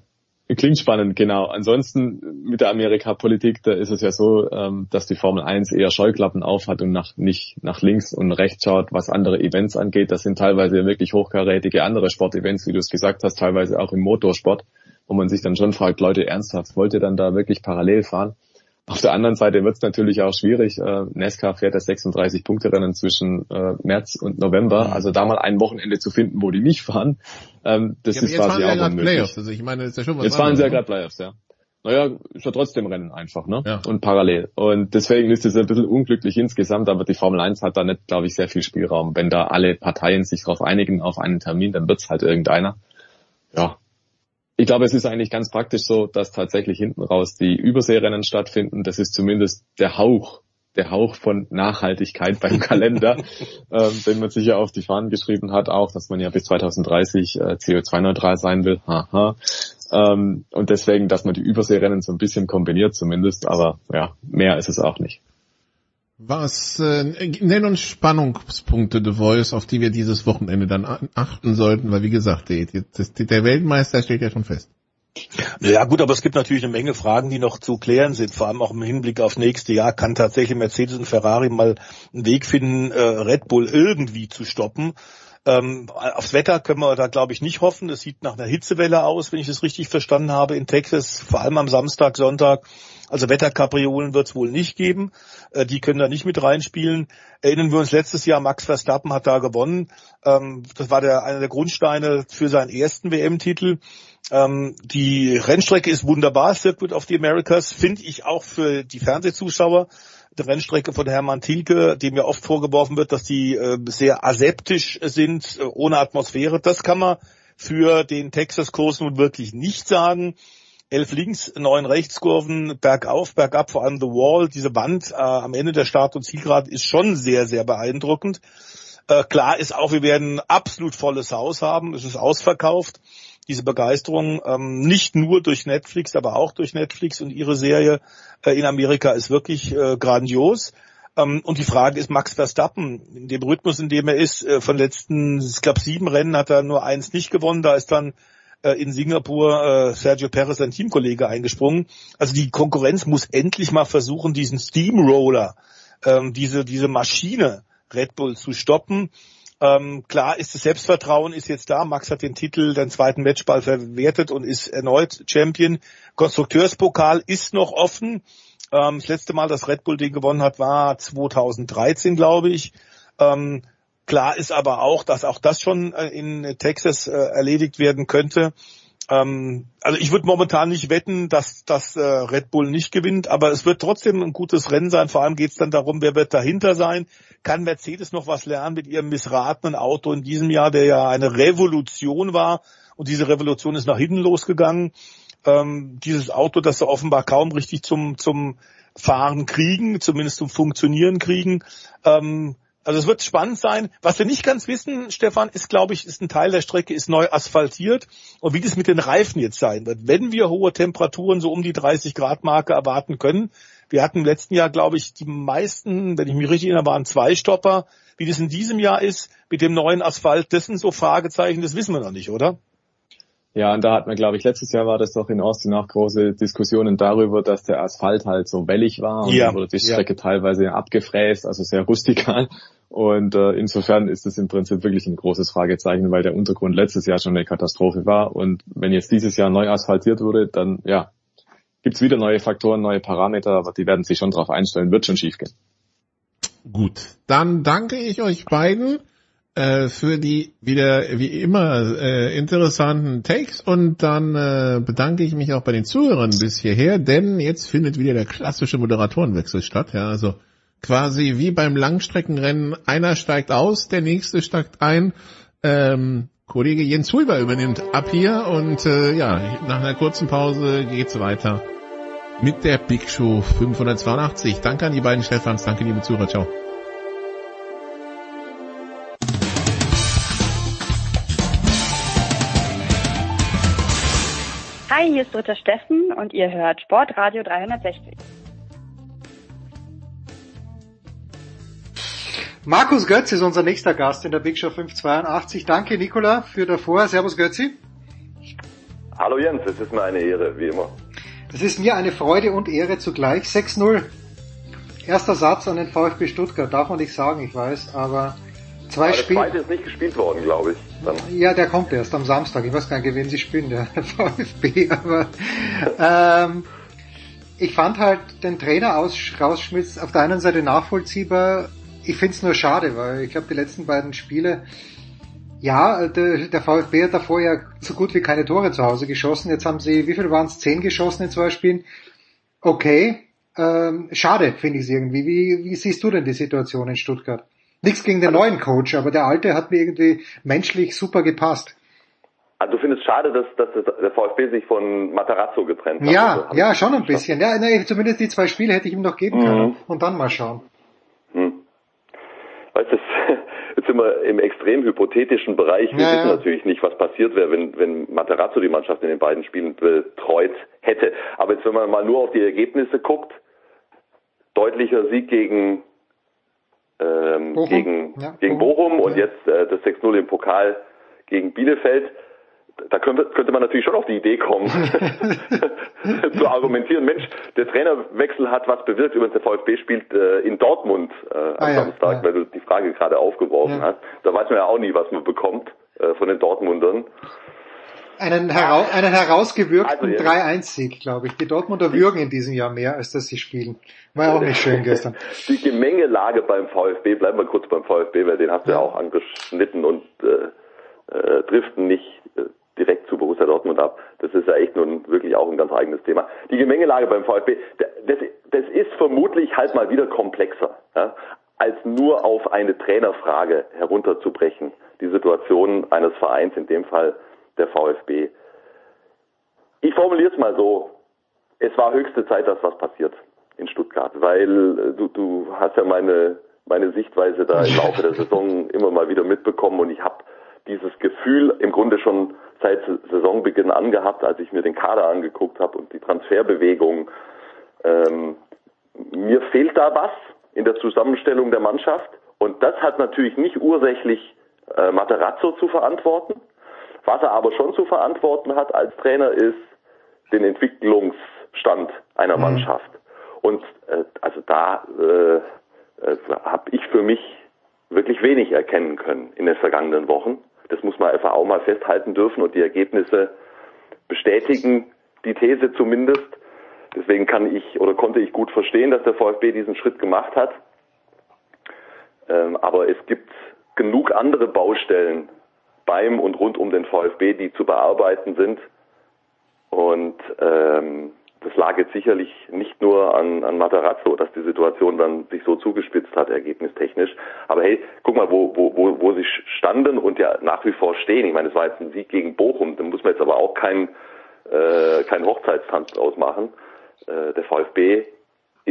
Klingt spannend, genau. Ansonsten mit der Amerika-Politik, da ist es ja so, ähm, dass die Formel 1 eher Scheuklappen aufhat und nach, nicht nach links und rechts schaut, was andere Events angeht. Das sind teilweise wirklich hochkarätige andere Sportevents, wie du es gesagt hast, teilweise auch im Motorsport, wo man sich dann schon fragt, Leute, ernsthaft, wollt ihr dann da wirklich parallel fahren? Auf der anderen Seite wird es natürlich auch schwierig. Äh, NASCAR fährt das 36-Punkte-Rennen zwischen äh, März und November. Also da mal ein Wochenende zu finden, wo die nicht fahren, ähm, das ja, ist jetzt quasi fahren auch ja unmöglich. Playoffs, also ich meine, das ist ja schon was Jetzt fahren sie ja anderes, gerade Playoffs, ja. Naja, ist ja trotzdem Rennen einfach, ne? Ja. Und parallel. Und deswegen ist es ein bisschen unglücklich insgesamt, aber die Formel 1 hat da nicht, glaube ich, sehr viel Spielraum. Wenn da alle Parteien sich darauf einigen, auf einen Termin, dann wird's halt irgendeiner. Ja. Ich glaube, es ist eigentlich ganz praktisch so, dass tatsächlich hinten raus die Überseerennen stattfinden. Das ist zumindest der Hauch, der Hauch von Nachhaltigkeit beim Kalender, ähm, den man sich ja auf die Fahnen geschrieben hat, auch, dass man ja bis 2030 äh, CO2-neutral sein will. Haha. Ähm, und deswegen, dass man die Überseerennen so ein bisschen kombiniert zumindest, aber ja, mehr ist es auch nicht. Was, äh, nenn uns Spannungspunkte The Voice, auf die wir dieses Wochenende dann achten sollten, weil wie gesagt, die, die, die, der Weltmeister steht ja schon fest. Ja gut, aber es gibt natürlich eine Menge Fragen, die noch zu klären sind. Vor allem auch im Hinblick auf nächste Jahr kann tatsächlich Mercedes und Ferrari mal einen Weg finden, äh, Red Bull irgendwie zu stoppen. Ähm, aufs Wetter können wir da glaube ich nicht hoffen. Das sieht nach einer Hitzewelle aus, wenn ich das richtig verstanden habe in Texas, vor allem am Samstag, Sonntag. Also Wetterkapriolen wird es wohl nicht geben. Äh, die können da nicht mit reinspielen. Erinnern wir uns letztes Jahr, Max Verstappen hat da gewonnen. Ähm, das war der, einer der Grundsteine für seinen ersten WM-Titel. Ähm, die Rennstrecke ist wunderbar, Circuit of the Americas, finde ich auch für die Fernsehzuschauer. Die Rennstrecke von Hermann Tilke, dem ja oft vorgeworfen wird, dass die äh, sehr aseptisch sind, äh, ohne Atmosphäre. Das kann man für den Texas-Kurs nun wirklich nicht sagen. Elf links, neun Rechtskurven, bergauf, bergab, vor allem The Wall, diese Wand äh, am Ende der Start- und Zielgerade ist schon sehr, sehr beeindruckend. Äh, klar ist auch, wir werden absolut volles Haus haben. Es ist ausverkauft. Diese Begeisterung, ähm, nicht nur durch Netflix, aber auch durch Netflix und ihre Serie äh, in Amerika ist wirklich äh, grandios. Ähm, und die Frage ist, Max Verstappen, in dem Rhythmus, in dem er ist, äh, von letzten, ich glaube, sieben Rennen hat er nur eins nicht gewonnen. Da ist dann äh, in Singapur äh, Sergio Perez, sein Teamkollege, eingesprungen. Also die Konkurrenz muss endlich mal versuchen, diesen Steamroller, ähm, diese, diese Maschine Red Bull zu stoppen. Ähm, klar ist das Selbstvertrauen ist jetzt da. Max hat den Titel, den zweiten Matchball verwertet und ist erneut Champion. Konstrukteurspokal ist noch offen. Ähm, das letzte Mal, dass Red Bull den gewonnen hat, war 2013, glaube ich. Ähm, klar ist aber auch, dass auch das schon äh, in Texas äh, erledigt werden könnte. Ähm, also ich würde momentan nicht wetten, dass dass äh, Red Bull nicht gewinnt, aber es wird trotzdem ein gutes Rennen sein. Vor allem geht es dann darum, wer wird dahinter sein. Kann Mercedes noch was lernen mit ihrem missratenen Auto in diesem Jahr, der ja eine Revolution war und diese Revolution ist nach hinten losgegangen. Ähm, dieses Auto, das sie offenbar kaum richtig zum zum Fahren kriegen, zumindest zum Funktionieren kriegen. Ähm, also es wird spannend sein. Was wir nicht ganz wissen, Stefan, ist, glaube ich, ist ein Teil der Strecke ist neu asphaltiert und wie das mit den Reifen jetzt sein wird. Wenn wir hohe Temperaturen so um die 30 Grad Marke erwarten können, wir hatten im letzten Jahr, glaube ich, die meisten, wenn ich mich richtig erinnere, waren zwei Stopper. Wie das in diesem Jahr ist mit dem neuen Asphalt, das sind so Fragezeichen, das wissen wir noch nicht, oder? Ja, und da hat man, glaube ich, letztes Jahr war das doch in Austin auch große Diskussionen darüber, dass der Asphalt halt so wellig war und Ja, wurde die ja. Strecke teilweise abgefräst, also sehr rustikal. Und äh, insofern ist es im Prinzip wirklich ein großes Fragezeichen, weil der Untergrund letztes Jahr schon eine Katastrophe war. Und wenn jetzt dieses Jahr neu asphaltiert wurde, dann ja, gibt's wieder neue Faktoren, neue Parameter, aber die werden sich schon darauf einstellen, wird schon schiefgehen. Gut, dann danke ich euch beiden. Äh, für die wieder wie immer äh, interessanten Takes und dann äh, bedanke ich mich auch bei den Zuhörern bis hierher, denn jetzt findet wieder der klassische Moderatorenwechsel statt. Ja, also quasi wie beim Langstreckenrennen, einer steigt aus, der nächste steigt ein. Ähm, Kollege Jens Hulber übernimmt ab hier und äh, ja, nach einer kurzen Pause geht's weiter mit der Big Show 582. Danke an die beiden Stefans, danke liebe Zuhörer, ciao. Hier ist Dritter Steffen und ihr hört Sportradio 360. Markus Götz ist unser nächster Gast in der Big Show 582. Danke Nicola für davor. Servus Götzi. Hallo Jens, es ist mir eine Ehre, wie immer. Es ist mir eine Freude und Ehre zugleich. 6-0. Erster Satz an den VfB Stuttgart. Darf man nicht sagen, ich weiß, aber zwei Aber der Spiele. zweite ist nicht gespielt worden, glaube ich. Dann. Ja, der kommt erst am Samstag. Ich weiß gar nicht, gegen wen sie spielen, der VfB. Aber ähm, ich fand halt den Trainer aus rausschmitz auf der einen Seite nachvollziehbar. Ich find's nur schade, weil ich glaube, die letzten beiden Spiele, ja, der, der VfB hat davor ja so gut wie keine Tore zu Hause geschossen. Jetzt haben sie, wie viel waren es? Zehn geschossen in zwei Spielen. Okay, ähm, schade finde ich es irgendwie. Wie, wie siehst du denn die Situation in Stuttgart? Nichts gegen den neuen Coach, aber der alte hat mir irgendwie menschlich super gepasst. Also du findest schade, dass, dass der VfB sich von Matarazzo getrennt hat. Ja, Also, ja, schon ein bisschen. Ja, nee, zumindest die zwei Spiele hätte ich ihm noch geben Mhm. können. Und dann mal schauen. Weißt du, jetzt sind wir im extrem hypothetischen Bereich. Wir Ja, wissen ja. natürlich nicht, was passiert wäre, wenn, wenn Materazzo die Mannschaft in den beiden Spielen betreut hätte. Aber jetzt, wenn man mal nur auf die Ergebnisse guckt, deutlicher Sieg gegen, ähm, Bochum. gegen, Ja, gegen Bochum und jetzt äh, das 6-0 im Pokal gegen Bielefeld. Da könnte, könnte man natürlich schon auf die Idee kommen, zu argumentieren, Mensch, der Trainerwechsel hat was bewirkt. Übrigens, der VfB spielt äh, in Dortmund äh, am Ah, ja, Samstag, weil du die Frage gerade aufgeworfen Ja. hast. Da weiß man ja auch nie, was man bekommt äh, von den Dortmundern. Einen, herau einen herausgewürgten Also, ja. 3-1-Sieg, glaube ich. Die Dortmunder würgen in diesem Jahr mehr, als dass sie spielen. War ja auch nicht schön gestern. Die Gemengelage beim VfB, bleiben wir kurz beim VfB, weil den hast du ja auch angeschnitten und äh, äh, driften nicht äh, direkt zu Borussia Dortmund ab. Das ist ja echt nun wirklich auch ein ganz eigenes Thema. Die Gemengelage beim VfB, das, das ist vermutlich halt mal wieder komplexer, ja, als nur auf eine Trainerfrage herunterzubrechen. Die Situation eines Vereins, in dem Fall der VfB. Ich formuliere es mal so. Es war höchste Zeit, dass was passiert in Stuttgart, weil äh, du, du hast ja meine, meine Sichtweise da im Laufe der Saison immer mal wieder mitbekommen und ich habe dieses Gefühl im Grunde schon seit Saisonbeginn angehabt, als ich mir den Kader angeguckt habe und die Transferbewegung. Ähm, mir fehlt da was in der Zusammenstellung der Mannschaft und das hat natürlich nicht ursächlich äh, Materazzo zu verantworten. Was er aber schon zu verantworten hat als Trainer ist den Entwicklungsstand einer Mannschaft. Und äh, also da äh, äh, habe ich für mich wirklich wenig erkennen können in den vergangenen Wochen. Das muss man einfach auch mal festhalten dürfen und die Ergebnisse bestätigen die These zumindest. Deswegen kann ich oder konnte ich gut verstehen, dass der VfB diesen Schritt gemacht hat. Ähm, aber es gibt genug andere Baustellen beim und rund um den VfB, die zu bearbeiten sind. Und ähm, das lag jetzt sicherlich nicht nur an, an Matarazzo, dass die Situation dann sich so zugespitzt hat, ergebnistechnisch. Aber hey, guck mal, wo, wo, wo, wo sie standen und ja nach wie vor stehen. Ich meine, es war jetzt ein Sieg gegen Bochum, da muss man jetzt aber auch keinen äh, kein Hochzeitstanz draus machen. Äh, der VfB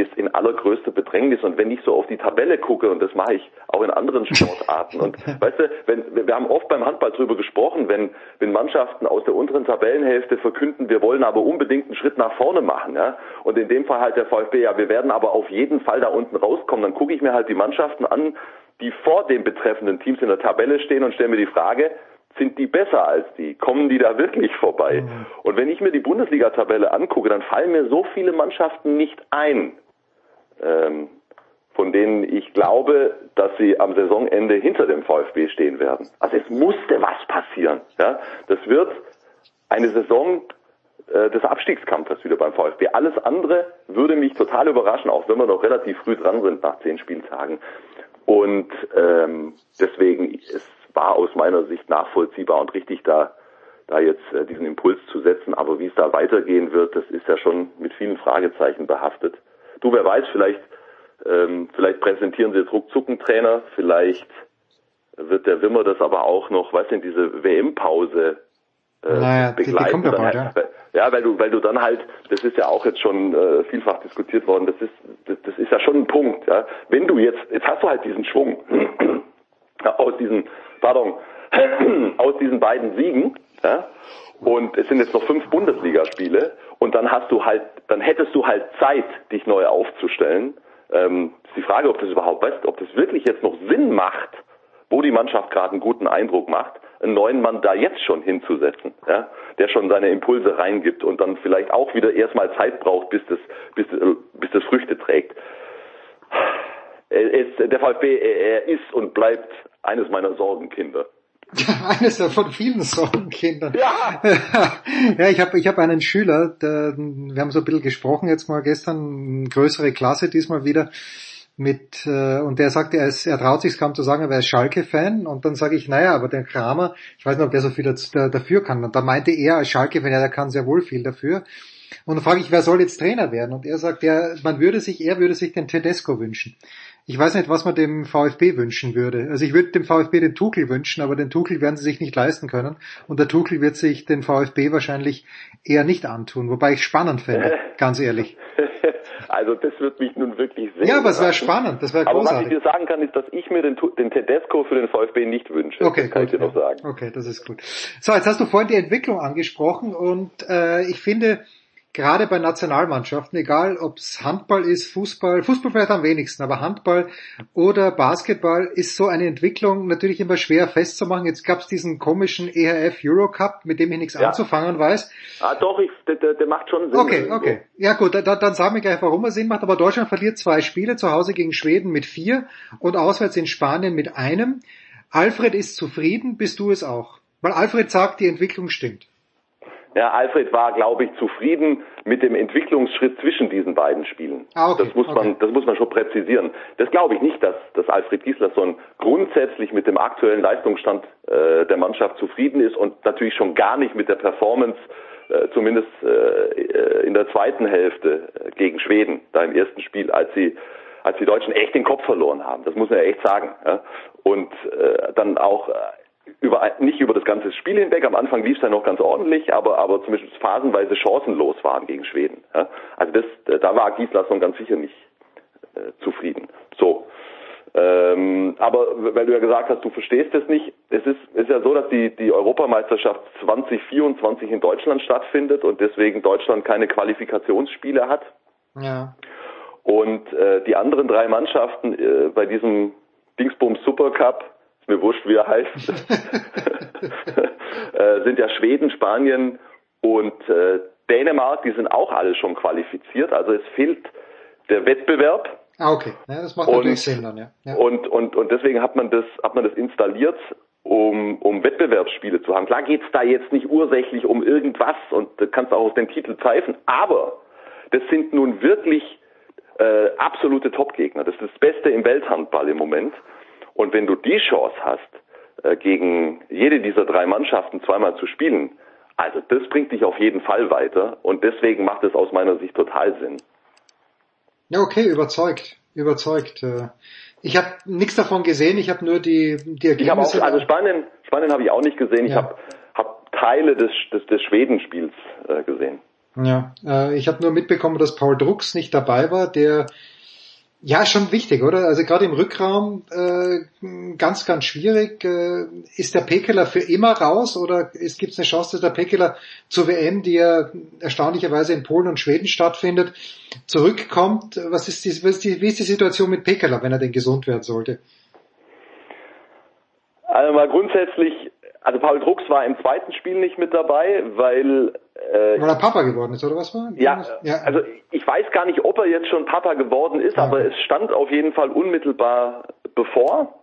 ist in allergrößter Bedrängnis. Und wenn ich so auf die Tabelle gucke und das mache ich auch in anderen Sportarten und weißt du, wenn, wir haben oft beim Handball drüber gesprochen, wenn, wenn Mannschaften aus der unteren Tabellenhälfte verkünden, wir wollen aber unbedingt einen Schritt nach vorne machen, ja, und in dem Fall halt der VfB, ja, wir werden aber auf jeden Fall da unten rauskommen, dann gucke ich mir halt die Mannschaften an, die vor den betreffenden Teams in der Tabelle stehen und stelle mir die Frage, sind die besser als die? Kommen die da wirklich vorbei? Und wenn ich mir die Bundesliga-Tabelle angucke, dann fallen mir so viele Mannschaften nicht ein, ähm, von denen ich glaube, dass sie am Saisonende hinter dem VfB stehen werden. Also es musste was passieren. Ja? Das wird eine Saison äh, des Abstiegskampfes wieder beim VfB. Alles andere würde mich total überraschen, auch wenn wir noch relativ früh dran sind nach zehn Spieltagen. Und ähm, deswegen ist war aus meiner Sicht nachvollziehbar und richtig da da jetzt äh, diesen Impuls zu setzen. Aber wie es da weitergehen wird, das ist ja schon mit vielen Fragezeichen behaftet. Du, wer weiß, vielleicht, ähm, vielleicht präsentieren sie jetzt ruckzuck einen Trainer, vielleicht wird der Wimmer das aber auch noch, weißt du, diese WM-Pause äh, Naja, die- die begleiten. kommt ja Dann bald, halt- ja. ja, weil du, weil du dann halt, das ist ja auch jetzt schon äh, vielfach diskutiert worden, das ist, das, das ist ja schon ein Punkt, ja. Wenn du jetzt, jetzt hast du halt diesen Schwung aus diesen, pardon, aus diesen beiden Siegen, ja, und es sind jetzt noch fünf Bundesligaspiele und dann hast du halt, dann hättest du halt Zeit, dich neu aufzustellen. Ähm, ist die Frage, ob das überhaupt, weißt, ob das wirklich jetzt noch Sinn macht, wo die Mannschaft gerade einen guten Eindruck macht, einen neuen Mann da jetzt schon hinzusetzen, ja, der schon seine Impulse reingibt und dann vielleicht auch wieder erstmal Zeit braucht, bis das, bis, äh, bis das Früchte trägt. Ist, der VfB, er ist und bleibt eines meiner Sorgenkinder. Eines von vielen Sorgenkindern. Ja, ja ich habe ich hab einen Schüler, der, wir haben so ein bisschen gesprochen jetzt mal gestern, eine größere Klasse diesmal wieder, mit äh, und der sagt, er, ist, er traut sich kaum zu sagen, er wäre Schalke-Fan und dann sage ich, naja, aber der Kramer, ich weiß nicht, ob der so viel dafür kann. Und da meinte er als Schalke-Fan, ja, der kann sehr wohl viel dafür. Und dann frage ich, wer soll jetzt Trainer werden? Und er sagt, ja, man würde sich, er würde sich den Tedesco wünschen. Ich weiß nicht, was man dem VfB wünschen würde. Also ich würde dem VfB den Tuchel wünschen, aber den Tuchel werden sie sich nicht leisten können. Und der Tuchel wird sich den VfB wahrscheinlich eher nicht antun, wobei ich spannend fände, ganz ehrlich. Also das wird mich nun wirklich sehr Ja, aber es wäre spannend, das wäre Aber was ich großartig. dir sagen kann, ist, dass ich mir den, den Tedesco für den VfB nicht wünsche. Okay, das kann gut, ich dir noch sagen. Okay, das ist gut. So, jetzt hast du vorhin die Entwicklung angesprochen und äh, ich finde, gerade bei Nationalmannschaften, egal ob es Handball ist, Fußball, Fußball vielleicht am wenigsten, aber Handball oder Basketball ist so eine Entwicklung natürlich immer schwer festzumachen. Jetzt gab es diesen komischen EHF Eurocup, mit dem ich nichts Ja. anzufangen weiß. Ah, doch, ich, der, der, der macht schon Sinn. Okay, irgendwo. okay. Ja gut, da, dann sagen wir gleich, warum er Sinn macht. Aber Deutschland verliert zwei Spiele, zu Hause gegen Schweden mit vier und auswärts in Spanien mit einem. Alfred ist zufrieden, bist du es auch? Weil Alfred sagt, die Entwicklung stimmt. Ja, Alfred war, glaube ich, zufrieden mit dem Entwicklungsschritt zwischen diesen beiden Spielen. Ah, okay, das muss okay. man, das muss man schon präzisieren. Das glaube ich nicht, dass, dass Alfred Gislason grundsätzlich mit dem aktuellen Leistungsstand äh, der Mannschaft zufrieden ist und natürlich schon gar nicht mit der Performance, äh, zumindest äh, äh, in der zweiten Hälfte äh, gegen Schweden, da im ersten Spiel, als sie als die Deutschen echt den Kopf verloren haben. Das muss man ja echt sagen. Ja? Und äh, dann auch äh, über, nicht über das ganze Spiel hinweg. Am Anfang lief es ja noch ganz ordentlich, aber, aber zumindest phasenweise chancenlos waren gegen Schweden. Ja? Also das, da war Gislason ganz sicher nicht äh, zufrieden. So. Ähm, aber weil du ja gesagt hast, du verstehst es nicht, es ist, ist ja so, dass die, die Europameisterschaft 2024 in Deutschland stattfindet und deswegen Deutschland keine Qualifikationsspiele hat. Ja. Und äh, die anderen drei Mannschaften äh, bei diesem Dingsbums Supercup, mir wurscht, wie er heißt, äh, sind ja Schweden, Spanien und äh, Dänemark, die sind auch alle schon qualifiziert. Also es fehlt der Wettbewerb. Ah, okay. Ja, das macht Und- natürlich Sinn dann, ja. ja. Und, und, und deswegen hat man das, hat man das installiert, um, um Wettbewerbsspiele zu haben. Klar geht's da jetzt nicht ursächlich um irgendwas und du kannst auch auf den Titel pfeifen, aber das sind nun wirklich äh, absolute Topgegner. Das ist das Beste im Welthandball im Moment. Und wenn du die Chance hast, äh, gegen jede dieser drei Mannschaften zweimal zu spielen, also das bringt dich auf jeden Fall weiter und deswegen macht es aus meiner Sicht total Sinn. Ja, okay, überzeugt. Überzeugt. Äh, Ich habe nichts davon gesehen, ich habe nur die, die Ich habe auch, Ergebnisse. also Spanien, Spanien habe ich auch nicht gesehen. Ich Ja. habe hab Teile des, des, des Schwedenspiels äh, gesehen. Ja, äh, ich habe nur mitbekommen, dass Paul Drucks nicht dabei war, der ja schon wichtig, oder? Also gerade im Rückraum äh, ganz, ganz schwierig. Äh, ist der Pekeler für immer raus oder gibt es eine Chance, dass der Pekeler zur WM, die ja erstaunlicherweise in Polen und Schweden stattfindet, zurückkommt? Was ist die, was ist die, wie ist die Situation mit Pekeler, wenn er denn gesund werden sollte? Also mal grundsätzlich, also Paul Drucks war im zweiten Spiel nicht mit dabei, weil äh, Weil er Papa geworden ist, oder was war? Ja, also ich weiß gar nicht, ob er jetzt schon Papa geworden ist, aber es stand auf jeden Fall unmittelbar bevor.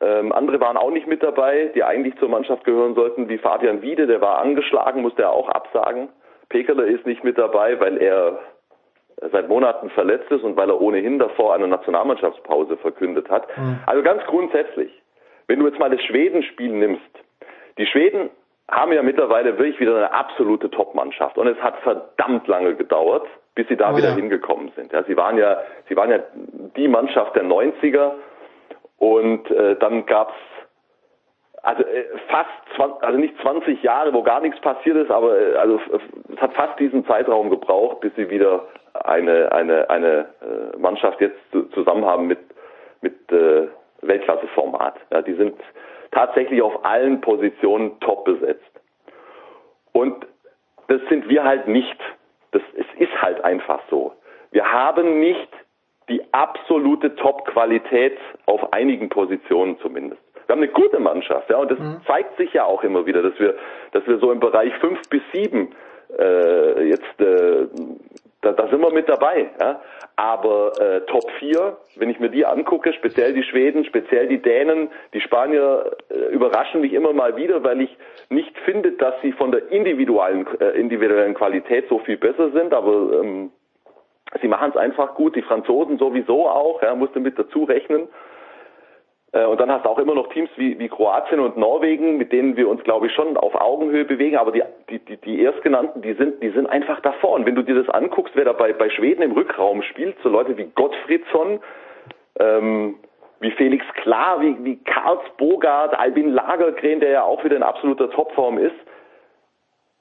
Ähm, andere waren auch nicht mit dabei, die eigentlich zur Mannschaft gehören sollten, wie Fabian Wiede, der war angeschlagen, musste er auch absagen. Pekeler ist nicht mit dabei, weil er seit Monaten verletzt ist und weil er ohnehin davor eine Nationalmannschaftspause verkündet hat. Also ganz grundsätzlich, wenn du jetzt mal das Schweden-Spiel nimmst, die Schweden haben ja mittlerweile wirklich wieder eine absolute Top-Mannschaft und es hat verdammt lange gedauert, bis sie da Oh wieder ja. hingekommen sind. Ja, sie waren ja, sie waren ja die Mannschaft der 90er und äh, dann gab's also äh, fast 20, also nicht 20 Jahre, wo gar nichts passiert ist, aber äh, also es hat fast diesen Zeitraum gebraucht, bis sie wieder eine eine eine äh, Mannschaft jetzt zu, zusammen haben mit mit äh, Weltklasse-Format. Ja, die sind tatsächlich auf allen Positionen top besetzt. Und das sind wir halt nicht. Das es ist halt einfach so. Wir haben nicht die absolute Top-Qualität auf einigen Positionen zumindest. Wir haben eine gute Mannschaft, ja, und das zeigt sich ja auch immer wieder, dass wir, dass wir so im Bereich fünf bis sieben äh, jetzt, äh, da, da sind wir mit dabei, ja. Aber äh, Top 4, wenn ich mir die angucke, speziell die Schweden, speziell die Dänen, die Spanier äh, überraschen mich immer mal wieder, weil ich nicht finde, dass sie von der individuellen, äh, individuellen Qualität so viel besser sind, aber ähm, sie machen es einfach gut, die Franzosen sowieso auch, ja, musst du mit dazu rechnen. Äh, Und dann hast du auch immer noch Teams wie, wie Kroatien und Norwegen, mit denen wir uns, glaube ich, schon auf Augenhöhe bewegen. Aber die, die, die, die Erstgenannten, die sind, die sind einfach davor. Und wenn du dir das anguckst, wer da bei, bei Schweden im Rückraum spielt, so Leute wie Gottfriedsson, ähm, wie Felix Klar, wie, wie Karls Bogart, Albin Lagergren, der ja auch wieder in absoluter Topform ist,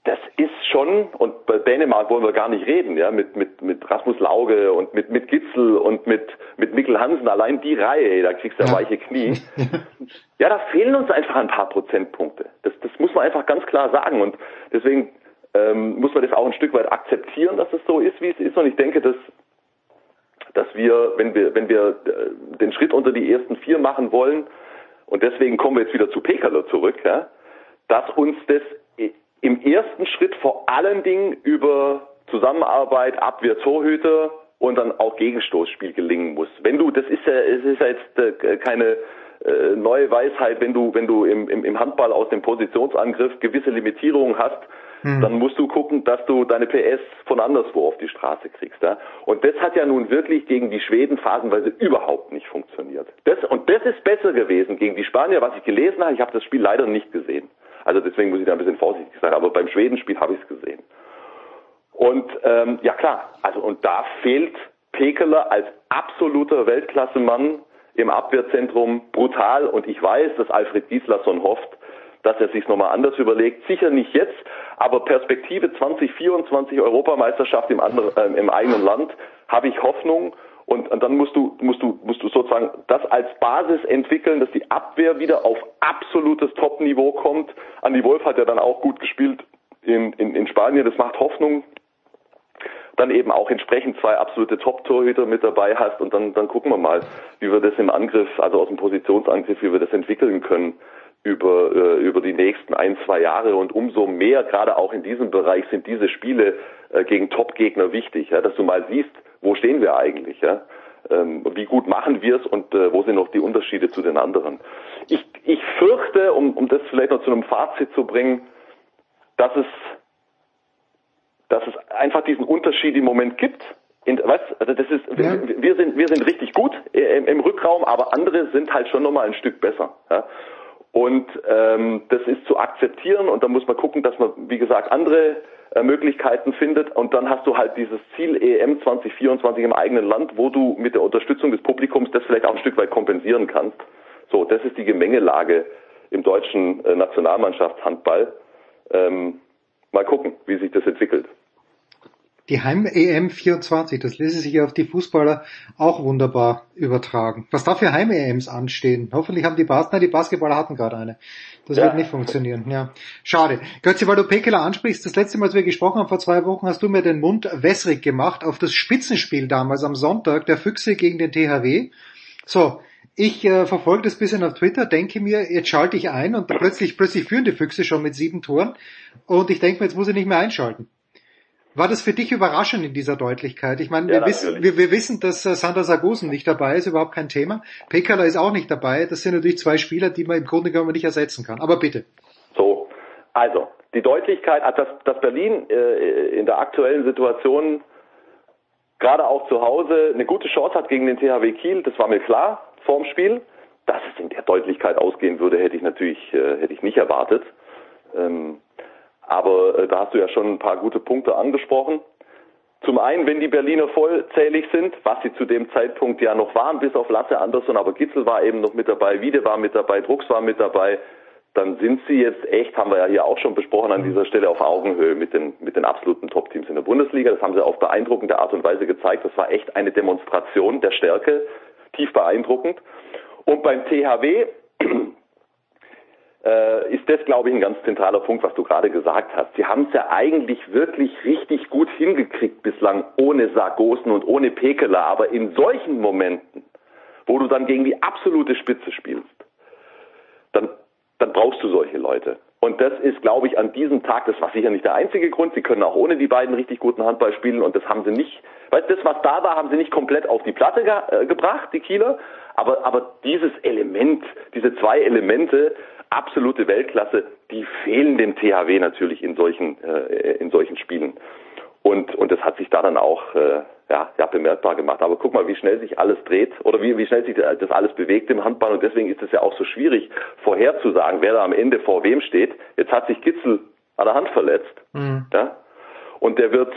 das ist schon, und bei Dänemark wollen wir gar nicht reden, ja, mit, mit, mit Rasmus Lauge und mit, mit Gitzel und mit, mit Mikkel Hansen, allein die Reihe, da kriegst du ja weiche Knie. Ja, da fehlen uns einfach ein paar Prozentpunkte. Das, das muss man einfach ganz klar sagen. Und deswegen ähm, muss man das auch ein Stück weit akzeptieren, dass es so ist, wie es ist. Und ich denke, dass, dass wir, wenn wir, wenn wir äh, den Schritt unter die ersten vier machen wollen, und deswegen kommen wir jetzt wieder zu Pekala zurück, ja, dass uns das i- im ersten Schritt vor allen Dingen über Zusammenarbeit, Abwehr, Torhüter und dann auch Gegenstoßspiel gelingen muss. Wenn du, das ist ja, es ist ja jetzt äh, keine äh, neue Weisheit, wenn du, wenn du im, im, im Handball aus dem Positionsangriff gewisse Limitierungen hast, Hm. dann musst du gucken, dass du deine PS von anderswo auf die Straße kriegst. Ja? Und das hat ja nun wirklich gegen die Schweden phasenweise überhaupt nicht funktioniert. Das, und das ist besser gewesen gegen die Spanier, was ich gelesen habe. Ich habe das Spiel leider nicht gesehen. Also deswegen muss ich da ein bisschen vorsichtig sein. Aber beim Schwedenspiel habe ich es gesehen. Und ähm, ja klar, also und da fehlt Pekeler als absoluter Weltklasse-Mann im Abwehrzentrum brutal. Und ich weiß, dass Alfred Gislason hofft, dass er sich nochmal anders überlegt. Sicher nicht jetzt, aber Perspektive 2024 Europameisterschaft im, anderen, äh, im eigenen Land habe ich Hoffnung. Und, und dann musst du, musst du, musst du sozusagen das als Basis entwickeln, dass die Abwehr wieder auf absolutes Top-Niveau kommt. Andi Wolf hat ja dann auch gut gespielt in, in, in Spanien. Das macht Hoffnung dann eben auch entsprechend zwei absolute Top-Torhüter mit dabei hast und dann, dann gucken wir mal, wie wir das im Angriff, also aus dem Positionsangriff, wie wir das entwickeln können über, äh, über die nächsten ein, zwei Jahre und umso mehr, gerade auch in diesem Bereich, sind diese Spiele äh, gegen Top-Gegner wichtig, ja, dass du mal siehst, wo stehen wir eigentlich, ja, ähm, wie gut machen wir es und äh, wo sind noch die Unterschiede zu den anderen. Ich, ich fürchte, um, um das vielleicht noch zu einem Fazit zu bringen, dass es dass es einfach diesen Unterschied im Moment gibt. In, was, also das ist, wir, wir sind wir sind richtig gut im, im Rückraum, aber andere sind halt schon nochmal ein Stück besser. Ja? Und ähm, das ist zu akzeptieren und dann muss man gucken, dass man, wie gesagt, andere äh, Möglichkeiten findet und dann hast du halt dieses Ziel EM 2024 im eigenen Land, wo du mit der Unterstützung des Publikums das vielleicht auch ein Stück weit kompensieren kannst. So, das ist die Gemengelage im deutschen äh, Nationalmannschaftshandball. Ähm, mal gucken, wie sich das entwickelt. Die Heim-EM 24, das ließe sich ja auf die Fußballer auch wunderbar übertragen. Was da für Heim-EMs anstehen? Hoffentlich haben die Bas, nein, die Basketballer hatten gerade eine. Das Ja. wird nicht funktionieren, ja. Schade. Götze, weil du Pekela ansprichst, das letzte Mal, als wir gesprochen haben, vor zwei Wochen, hast du mir den Mund wässrig gemacht auf das Spitzenspiel damals am Sonntag, der Füchse gegen den THW. So, ich äh, verfolge das bisschen auf Twitter, denke mir, jetzt schalte ich ein und plötzlich, plötzlich führen die Füchse schon mit sieben Toren und ich denke mir, jetzt muss ich nicht mehr einschalten. War das für dich überraschend in dieser Deutlichkeit? Ich meine, Ja, wir, wissen, wir, wir wissen, dass äh, Sander Sargosen nicht dabei ist, überhaupt kein Thema. Pekala ist auch nicht dabei. Das sind natürlich zwei Spieler, die man im Grunde genommen nicht ersetzen kann. Aber bitte. So, also die Deutlichkeit, also dass, dass Berlin äh, in der aktuellen Situation gerade auch zu Hause eine gute Chance hat gegen den THW Kiel, das war mir klar vorm Spiel. dass es in der Deutlichkeit ausgehen würde, hätte ich natürlich äh, hätte ich nicht erwartet. Ähm, aber äh, da hast du ja schon ein paar gute Punkte angesprochen. Zum einen, wenn die Berliner vollzählig sind, was sie zu dem Zeitpunkt ja noch waren, bis auf Lasse Andersson, aber Gitzel war eben noch mit dabei, Wiede war mit dabei, Drucks war mit dabei, dann sind sie jetzt echt, haben wir ja hier auch schon besprochen an dieser Stelle, auf Augenhöhe mit den, mit den absoluten Top-Teams in der Bundesliga. Das haben sie auf beeindruckende Art und Weise gezeigt. Das war echt eine Demonstration der Stärke, tief beeindruckend. Und beim THW äh, ist das, glaube ich, ein ganz zentraler Punkt, was du gerade gesagt hast. Sie haben es ja eigentlich wirklich richtig gut hingekriegt bislang ohne Sargosen und ohne Pekela, aber in solchen Momenten, wo du dann gegen die absolute Spitze spielst, dann, dann brauchst du solche Leute. Und das ist, glaube ich, an diesem Tag, das war sicher nicht der einzige Grund. Sie können auch ohne die beiden richtig guten Handball spielen und das haben sie nicht, weißt das, was da war, haben sie nicht komplett auf die Platte ge äh, gebracht, die Kieler. Aber, aber dieses Element, diese zwei Elemente, absolute Weltklasse, die fehlen dem THW natürlich in solchen, äh, in solchen Spielen. Und, und das hat sich da dann auch äh, ja, ja, bemerkbar gemacht. Aber guck mal, wie schnell sich alles dreht oder wie, wie schnell sich das alles bewegt im Handball. Und deswegen ist es ja auch so schwierig, vorherzusagen, wer da am Ende vor wem steht. Jetzt hat sich Gitzel an der Hand verletzt. Mhm. Ja? Und der wird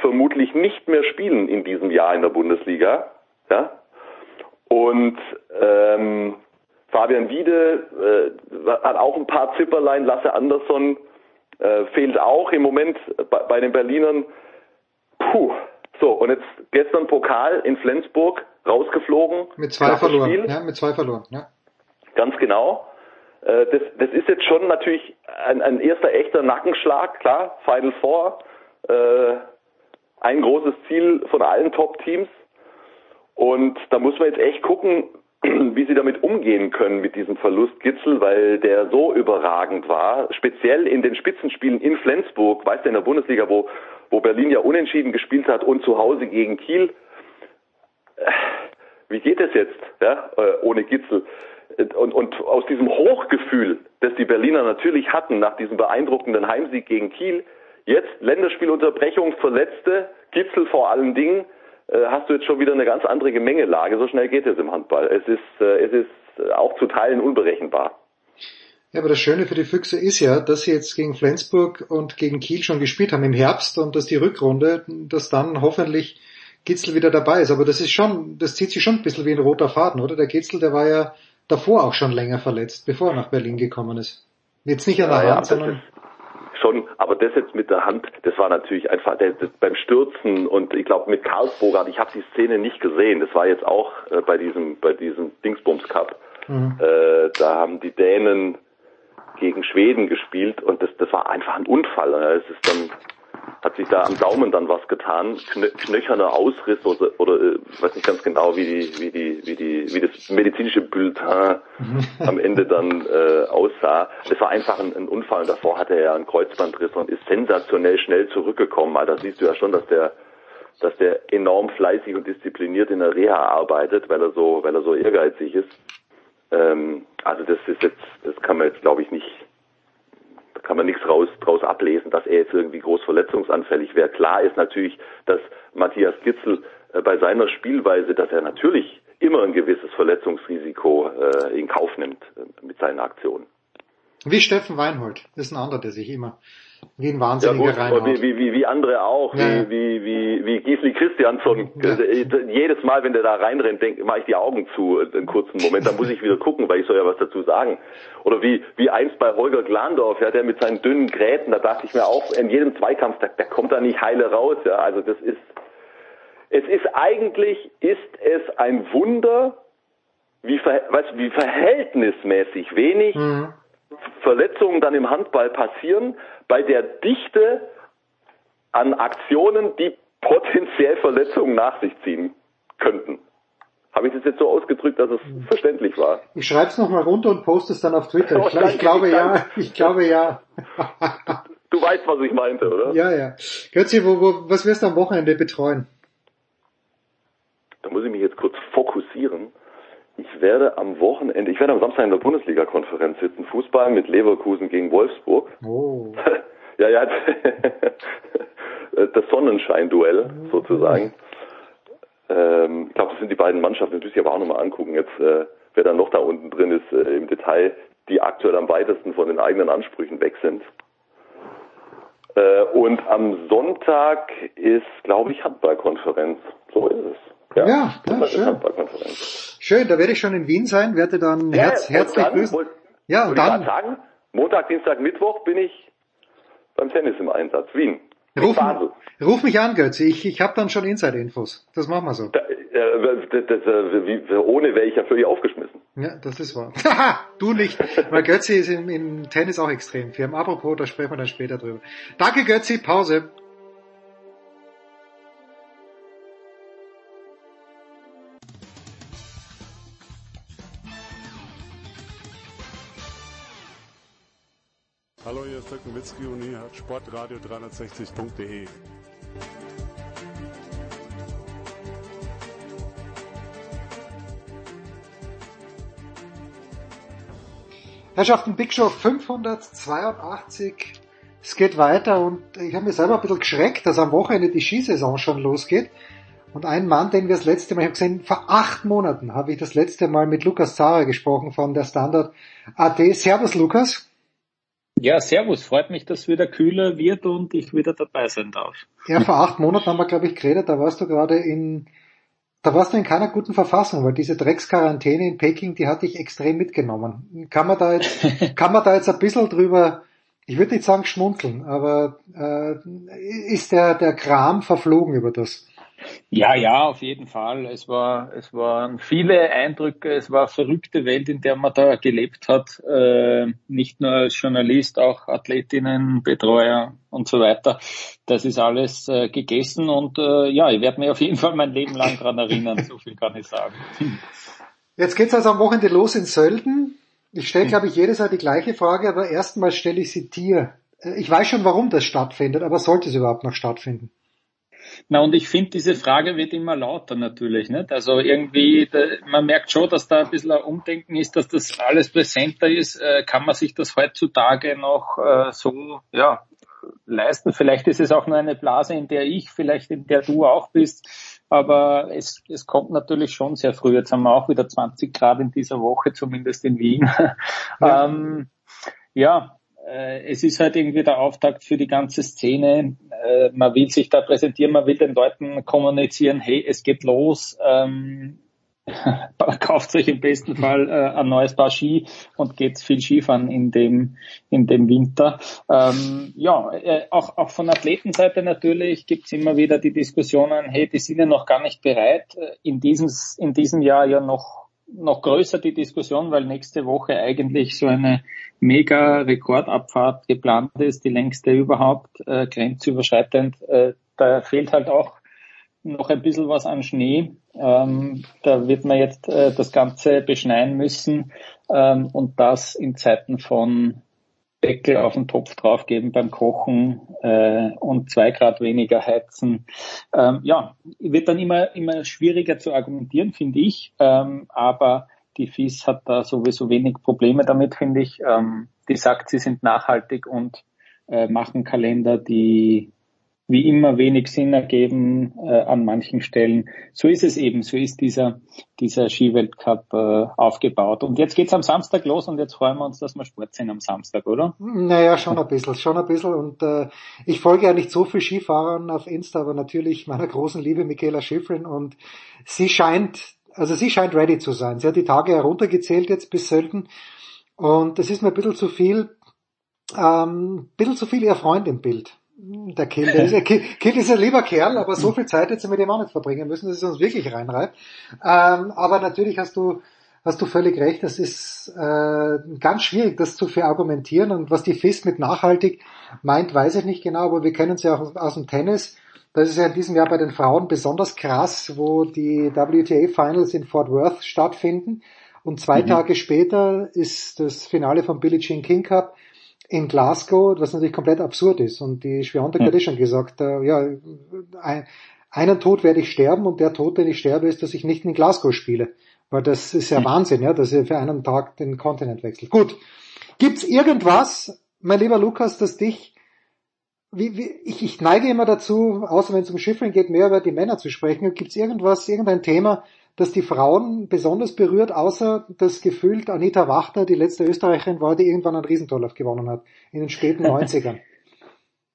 vermutlich nicht mehr spielen in diesem Jahr in der Bundesliga. Ja? Und ähm, Fabian Wiede äh, hat auch ein paar Zipperlein, Lasse Andersson äh, fehlt auch im Moment bei, bei den Berlinern. Puh. So, und jetzt gestern Pokal in Flensburg rausgeflogen. Mit zwei verloren. Spiel. Ja, mit zwei verloren. Ja. Ganz genau. Äh, Das, das ist jetzt schon natürlich ein, ein erster echter Nackenschlag, klar, Final Four. Äh, ein großes Ziel von allen Top-Teams. Und da muss man jetzt echt gucken, wie sie damit umgehen können mit diesem Verlust Gitzel, weil der so überragend war, speziell in den Spitzenspielen in Flensburg, weißt du, in der Bundesliga, wo, wo Berlin ja unentschieden gespielt hat und zu Hause gegen Kiel. Äh, Wie geht es jetzt, ja, äh, ohne Gitzel? Und, und aus diesem Hochgefühl, das die Berliner natürlich hatten nach diesem beeindruckenden Heimsieg gegen Kiel, jetzt Länderspielunterbrechung, Verletzte, Gitzel vor allen Dingen, hast du jetzt schon wieder eine ganz andere Gemengelage. So schnell geht es im Handball. Es ist, äh, es ist äh, auch zu Teilen unberechenbar. Ja, aber das Schöne für die Füchse ist ja, dass sie jetzt gegen Flensburg und gegen Kiel schon gespielt haben im Herbst und dass die Rückrunde, dass dann hoffentlich Gitzel wieder dabei ist. Aber das ist schon, das zieht sich schon ein bisschen wie ein roter Faden, oder? Der Gitzel, der war ja davor auch schon länger verletzt, bevor er nach Berlin gekommen ist. Jetzt nicht an der Ja, ja, Hand, das sondern Schon, aber das jetzt mit der Hand, das war natürlich einfach das, das beim Stürzen und ich glaube mit Karlsburger, ich habe die Szene nicht gesehen. Das war jetzt auch äh, bei diesem bei diesem Dingsbums Cup. Mhm. Äh, da haben die Dänen gegen Schweden gespielt und das das war einfach ein Unfall. Es ist dann hat sich da am Daumen dann was getan, Knö knöcherner Ausriss oder, oder äh, weiß nicht ganz genau, wie die wie die wie die wie das medizinische Bulletin am Ende dann äh, aussah. Es war einfach ein, ein Unfall und davor hatte er ja einen Kreuzbandriss und ist sensationell schnell zurückgekommen. Also da siehst du ja schon, dass der dass der enorm fleißig und diszipliniert in der Reha arbeitet, weil er so weil er so ehrgeizig ist. Ähm, also das ist jetzt das kann man jetzt glaube ich nicht kann man nichts raus, draus ablesen, dass er jetzt irgendwie groß verletzungsanfällig wäre. Klar ist natürlich, dass Matthias Gitzel äh, bei seiner Spielweise, dass er natürlich immer ein gewisses Verletzungsrisiko äh, in Kauf nimmt äh, mit seinen Aktionen. wie Steffen Weinhold. Das ist ein anderer, der sich immer wie ein Ja Wahnsinniger gut, reinhaut. wie, wie, wie, andere auch, Ja. wie, wie, wie, Gisli Christiansson. Äh, Jedes Mal, wenn der da reinrennt, denk, mache ich die Augen zu, äh, einen kurzen Moment, dann muss ich wieder gucken, weil ich soll ja was dazu sagen. Oder wie, wie einst bei Holger Glandorf, ja, der mit seinen dünnen Gräten, da dachte ich mir auch, in jedem Zweikampf, da, da kommt er nicht heile raus, ja, also das ist, es ist eigentlich, ist es ein Wunder, wie, ver, was, wie verhältnismäßig wenig Verletzungen dann im Handball passieren, bei der Dichte an Aktionen, die potenziell Verletzungen nach sich ziehen könnten. Habe ich das jetzt so ausgedrückt, dass es verständlich war? Ich schreib's noch mal runter und poste es dann auf Twitter. Oh, Ich, ich glaube ja, ich glaube ja. Du weißt, was ich meinte, oder? Ja, ja. Götzi, wo, wo, was wirst du am Wochenende betreuen? Da muss ich mich jetzt kurz fokussieren. Ich werde am Wochenende, ich werde am Samstag in der Bundesliga-Konferenz sitzen, Fußball mit Leverkusen gegen Wolfsburg. Oh. ja, ja, das Sonnenschein-Duell sozusagen. Ähm, ich glaube, das sind die beiden Mannschaften, das müsste ich aber auch nochmal angucken. Jetzt äh, wer dann noch da unten drin ist äh, im Detail, die aktuell am weitesten von den eigenen Ansprüchen weg sind. Äh, und am Sonntag ist, glaube ich, Handballkonferenz. So ist es. Ja, ja, ist schön. Schön, da werde ich schon in Wien sein, werde dann herz, und herzlich dann, grüßen. wollt- Ja, und dann sagen, Montag, Dienstag, Mittwoch bin ich beim Tennis im Einsatz. Wien. Ruf, ruf mich an, Götze. Ich, ich habe dann schon Inside-Infos. Das machen wir so. Äh, das, das, äh, wie, ohne wäre ich ja völlig aufgeschmissen. Ja, das ist wahr. Haha, du nicht. Weil Götzi ist im, im Tennis auch extrem firm. Apropos, da sprechen wir dann später drüber. Danke Götzi, Pause. Hallo, hier ist Dirk Nowitzki und ihr hört Sportradio 360.de. Herrschaften, Big Show 582. Es geht weiter und ich habe mir selber ein bisschen geschreckt, dass am Wochenende die Skisaison schon losgeht. Und ein Mann, den wir das letzte Mal, ich habe gesehen, vor acht Monaten habe ich das letzte Mal mit Lukas Zara gesprochen von der Standard AT. Servus Lukas. Ja, servus. Freut mich, dass es wieder kühler wird und ich wieder dabei sein darf. Ja, vor acht Monaten haben wir, glaube ich, geredet, da warst du gerade in, da warst du in keiner guten Verfassung, weil diese Drecksquarantäne in Peking, die hat dich extrem mitgenommen. Kann man da jetzt, kann man da jetzt ein bisschen drüber, ich würde nicht sagen schmunzeln, aber äh, ist der, der Kram verflogen über das? Ja, ja, auf jeden Fall. Es war, es waren viele Eindrücke. Es war eine verrückte Welt, in der man da gelebt hat. Äh, nicht nur als Journalist, auch Athletinnen, Betreuer und so weiter. Das ist alles äh, gegessen und äh, ja, ich werde mich auf jeden Fall mein Leben lang dran erinnern. So viel kann ich sagen. Jetzt geht's also am Wochenende los in Sölden. Ich stelle, glaube ich, jedes Jahr die gleiche Frage, aber erstmal stelle ich sie dir. Äh, Ich weiß schon, warum das stattfindet, aber sollte es überhaupt noch stattfinden? Na und ich finde, diese Frage wird immer lauter natürlich. Nicht? Also irgendwie, da, man merkt schon, dass da ein bisschen ein Umdenken ist, dass das alles präsenter ist. Äh, kann man sich das heutzutage noch äh, so ja, leisten? Vielleicht ist es auch nur eine Blase, in der ich, vielleicht in der du auch bist. Aber es, es kommt natürlich schon sehr früh. Jetzt haben wir auch wieder 20 Grad in dieser Woche, zumindest in Wien. Ja. ähm, ja, äh, es ist halt irgendwie der Auftakt für die ganze Szene. Äh, man will sich da präsentieren, man will den Leuten kommunizieren, hey, es geht los. Ähm, kauft euch im besten Fall äh, ein neues Paar Ski und geht viel Skifahren in dem in dem Winter. Ähm, ja, äh, auch auch von Athletenseite natürlich gibt's immer wieder die Diskussionen, hey, die sind ja noch gar nicht bereit. Äh, In diesem in diesem Jahr ja noch noch größer die Diskussion, weil nächste Woche eigentlich so eine mega Rekordabfahrt geplant ist, die längste überhaupt, äh, grenzüberschreitend. Äh, da fehlt halt auch noch ein bisschen was an Schnee. Ähm, da wird man jetzt äh, das Ganze beschneien müssen ähm, und das in Zeiten von Deckel auf den Topf draufgeben beim Kochen äh, und zwei Grad weniger heizen. Ähm, ja, wird dann immer immer schwieriger zu argumentieren, finde ich. Ähm, aber die FIS hat da sowieso wenig Probleme damit, finde ich. Ähm, die sagt, sie sind nachhaltig und äh, machen Kalender, die wie immer wenig Sinn ergeben äh, an manchen Stellen. So ist es eben, so ist dieser, dieser Skiweltcup äh, aufgebaut. Und jetzt geht's am Samstag los und jetzt freuen wir uns, dass wir Sport sehen am Samstag, oder? Naja, schon ein bisschen, schon ein bisschen. Und äh, ich folge ja nicht so viel Skifahrern auf Insta, aber natürlich meiner großen Liebe Michaela Schifrin und sie scheint, also sie scheint ready zu sein. Sie hat die Tage heruntergezählt jetzt bis selten und es ist mir ein bisschen zu viel, ähm, ein bisschen zu viel ihr Freund im Bild. Der Kill, der ist, Kill, ist ein lieber Kerl, aber so viel Zeit hätte sie mit ihm auch nicht verbringen müssen, dass es uns wirklich reinreibt. Ähm, aber natürlich hast du, hast du völlig recht, das ist äh, ganz schwierig, das zu verargumentieren. Und was die FIS mit nachhaltig meint, weiß ich nicht genau, aber wir kennen es ja auch aus dem Tennis. Das ist ja in diesem Jahr bei den Frauen besonders krass, wo die WTA Finals in Fort Worth stattfinden. Und zwei Mhm. Tage später ist das Finale vom Billie Jean King Cup in Glasgow, was natürlich komplett absurd ist. Und die Schwerontek Ja. hat eh schon gesagt, äh, ja, ein, einen Tod werde ich sterben und der Tod, den ich sterbe, ist, dass ich nicht in Glasgow spiele. Weil das ist ja Wahnsinn, ja, dass ihr für einen Tag den Kontinent wechselt. Gut. Gibt's irgendwas, mein lieber Lukas, das dich wie, wie, ich, ich neige immer dazu, außer wenn es um Schiffring geht, mehr über die Männer zu sprechen. Gibt es irgendwas, irgendein Thema, dass die Frauen besonders berührt, außer dass gefühlt Anita Wachter die letzte Österreicherin war, die irgendwann einen Riesentorlauf gewonnen hat. In den späten 90ern.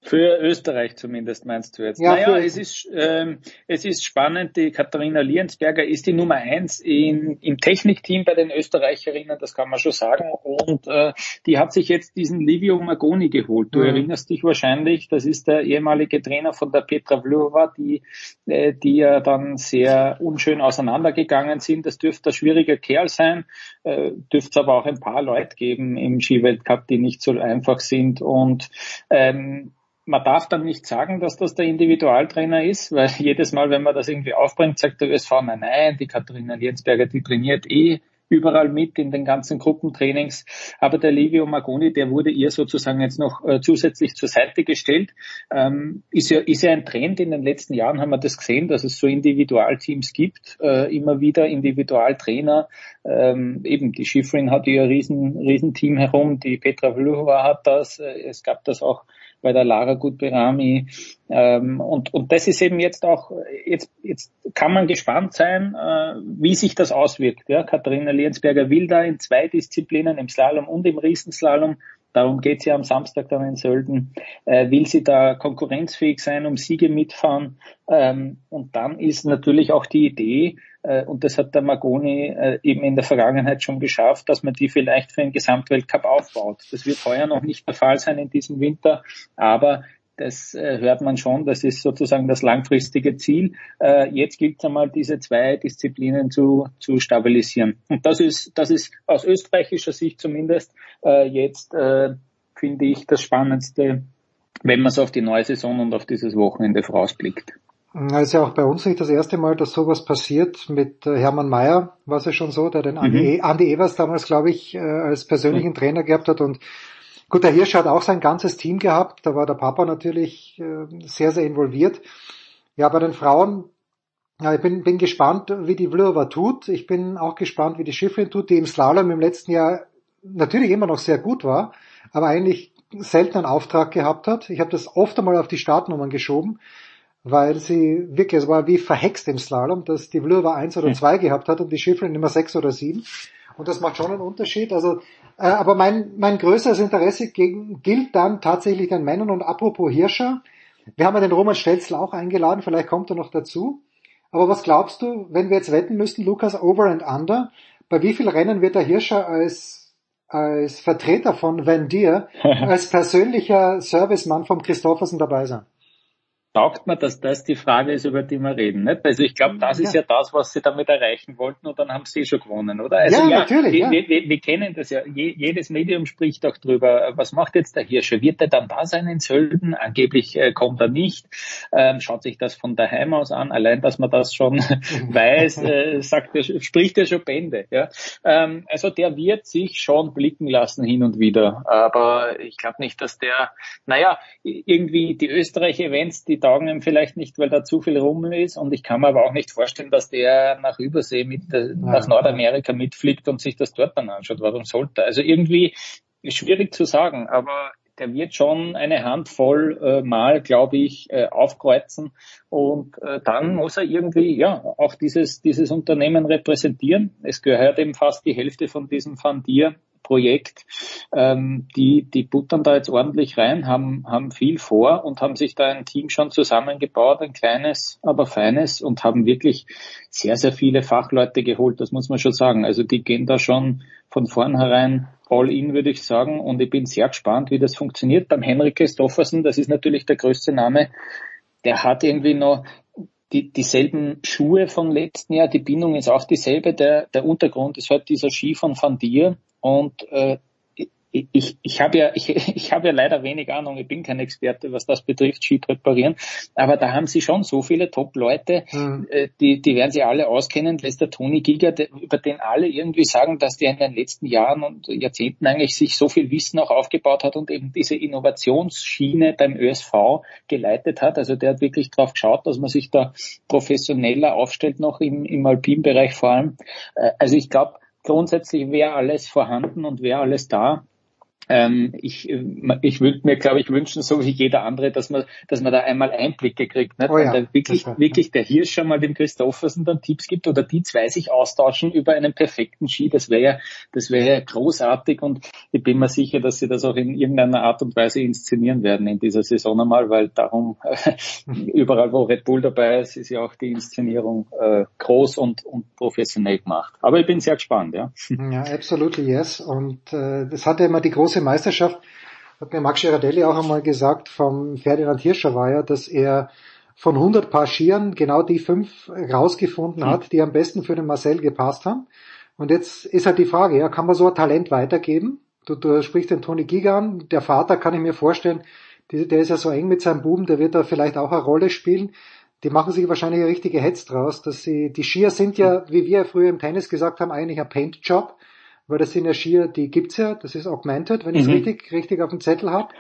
Für Österreich zumindest meinst du jetzt. Ja, naja, es ist, ähm, es ist spannend. Die Katharina Liensberger ist die Nummer eins in, im Technikteam bei den Österreicherinnen, das kann man schon sagen. Und äh, die hat sich jetzt diesen Livio Magoni geholt. Du Mhm. erinnerst dich wahrscheinlich, das ist der ehemalige Trainer von der Petra Vlhova, die, äh, die ja dann sehr unschön auseinandergegangen sind. Das dürfte ein schwieriger Kerl sein, äh, dürfte es aber auch ein paar Leute geben im Skiweltcup, die nicht so einfach sind. Und ähm, man darf dann nicht sagen, dass das der Individualtrainer ist, weil jedes Mal, wenn man das irgendwie aufbringt, sagt der ÖSV, nein, nein, die Katharina Jensberger, die trainiert eh überall mit in den ganzen Gruppentrainings. Aber der Livio Magoni, der wurde ihr sozusagen jetzt noch äh, zusätzlich zur Seite gestellt. Ähm, ist, ja, ist ja ein Trend. In den letzten Jahren haben wir das gesehen, dass es so Individualteams gibt, äh, immer wieder Individualtrainer. Ähm, eben die Schifrin hat ihr riesen, riesen Team herum, die Petra Vlhova hat das, äh, es gab das auch bei der Lara Gutberami. Ähm, und, und das ist eben jetzt auch, jetzt, jetzt kann man gespannt sein, äh, wie sich das auswirkt. Ja, Katharina Liensberger will da in zwei Disziplinen, im Slalom und im Riesenslalom, darum geht's ja am Samstag dann in Sölden, äh, will sie da konkurrenzfähig sein, um Siege mitfahren. Ähm, und dann ist natürlich auch die Idee, und das hat der Magoni äh, eben in der Vergangenheit schon geschafft, dass man die vielleicht für einen Gesamtweltcup aufbaut. Das wird heuer noch nicht der Fall sein in diesem Winter, aber das äh, hört man schon, das ist sozusagen das langfristige Ziel. Äh, jetzt gilt es einmal, diese zwei Disziplinen zu, zu stabilisieren. Und das ist, das ist aus österreichischer Sicht zumindest äh, jetzt, äh, finde ich, das Spannendste, wenn man so auf die neue Saison und auf dieses Wochenende vorausblickt. Ja, ist ja auch bei uns nicht das erste Mal, dass sowas passiert. Mit äh, Hermann Mayer war es ja schon so, der den Andi, Mhm. E- Andi Evers damals, glaube ich, äh, als persönlichen Trainer gehabt hat. Und gut, der Hirsch hat auch sein ganzes Team gehabt. Da war der Papa natürlich äh, sehr, sehr involviert. Ja, bei den Frauen, ja, ich bin, bin gespannt, wie die Vlhova tut. Ich bin auch gespannt, wie die Schiffrin tut, die im Slalom im letzten Jahr natürlich immer noch sehr gut war, aber eigentlich selten einen Auftrag gehabt hat. Ich habe das oft einmal auf die Startnummern geschoben weil sie wirklich, es war wie verhext im Slalom, dass die Vlhova eins oder zwei gehabt hat und die Schifferin immer sechs oder sieben. Und das macht schon einen Unterschied. Also, äh, aber mein, mein größeres Interesse gegen, gilt dann tatsächlich den Männern. Und apropos Hirscher, wir haben ja den Roman Stelzl auch eingeladen, vielleicht kommt er noch dazu. Aber was glaubst du, wenn wir jetzt wetten müssten, Lukas, over and under, bei wie viel Rennen wird der Hirscher als, als Vertreter von Van Dier, als persönlicher Servicemann vom Christoffersen dabei sein? Taugt mir, dass das die Frage ist, über die wir reden. Nicht? Also ich glaube, das ist ja das, was sie damit erreichen wollten und dann haben sie schon gewonnen, oder? Also Ja, natürlich, Wir, ja. wir, wir, kennen das ja. Je, jedes Medium spricht auch drüber. Was macht jetzt der Hirscher? Wird er dann da sein in Sölden? Angeblich äh, kommt er nicht. Ähm, schaut sich das von daheim aus an. Allein, dass man das schon weiß, äh, sagt er, spricht er schon Bände. Ja? Ähm, also der wird sich schon blicken lassen hin und wieder. Aber ich glaube nicht, dass der, naja, irgendwie die Österreich-Events, die taugen ihm vielleicht nicht, weil da zu viel Rummel ist. Und ich kann mir aber auch nicht vorstellen, dass der nach Übersee mit, äh, nach Nordamerika mitfliegt und sich das dort dann anschaut. Warum sollte? er? Also irgendwie ist schwierig zu sagen, aber der wird schon eine Handvoll äh, Mal, glaube ich, äh, aufkreuzen und äh, dann muss er irgendwie ja auch dieses dieses Unternehmen repräsentieren. Es gehört eben fast die Hälfte von diesem Van Dier Projekt. Ähm, die die buttern da jetzt ordentlich rein, haben haben viel vor und haben sich da ein Team schon zusammengebaut, ein kleines, aber feines und haben wirklich sehr sehr viele Fachleute geholt. Das muss man schon sagen. Also die gehen da schon von vornherein all in, würde ich sagen. Und ich bin sehr gespannt, wie das funktioniert. Beim Henrik Christoffersen, das ist natürlich der größte Name, der hat irgendwie noch die, dieselben Schuhe vom letzten Jahr. Die Bindung ist auch dieselbe. Der, der Untergrund ist halt dieser Ski von Van Dier. Und äh, ich, ich, habe ja, ich, ich habe ja leider wenig Ahnung, ich bin kein Experte, was das betrifft, Ski reparieren, aber da haben sie schon so viele Top-Leute, Mhm. äh, die, die werden sie alle auskennen, lässt der Toni Giger, der, über den alle irgendwie sagen, dass der in den letzten Jahren und Jahrzehnten eigentlich sich so viel Wissen auch aufgebaut hat und eben diese Innovationsschiene beim ÖSV geleitet hat. Also der hat wirklich drauf geschaut, dass man sich da professioneller aufstellt, noch im, im Alpinbereich vor allem. Äh, also ich glaube, grundsätzlich wäre alles vorhanden und wäre alles da. Ähm, ich, ich würde mir, glaube ich, wünschen, so wie jeder andere, dass man, dass man da einmal Einblicke kriegt, nicht? Oh ja, dann wirklich, war- wirklich der Hirscher mal dem Christoffersen dann Tipps gibt oder die zwei sich austauschen über einen perfekten Ski. Das wäre ja, das wäre ja großartig und ich bin mir sicher, dass sie das auch in irgendeiner Art und Weise inszenieren werden in dieser Saison einmal, weil darum überall, wo Red Bull dabei ist, ist ja auch die Inszenierung äh, groß und, und professionell gemacht. Aber ich bin sehr gespannt, ja. Ja, absolutely yes. Und äh, das hatte immer die große Meisterschaft, hat mir Max Girardelli auch einmal gesagt, vom Ferdinand Hirscher war ja, dass er von 100 Paar Skiern genau die fünf rausgefunden hat, die am besten für den Marcel gepasst haben. Und jetzt ist halt die Frage, ja, kann man so ein Talent weitergeben? Du, du sprichst den Toni Giga an, der Vater kann ich mir vorstellen, die, der ist ja so eng mit seinem Buben, der wird da vielleicht auch eine Rolle spielen. Die machen sich wahrscheinlich eine richtige Hetz draus, dass sie, die Skier sind ja, wie wir früher im Tennis gesagt haben, eigentlich ein Paint-Job, weil das sind ja Skier, die gibt's ja, das ist augmented, wenn ich es Mhm. richtig, richtig auf dem Zettel habe.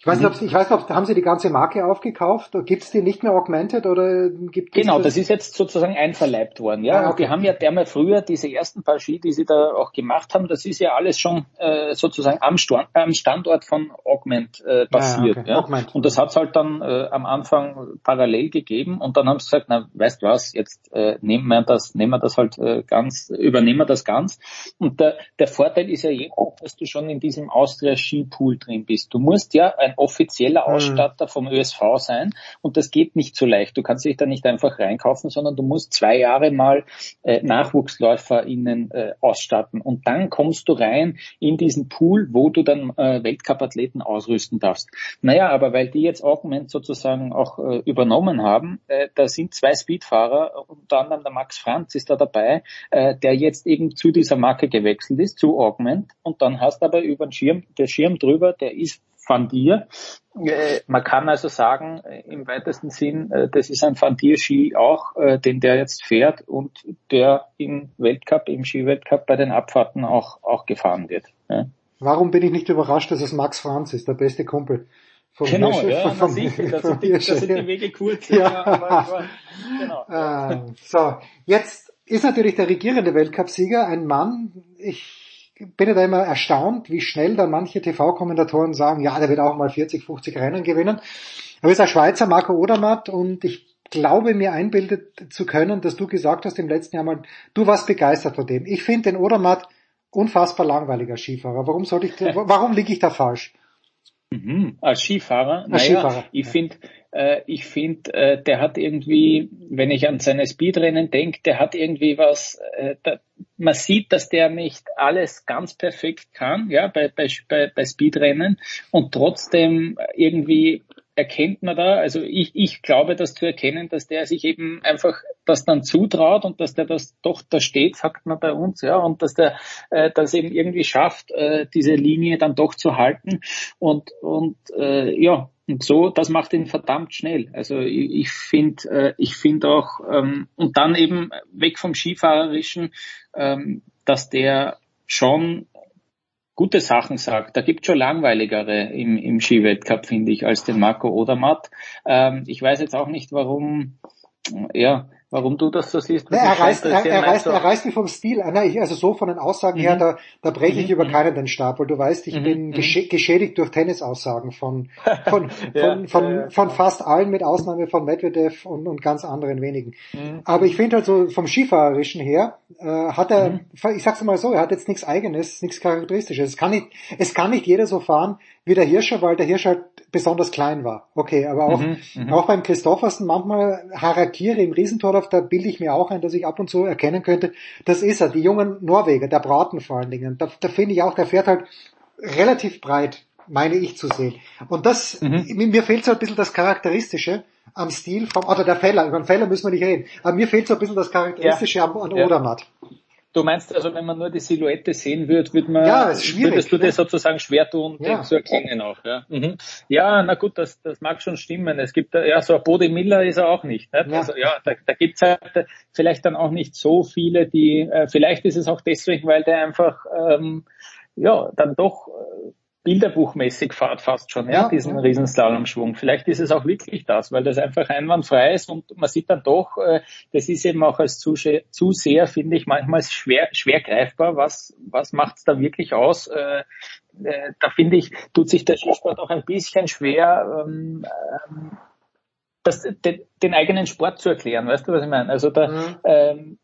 Ich weiß nicht, ob, ich weiß nicht, haben Sie die ganze Marke aufgekauft? Gibt's die nicht mehr augmented oder gibt es Genau, das ist jetzt sozusagen einverleibt worden. Ja, Ah, und okay. die haben ja dermal früher diese ersten paar Ski, die sie da auch gemacht haben, das ist ja alles schon äh, sozusagen am, Standort von Augment äh, passiert. Ah, okay. ja. Augment. Und das hat's halt dann äh, am Anfang parallel gegeben und dann haben sie gesagt, na, weißt was, jetzt äh, nehmen wir das, nehmen wir das halt äh, ganz, übernehmen wir das ganz. Und der, der Vorteil ist ja jetzt, dass du schon in diesem Austria Skipool drin bist. Du musst ja ein offizieller Mhm. Ausstatter vom ÖSV sein und das geht nicht so leicht. Du kannst dich da nicht einfach reinkaufen, sondern du musst zwei Jahre mal äh, NachwuchsläuferInnen äh, ausstatten und dann kommst du rein in diesen Pool, wo du dann äh, Weltcup-Athleten ausrüsten darfst. Naja, aber weil die jetzt Augment sozusagen auch äh, übernommen haben, äh, da sind zwei Speedfahrer, unter anderem der Max Franz ist da dabei, äh, der jetzt eben zu dieser Marke gewechselt ist, zu Augment und dann hast aber über den Schirm, der Schirm drüber, der ist von dir. Äh, man kann also sagen, äh, im weitesten Sinn, äh, das ist ein Van Dier Ski auch, äh, den der jetzt fährt und der im Weltcup, im Skiweltcup bei den Abfahrten auch, auch gefahren wird. Ja. Warum bin ich nicht überrascht, dass es Max Franz ist, der beste Kumpel von Genau, Hirscher- ja, von- na sicher, da von sind, die, sind die Wege kurz. Ja. aber, aber, genau. Ähm, so, jetzt ist natürlich der regierende Weltcupsieger ein Mann, ich bin ja da immer erstaunt, wie schnell dann manche TV-Kommentatoren sagen, ja, der wird auch mal 40, 50 Rennen gewinnen. Aber ist ein Schweizer Marco Odermatt und ich glaube mir einbildet zu können, dass du gesagt hast im letzten Jahr mal, du warst begeistert von dem. Ich finde den Odermatt unfassbar langweiliger Skifahrer. Warum sollte ich, warum liege ich da falsch? Mhm. Als Skifahrer? Als naja, Skifahrer, ich finde, äh, ich finde, äh, der hat irgendwie, wenn ich an seine Speedrennen denke, der hat irgendwie was, äh, da, man sieht, dass der nicht alles ganz perfekt kann, ja, bei, bei, bei, bei Speedrennen und trotzdem irgendwie erkennt man da, also ich, ich glaube, das zu erkennen, dass der sich eben einfach das dann zutraut und dass der das doch da steht, sagt man bei uns, ja, und dass der äh, das eben irgendwie schafft, äh, diese Linie dann doch zu halten und und äh, ja und so, das macht ihn verdammt schnell. Also ich, ich finde, äh, ich finde auch ähm, und dann eben weg vom Skifahrerischen, ähm, dass der schon gute Sachen sagt. Da gibt schon langweiligere im, im Skiweltcup, finde ich, als den Marco Odermatt. Ähm, ich weiß jetzt auch nicht, warum, ja, warum du das so siehst. Ja, er, reißt, er, er, reißt, er reißt mich vom Stil an. Ich, also so von den Aussagen her, Mhm. da, da breche ich Mhm, über mhm. keinen den Stab, weil du weißt, ich Mhm, bin mhm. gesche geschädigt durch Tennisaussagen von, von, Ja, von, von, ja, ja, von fast allen, mit Ausnahme von Medvedev und, und ganz anderen wenigen. Mhm. Aber ich finde halt so vom Skifahrerischen her, äh, hat er, ich sag's mal so, er hat jetzt nichts Eigenes, nichts Charakteristisches. Es kann nicht, es kann nicht jeder so fahren wie der Hirscher, weil der Hirscher halt besonders klein war. Okay, aber auch, Mhm, mhm. auch beim Christoffersen manchmal Harakiri im Riesentorlauf, da bilde ich mir auch ein, dass ich ab und zu erkennen könnte, das ist er, die jungen Norweger, der Braten vor allen Dingen. Da, da finde ich auch, der fährt halt relativ breit, meine ich zu sehen. Und das, Mhm. mir, fehlt so ein bisschen das Charakteristische am Stil vom, oder der Feller, über den Feller müssen wir nicht reden, aber mir fehlt so ein bisschen das Charakteristische am, an Ja. Odermatt. Du meinst also, wenn man nur die Silhouette sehen würde, würde man, Ja, würdest du ne? dir sozusagen schwer tun, Ja. den zu erkennen auch, ja. Mhm. Ja, na gut, das, das mag schon stimmen. Es gibt, ja, so ein Bode Miller ist er auch nicht, nicht? Ja. Also, ja, da, da gibt's halt vielleicht dann auch nicht so viele, die, äh, vielleicht ist es auch deswegen, weil der einfach, ähm, ja, dann doch, äh, bilderbuchmäßig fahrt fast schon, ja, Ja, diesen ja. Riesenslalomschwung. Vielleicht ist es auch wirklich das, weil das einfach einwandfrei ist und man sieht dann doch, äh, das ist eben auch als Zusche- Zuseher, finde ich, manchmal schwer, schwer greifbar, was, was macht's da wirklich aus? Äh, äh, da finde ich, tut sich der Skisport auch ein bisschen schwer, ähm, ähm, das, den, den eigenen Sport zu erklären, weißt du, was ich meine? Also da, ähm,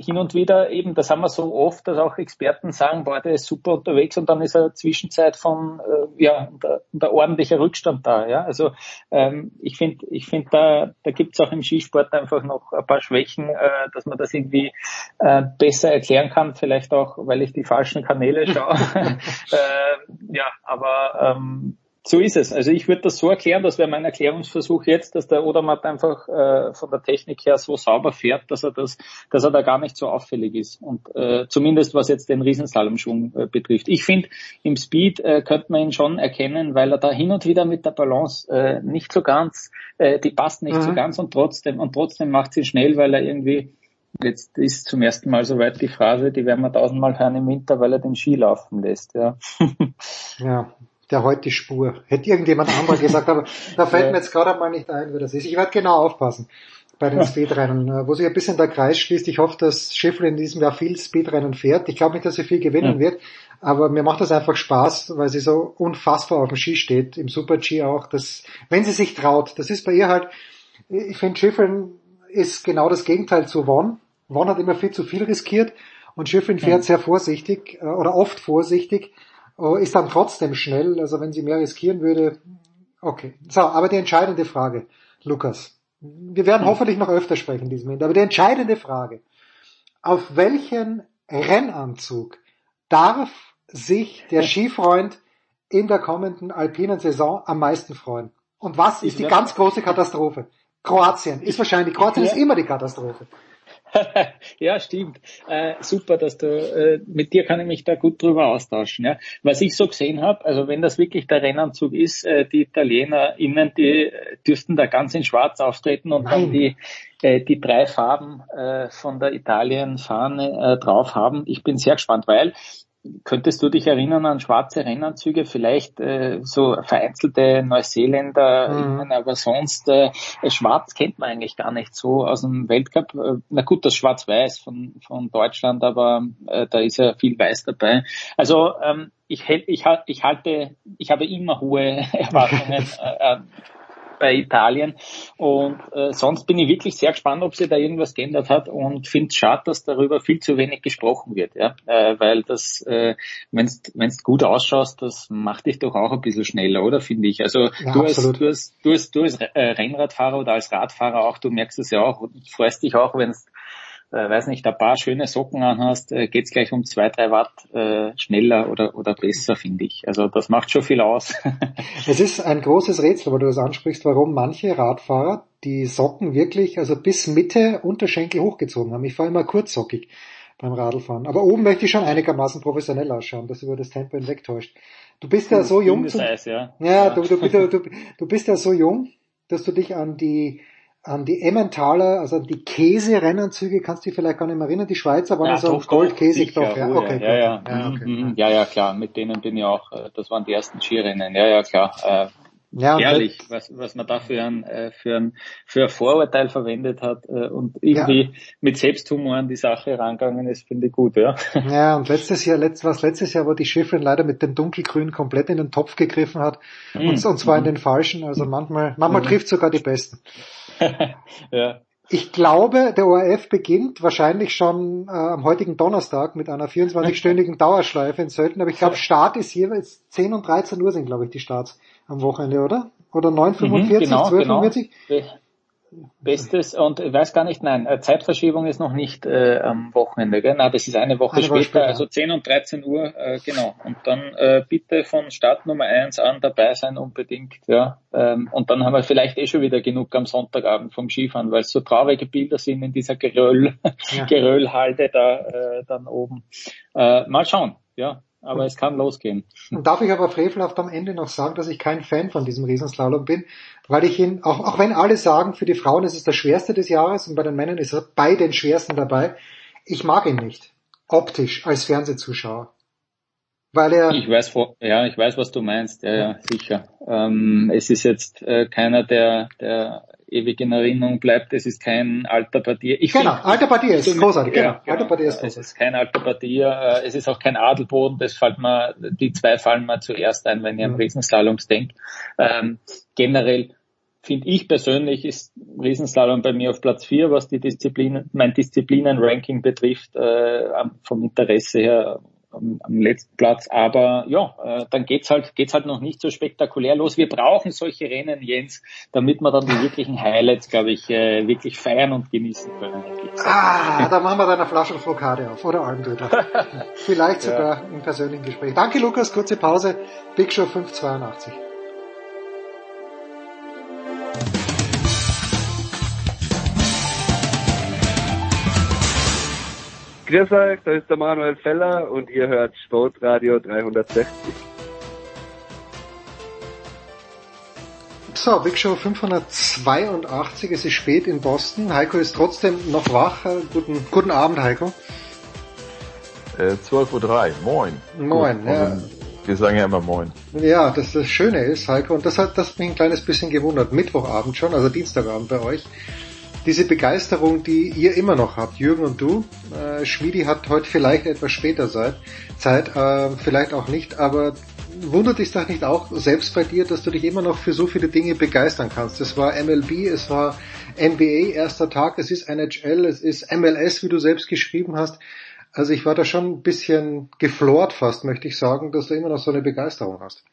hin und wieder eben, das haben wir so oft, dass auch Experten sagen, boah, der ist super unterwegs und dann ist eine Zwischenzeit von, äh, ja, der, der ordentliche Rückstand da, ja. Also ähm, ich finde, ich finde, da, da gibt's auch im Skisport einfach noch ein paar Schwächen, äh, dass man das irgendwie äh, besser erklären kann, vielleicht auch, weil ich die falschen Kanäle schaue. äh, ja, aber ähm, so ist es. Also ich würde das so erklären, das wäre mein Erklärungsversuch jetzt, dass der Odermatt einfach äh, von der Technik her so sauber fährt, dass er das, dass er da gar nicht so auffällig ist. Und äh, zumindest was jetzt den Riesenslalomschwung äh, betrifft. Ich finde, im Speed äh, könnte man ihn schon erkennen, weil er da hin und wieder mit der Balance äh, nicht so ganz, äh, die passt nicht so Mhm. ganz und trotzdem und trotzdem macht sie schnell, weil er irgendwie Jetzt ist zum ersten Mal soweit die Phrase, die werden wir tausendmal hören im Winter, weil er den Ski laufen lässt. Ja. Ja, der heute die Spur. Hätte irgendjemand anderer gesagt, aber da fällt Ja. mir jetzt gerade mal nicht ein, wer das ist. Ich werde genau aufpassen bei den Ja. Speedrennen, äh, wo sich ein bisschen der Kreis schließt. Ich hoffe, dass Schiffel in diesem Jahr viel Speedrennen fährt. Ich glaube nicht, dass sie viel gewinnen Ja. wird, aber mir macht das einfach Spaß, weil sie so unfassbar auf dem Ski steht, im Super-G auch. Das, wenn sie sich traut, das ist bei ihr halt, ich finde Schiffel ist genau das Gegenteil zu Won. Won hat immer viel zu viel riskiert und Schifflin fährt sehr vorsichtig äh, oder oft vorsichtig, ist dann trotzdem schnell. Also wenn sie mehr riskieren würde, okay. So, aber die entscheidende Frage, Lukas. Wir werden hoffentlich noch öfter sprechen in diesem Moment, aber die entscheidende Frage. Auf welchen Rennanzug darf sich der Skifreund in der kommenden alpinen Saison am meisten freuen? Und was ist die ganz große Katastrophe? Kroatien ist wahrscheinlich, Kroatien ist immer die Katastrophe. ja, stimmt. Äh, super, dass du äh, mit dir kann ich mich da gut drüber austauschen. Ja. Was ich so gesehen habe, also wenn das wirklich der Rennanzug ist, äh, die ItalienerInnen, die äh, dürften da ganz in Schwarz auftreten und dann die äh, die drei Farben äh, von der Italien-Fahne drauf haben. Ich bin sehr gespannt, weil Könntest du dich erinnern an schwarze Rennanzüge, vielleicht äh, so vereinzelte Neuseeländer, Mhm. aber sonst äh, schwarz kennt man eigentlich gar nicht so aus dem Weltcup. Äh, na gut, das Schwarz-Weiß von, von Deutschland, aber äh, da ist ja viel Weiß dabei. Also ähm, ich, ich, ich halte, ich habe immer hohe Erwartungen äh, äh, bei Italien. Und äh, sonst bin ich wirklich sehr gespannt, ob sich da irgendwas geändert hat und finde es schade, dass darüber viel zu wenig gesprochen wird, ja. Äh, weil das, äh, wenn du gut ausschaust, das macht dich doch auch ein bisschen schneller, oder finde ich. Also Ja, du, als, du, als, du, als, du als äh, Rennradfahrer oder als Radfahrer auch, du merkst es ja auch und freust dich auch, wenn äh, weiß nicht, ein paar schöne Socken anhast, äh, geht's gleich um zwei, drei Watt äh, schneller oder, oder besser, finde ich. Also das macht schon viel aus. Es ist ein großes Rätsel, weil du das ansprichst, warum manche Radfahrer die Socken wirklich, also bis Mitte Unterschenkel hochgezogen haben. Ich fahre immer kurzsockig beim Radlfahren. Aber oben möchte ich schon einigermaßen professionell ausschauen, dass über das Tempo hinwegtäuscht. Du bist ja so jung. Dünnes Zu, Eis, ja. ja, du, du, du, du, du bist ja so jung, dass du dich an die an die Emmentaler, also an die Käse-Rennanzüge, kannst du dich vielleicht gar nicht mehr erinnern, die Schweizer waren ja, so doch, goldkäsig doch, ja, okay, ja, ja, ja, mhm, okay. mhm, ja, ja, klar, mit denen bin ich auch, äh, das waren die ersten Skirennen, ja, ja, klar, äh, Ja, Ehrlich, was, was man da für ein, äh, für ein, für ein Vorurteil verwendet hat äh, und irgendwie mit Selbsthumor an die Sache rangegangen ist, finde ich gut, ja. Ja, und letztes Jahr, letzt, was letztes Jahr, wo die Schiffrin leider mit dem Dunkelgrün komplett in den Topf gegriffen hat, Mhm. und, und zwar in den falschen, also manchmal, manchmal Mhm. trifft sogar die Besten. ja. Ich glaube, der ORF beginnt wahrscheinlich schon äh, am heutigen Donnerstag mit einer 24-stündigen Dauerschleife in Sölden, aber ich glaube, Start ist jeweils 10 und 13 Uhr sind, glaube ich, die Starts am Wochenende, oder? Oder 9.45, Mhm, genau, 12.45? Be- Bestes und ich weiß gar nicht, nein, äh, Zeitverschiebung ist noch nicht äh, am Wochenende, gell? Nein, das ist eine Woche Eine später, Woche später. also 10 und 13 Uhr, äh, genau. Und dann äh, bitte von Start Nummer 1 an dabei sein unbedingt, ja. Ähm, und dann haben wir vielleicht eh schon wieder genug am Sonntagabend vom Skifahren, weil es so traurige Bilder sind in dieser Geröll, Ja. Geröllhalde da äh, dann oben. Äh, mal schauen, ja. Aber es kann losgehen. Und darf ich aber frevelhaft am Ende noch sagen, dass ich kein Fan von diesem Riesenslalom bin, weil ich ihn, auch, auch wenn alle sagen, für die Frauen ist es der schwerste des Jahres und bei den Männern ist er bei den schwersten dabei, ich mag ihn nicht. Optisch, als Fernsehzuschauer. Weil er Ich weiß, ja, ich weiß, was du meinst. Ja, ja, sicher. Ähm, es ist jetzt äh, keiner, der, der ewig in Erinnerung bleibt. Es ist kein alter Partier. Ich Genau, find- alter Partier ist großartig, genau. Ja, Alter Partier ist Es großartig. ist kein alter Partier. Äh, es ist auch kein Adelboden. Das fällt mir, die zwei fallen mir zuerst ein, wenn ich an Mhm. Riesenslaloms denke. Ähm, generell finde ich persönlich ist Riesenslalom bei mir auf Platz vier, was die Disziplinen, mein Disziplinen-Ranking betrifft, äh, vom Interesse her am, am letzten Platz. Aber ja, äh, dann geht's halt, geht's halt noch nicht so spektakulär los. Wir brauchen solche Rennen, Jens, damit wir dann die wirklichen Highlights, glaube ich, äh, wirklich feiern und genießen können. Ah, da machen wir dann eine Flasche Flokade auf oder Almdöder. Vielleicht sogar im persönlichen Gespräch. Danke Lukas, kurze Pause. Big Show 582. Grüß euch, da ist der Manuel Feller und ihr hört Sportradio 360. So, Big Show 582, es ist spät in Boston. Heiko ist trotzdem noch wach. Äh, Guten, guten Abend, Heiko. Äh, 12.03 Uhr, moin. Moin, Gut, ja. und Wir sagen ja immer moin. Ja, das, das Schöne ist, Heiko, und das hat das hat mich ein kleines bisschen gewundert, Mittwochabend schon, also Dienstagabend bei euch, diese Begeisterung, die ihr immer noch habt, Jürgen und du. Äh, Schmiedi hat heute vielleicht etwas später Zeit, Zeit äh, vielleicht auch nicht, aber wundert dich doch nicht auch selbst bei dir, dass du dich immer noch für so viele Dinge begeistern kannst. Es war MLB, es war NBA, erster Tag, es ist NHL, es ist MLS, wie du selbst geschrieben hast. Also ich war da schon ein bisschen geflort fast, möchte ich sagen, dass du immer noch so eine Begeisterung hast.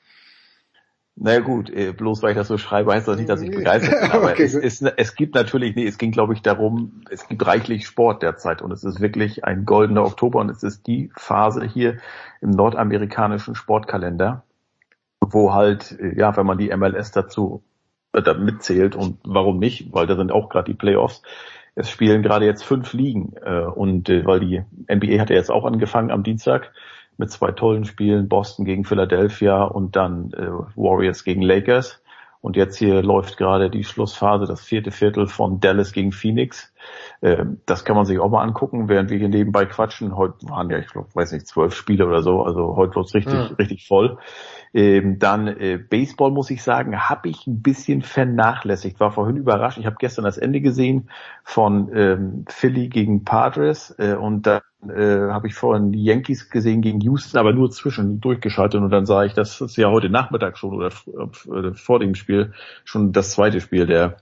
Naja gut, äh, bloß weil ich das so schreibe, heißt das nicht, dass ich begeistert bin. Aber Okay, es, ist, es gibt natürlich, nee, es ging glaube ich darum, es gibt reichlich Sport derzeit und es ist wirklich ein goldener Oktober und es ist die Phase hier im nordamerikanischen Sportkalender, wo halt, äh, ja, wenn man die MLS dazu äh, da mitzählt und warum nicht, weil da sind auch gerade die Playoffs. Es spielen gerade jetzt fünf Ligen äh, und äh, weil die NBA hat ja jetzt auch angefangen am Dienstag mit zwei tollen Spielen, Boston gegen Philadelphia und dann äh, Warriors gegen Lakers. Und jetzt hier läuft gerade die Schlussphase, das vierte Viertel von Dallas gegen Phoenix. Ähm, das kann man sich auch mal angucken, während wir hier nebenbei quatschen. Heute waren ja, ich glaub, weiß nicht, zwölf Spiele oder so. Also heute wird's richtig, Mhm. richtig voll. Ähm, dann äh, Baseball muss ich sagen, habe ich ein bisschen vernachlässigt. War vorhin überrascht. Ich habe gestern das Ende gesehen von ähm, Philly gegen Padres äh, und dann äh, habe ich vorhin die Yankees gesehen gegen Houston, aber nur zwischen durchgeschaltet und dann sah ich, dass es ja heute Nachmittag schon oder äh, vor dem Spiel schon das zweite Spiel der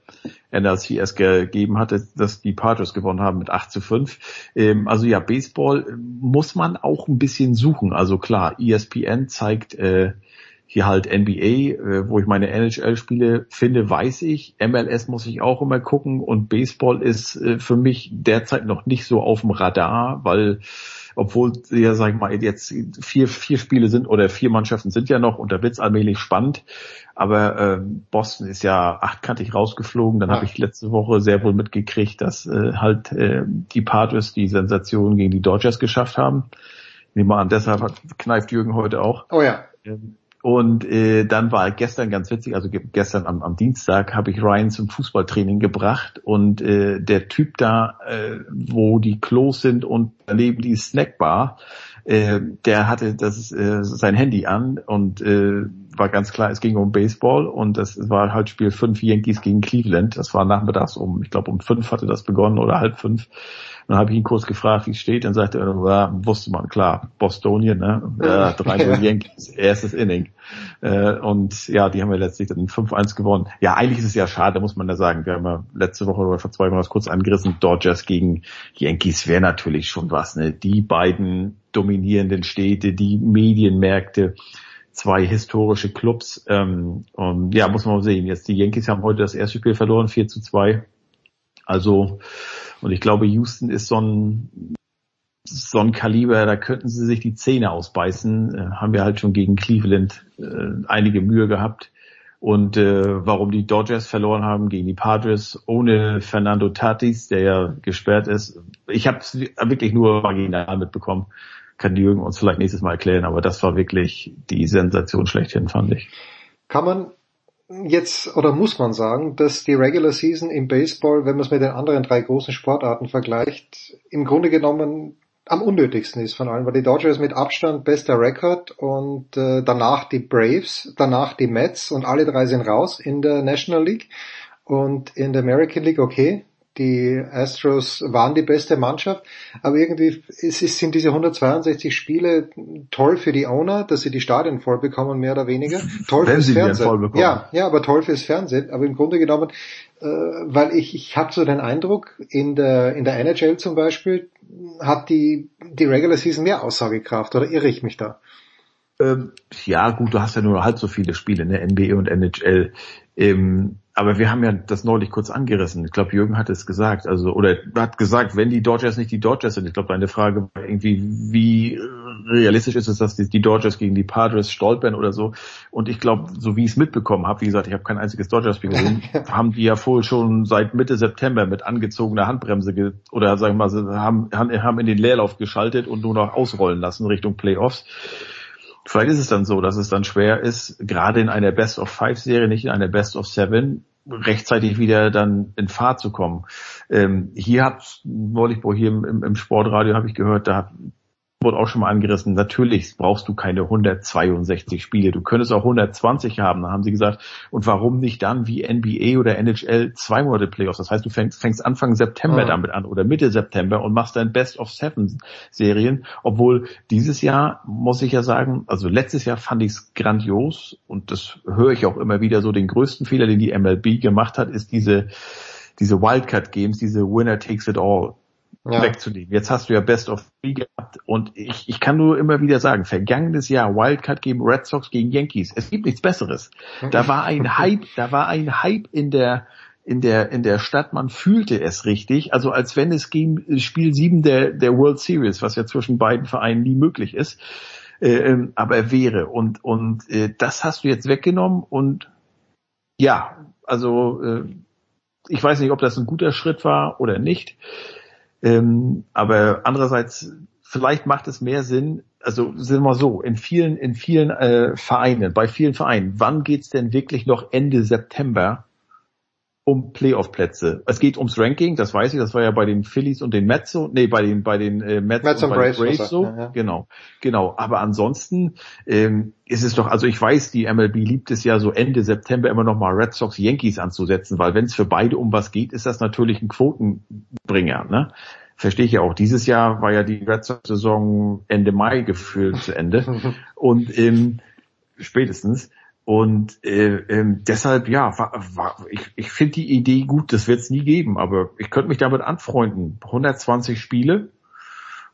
NLCS gegeben hatte, dass die Padres gewonnen haben mit 8 zu 5. Ähm, also ja, Baseball muss man auch ein bisschen suchen. Also klar, ESPN zeigt äh, hier halt NBA, äh, wo ich meine NHL-Spiele finde, weiß ich. MLS muss ich auch immer gucken und Baseball ist äh, für mich derzeit noch nicht so auf dem Radar, weil obwohl ja, sag ich mal, jetzt vier, vier Spiele sind oder vier Mannschaften sind ja noch und da wird's allmählich spannend. Aber ähm, Boston ist ja achtkantig rausgeflogen. Dann Ah. habe ich letzte Woche sehr wohl mitgekriegt, dass äh, halt äh, die Padres die Sensation gegen die Dodgers geschafft haben. Nehmen wir an, deshalb kneift Jürgen heute auch. Oh ja. Ähm, Und äh, dann war gestern ganz witzig, also ge- gestern am, am Dienstag habe ich Ryan zum Fußballtraining gebracht und äh, der Typ da, äh, wo die Klos sind und daneben die Snackbar, äh, der hatte das äh, sein Handy an und äh, war ganz klar, es ging um Baseball und das war halt Spiel 5 Yankees gegen Cleveland. Das war nachmittags um, ich glaube um fünf hatte das begonnen oder halb fünf. Dann habe ich ihn kurz gefragt, wie es steht. Dann sagte er, ja, wusste man, klar, Bostonien, ne? Ja, 3 Ja. Yankees, erstes Inning. Äh, und ja, die haben wir letztlich dann 5-1 gewonnen. Ja, eigentlich ist es ja schade, muss man da sagen. Wir haben ja letzte Woche oder vor zwei Wochen kurz angerissen. Dodgers gegen Yankees wäre natürlich schon was, ne? Die beiden dominierenden Städte, die Medienmärkte, zwei historische Clubs. Ähm, und ja, muss man mal sehen. Jetzt die Yankees haben heute das erste Spiel verloren, 4 zu 2. Also, und ich glaube, Houston ist so ein, so ein Kaliber, da könnten sie sich die Zähne ausbeißen. Äh, haben wir halt schon gegen Cleveland äh, einige Mühe gehabt. Und äh, warum die Dodgers verloren haben gegen die Padres ohne Fernando Tatis, der ja gesperrt ist. Ich habe es wirklich nur marginal mitbekommen. Kann Jürgen uns vielleicht nächstes Mal erklären, aber das war wirklich die Sensation schlechthin, fand ich. Kann man jetzt oder muss man sagen, dass die Regular Season im Baseball, wenn man es mit den anderen drei großen Sportarten vergleicht, im Grunde genommen am unnötigsten ist von allen, weil die Dodgers mit Abstand bester Rekord und äh, danach die Braves, danach die Mets und alle drei sind raus in der National League und in der American League okay. Die Astros waren die beste Mannschaft, aber irgendwie es ist, sind diese 162 Spiele toll für die Owner, dass sie die Stadien voll bekommen, mehr oder weniger. Toll Wenn fürs sie Fernsehen. voll bekommen. Ja, ja, aber toll fürs Fernsehen. Aber im Grunde genommen, äh, weil ich, ich habe so den Eindruck, in der, in der NHL zum Beispiel hat die, die Regular Season mehr Aussagekraft, oder irre ich mich da? Ähm, ja, gut, du hast ja nur halb so viele Spiele, ne, NBA und NHL. Ähm, aber wir haben ja das neulich kurz angerissen. Ich glaube, Jürgen hat es gesagt, also oder hat gesagt, wenn die Dodgers nicht die Dodgers sind. Ich glaube, deine Frage war irgendwie, wie realistisch ist es, dass die, die Dodgers gegen die Padres stolpern oder so. Und ich glaube, so wie ich es mitbekommen habe, wie gesagt, ich habe kein einziges Dodgers-Spiel gesehen, haben die ja wohl schon seit Mitte September mit angezogener Handbremse ge oder sagen wir mal, haben haben in den Leerlauf geschaltet und nur noch ausrollen lassen Richtung Playoffs. Vielleicht ist es dann so, dass es dann schwer ist, gerade in einer Best of Five Serie, nicht in einer Best of Seven, rechtzeitig wieder dann in Fahrt zu kommen. Ähm, hier hat neulich wo hier im, im Sportradio habe ich gehört, da wurde auch schon mal angerissen, natürlich brauchst du keine 162 Spiele, du könntest auch 120 haben, da haben sie gesagt, und warum nicht dann wie NBA oder NHL zwei Monate Playoffs, das heißt, du fängst, fängst Anfang September Mhm. damit an oder Mitte September und machst dann Best of Seven Serien, obwohl dieses Jahr, muss ich ja sagen, also letztes Jahr fand ich es grandios und das höre ich auch immer wieder so, den größten Fehler, den die MLB gemacht hat, ist diese, diese Wildcard Games, diese Winner takes it all Ja. wegzunehmen. Jetzt hast du ja Best of Three gehabt und ich, ich kann nur immer wieder sagen, vergangenes Jahr Wildcard gegen Red Sox gegen Yankees, es gibt nichts Besseres. Da war ein Hype, da war ein Hype in der in der in der Stadt, man fühlte es richtig, also als wenn es gegen Spiel 7 der der World Series, was ja zwischen beiden Vereinen nie möglich ist, äh, ähm, aber wäre und und äh, das hast du jetzt weggenommen und ja, also äh, ich weiß nicht, ob das ein guter Schritt war oder nicht. Ähm, aber andererseits, vielleicht macht es mehr Sinn, also sind wir so, in vielen, in vielen äh, Vereinen, bei vielen Vereinen, wann geht's denn wirklich noch Ende September um Playoff-Plätze? Es geht ums Ranking, das weiß ich, das war ja bei den Phillies und den Mets so, nee, bei den, bei den äh, Mets, Mets und und bei den Braves, Braves so, ja, ja. genau, genau. Aber ansonsten ähm, ist es doch, also ich weiß, die MLB liebt es ja so Ende September immer noch mal Red Sox Yankees anzusetzen, weil wenn es für beide um was geht, ist das natürlich ein Quotenbringer, ne? Verstehe ich ja auch. Dieses Jahr war ja die Red Sox-Saison Ende Mai gefühlt zu Ende. Und ähm, spätestens. Und äh, ähm, deshalb, ja, war, war, ich, ich finde die Idee gut, das wird es nie geben, aber ich könnte mich damit anfreunden. 120 Spiele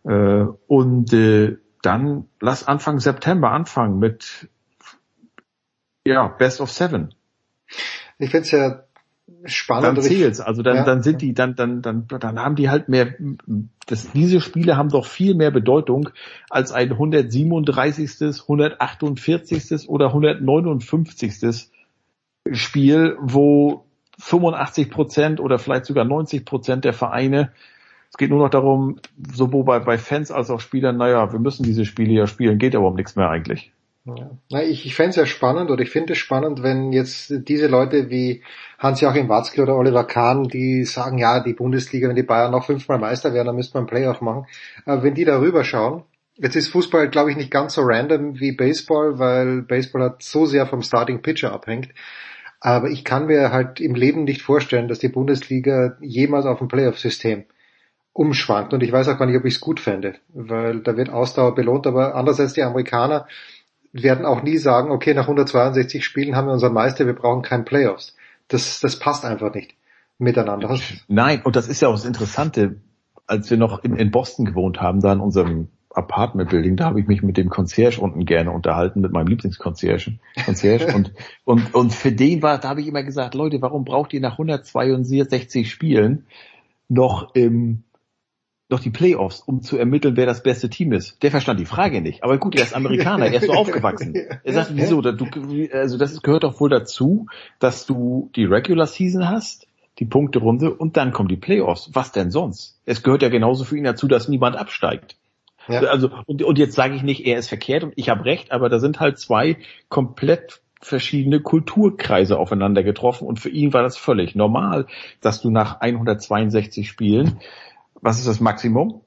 äh, und äh, dann lass Anfang September anfangen mit ja, Best of Seven. Ich finde es ja spannend. Dann zählt's. Also dann, Ja. dann sind die, dann, dann, dann, dann haben die halt mehr, das, diese Spiele haben doch viel mehr Bedeutung als ein 137., 148. oder 159. Spiel, wo 85 Prozent oder vielleicht sogar 90 Prozent der Vereine, es geht nur noch darum, sowohl bei, bei Fans als auch Spielern, naja, wir müssen diese Spiele ja spielen, geht aber um nichts mehr eigentlich. Ja. Na, ich, ich fände es ja spannend oder ich finde es spannend, wenn jetzt diese Leute wie Hans-Joachim Watzke oder Oliver Kahn, die sagen, ja, die Bundesliga, wenn die Bayern noch fünfmal Meister werden, dann müsste man einen Playoff machen. Aber wenn die darüber schauen, jetzt ist Fußball, glaube ich, nicht ganz so random wie Baseball, weil Baseball hat so sehr vom Starting Pitcher abhängt. Aber ich kann mir halt im Leben nicht vorstellen, dass die Bundesliga jemals auf ein Playoff-System umschwankt. Und ich weiß auch gar nicht, ob ich es gut fände, weil da wird Ausdauer belohnt. Aber andererseits die Amerikaner werden auch nie sagen, okay, nach 162 Spielen haben wir unseren Meister, wir brauchen keinen Playoffs. Das, das passt einfach nicht miteinander. Nein, und das ist ja auch das Interessante, als wir noch in, in Boston gewohnt haben, da in unserem Apartment-Building, da habe ich mich mit dem Concierge unten gerne unterhalten, mit meinem Lieblingsconcierge. Concierge. und, und, und für den war, da habe ich immer gesagt, Leute, warum braucht ihr nach 162 Spielen noch, ähm, noch die Playoffs, um zu ermitteln, wer das beste Team ist? Der verstand die Frage nicht. Aber gut, er ist Amerikaner, er ist so aufgewachsen. Er sagt, wieso? Du, also das gehört doch wohl dazu, dass du die Regular Season hast, die Punkterunde und dann kommen die Playoffs. Was denn sonst? Es gehört ja genauso für ihn dazu, dass niemand absteigt. Ja. Also und, und jetzt sage ich nicht, er ist verkehrt und ich habe recht, aber da sind halt zwei komplett verschiedene Kulturkreise aufeinander getroffen und für ihn war das völlig normal, dass du nach 162 Spielen, was ist das Maximum?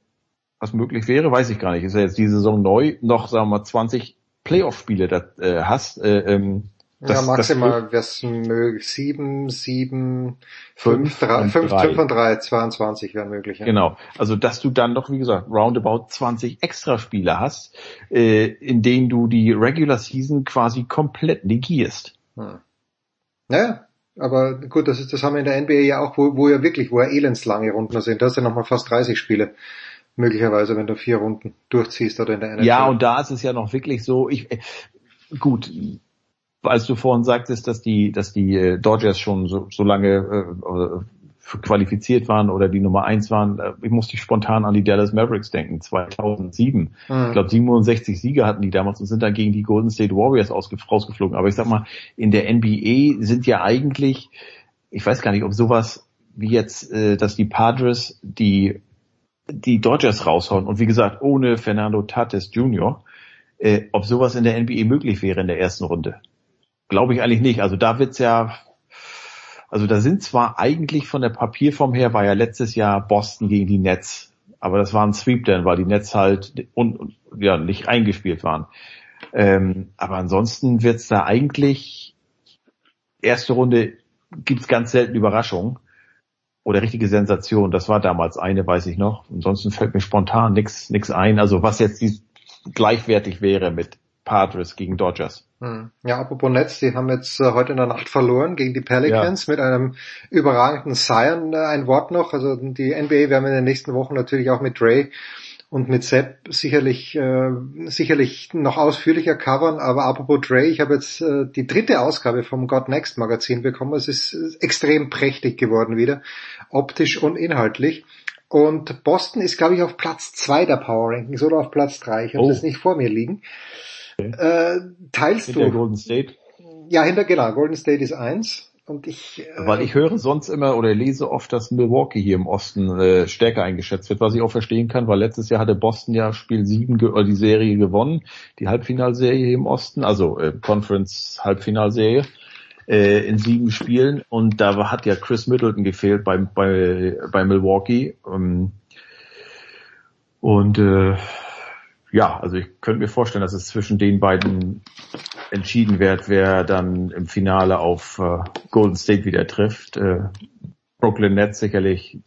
was möglich wäre, weiß ich gar nicht. Ist ja jetzt die Saison neu, noch, sagen wir mal, 20 Playoff-Spiele da, äh, hast. Äh, ähm, ja, maximal wär's möglich. Sieben, sieben, fünf, Fünf drei, und fünf, drei. fünf und drei, 22 wären möglich. Ja. Genau. Also dass du dann doch, wie gesagt, roundabout 20 Extraspiele hast, äh, in denen du die Regular Season quasi komplett negierst. Hm. Ja, aber gut, das ist, das haben wir in der NBA ja auch, wo, wo ja wirklich, wo ja elendslange Runden sind. Da hast du nochmal fast 30 Spiele. Möglicherweise, wenn du vier Runden durchziehst oder in der NFL. Ja, und da ist es ja noch wirklich so, ich, äh, gut, als du vorhin sagtest, dass die, dass die äh, Dodgers schon so, so lange äh, qualifiziert waren oder die Nummer eins waren, äh, ich musste spontan an die Dallas Mavericks denken, 2007. Mhm. Ich glaube 67 Siege hatten die damals und sind dann gegen die Golden State Warriors ausge rausgeflogen. Aber ich sag mal, in der NBA sind ja eigentlich, ich weiß gar nicht, ob sowas wie jetzt, äh, dass die Padres die die Dodgers raushauen und wie gesagt ohne Fernando Tatis Jr., äh, ob sowas in der NBA möglich wäre in der ersten Runde. Glaube ich eigentlich nicht. Also da wird's ja, also da sind zwar eigentlich von der Papierform her war ja letztes Jahr Boston gegen die Nets, aber das war ein Sweep dann, weil die Nets halt un, ja nicht eingespielt waren. Ähm, aber ansonsten wird's da eigentlich erste Runde gibt's ganz selten Überraschungen oder richtige Sensation. Das war damals eine, weiß ich noch. Ansonsten fällt mir spontan nix nix ein. Also was jetzt gleichwertig wäre mit Padres gegen Dodgers. Hm. Ja, apropos Nets, die haben jetzt äh, heute in der Nacht verloren gegen die Pelicans mit einem überragenden Zion. Äh, ein Wort noch, also die NBA werden wir in den nächsten Wochen natürlich auch mit Dre und mit Sepp sicherlich äh, sicherlich noch ausführlicher covern, aber apropos Dre, ich habe jetzt äh, die dritte Ausgabe vom God Next Magazin bekommen. Es ist extrem prächtig geworden wieder, optisch und inhaltlich. Und Boston ist, glaube ich, auf Platz zwei der Power Rankings oder auf Platz drei. Ich habe Oh. das nicht vor mir liegen. Äh, teilst Hinter du? Golden State. Ja, hinter genau. Golden State ist eins. Und ich, äh, Weil ich höre sonst immer oder lese oft, dass Milwaukee hier im Osten äh, stärker eingeschätzt wird, was ich auch verstehen kann, weil letztes Jahr hatte Boston ja Spiel 7 ge- oder die Serie gewonnen, die Halbfinalserie hier im Osten, also äh, Conference Halbfinalserie äh, in sieben Spielen und da hat ja Chris Middleton gefehlt bei, bei, bei Milwaukee. Ähm, und äh, ja, also ich könnte mir vorstellen, dass es zwischen den beiden entschieden wird, wer dann im Finale auf äh, Golden State wieder trifft. Äh, Brooklyn Nets sicherlich,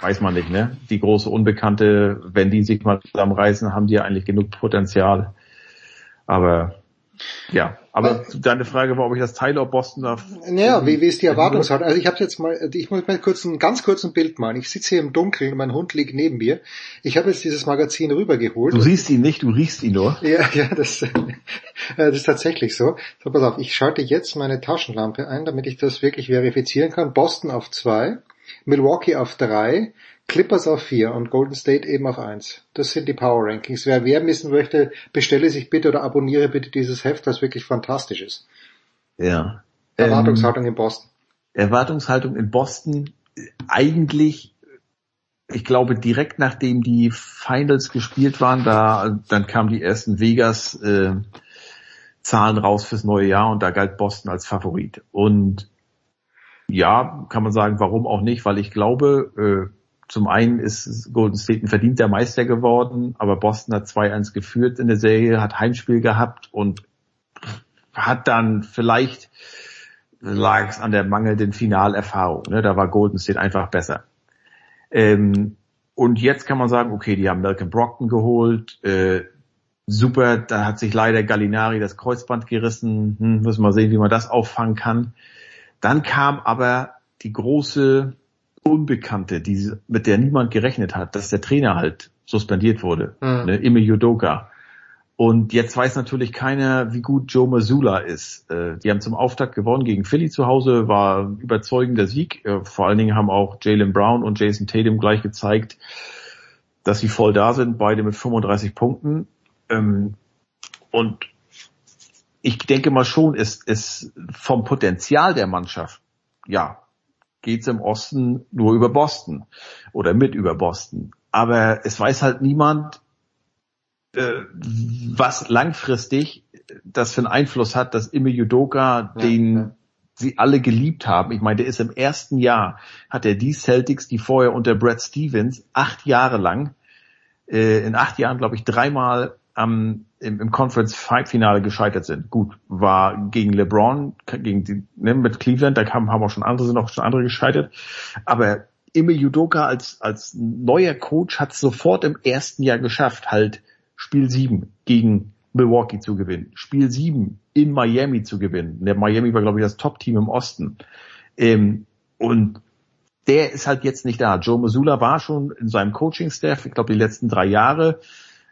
weiß man nicht, ne? Die große Unbekannte, wenn die sich mal zusammenreißen, haben die ja eigentlich genug Potenzial. Aber ja, aber deine Frage war, ob ich das teile, ob Boston da Naja, wie, wie ist die Erwartungshaltung? Also ich habe jetzt mal, ich muss mal kurz ein ganz kurz ein Bild malen. Ich sitze hier im Dunkeln, mein Hund liegt neben mir. Ich habe jetzt dieses Magazin rübergeholt. Du siehst ihn nicht, du riechst ihn nur. Ja, ja, das, äh, das ist tatsächlich so. So, pass auf, ich schalte jetzt meine Taschenlampe ein, damit ich das wirklich verifizieren kann. Boston auf zwei, Milwaukee auf drei, Clippers auf vier und Golden State eben auf eins. Das sind die Power Rankings. Wer wer wissen möchte, bestelle sich bitte oder abonniere bitte dieses Heft, das wirklich fantastisch ist. Ja. Erwartungshaltung in Boston. Erwartungshaltung in Boston eigentlich, ich glaube, direkt nachdem die Finals gespielt waren, da dann kamen die ersten Vegas äh, Zahlen raus fürs neue Jahr und da galt Boston als Favorit. Und ja, kann man sagen, warum auch nicht, weil ich glaube, äh, zum einen ist Golden State ein verdienter Meister geworden, aber Boston hat 2-1 geführt in der Serie, hat Heimspiel gehabt und hat dann vielleicht lag es an der mangelnden Finalerfahrung. Ne? Da war Golden State einfach besser. Ähm, und jetzt kann man sagen, okay, die haben Malcolm Brockton geholt, äh, super, da hat sich leider Gallinari das Kreuzband gerissen, hm, müssen wir sehen, wie man das auffangen kann. Dann kam aber die große Unbekannte, die, mit der niemand gerechnet hat, dass der Trainer halt suspendiert wurde, Mhm. ne, Ime Yudoka. Und jetzt weiß natürlich keiner, wie gut Joe Mazzulla ist. Äh, die haben zum Auftakt gewonnen gegen Philly zu Hause, war überzeugender Sieg. Äh, vor allen Dingen haben auch Jalen Brown und Jason Tatum gleich gezeigt, dass sie voll da sind, beide mit 35 Punkten. Ähm, und ich denke mal schon, ist, ist vom Potenzial der Mannschaft, ja, geht's im Osten nur über Boston oder mit über Boston. Aber es weiß halt niemand, äh, was langfristig das für einen Einfluss hat, dass Ime Yudoka, den sie alle geliebt haben. Ich meine, der ist im ersten Jahr, hat er die Celtics, die vorher unter Brad Stevens acht Jahre lang äh, in acht Jahren, glaube ich, dreimal am, im, im Conference Finale gescheitert sind. Gut, war gegen LeBron, gegen die, ne, mit Cleveland, da kamen, haben auch schon andere, sind auch schon andere gescheitert. Aber Ime Judoka als, als neuer Coach hat es sofort im ersten Jahr geschafft, halt Spiel 7 gegen Milwaukee zu gewinnen, Spiel 7 in Miami zu gewinnen. Der Miami war, glaube ich, das Top-Team im Osten. Ähm, und der ist halt jetzt nicht da. Joe Missoula war schon in seinem Coaching-Staff, ich glaube, die letzten drei Jahre.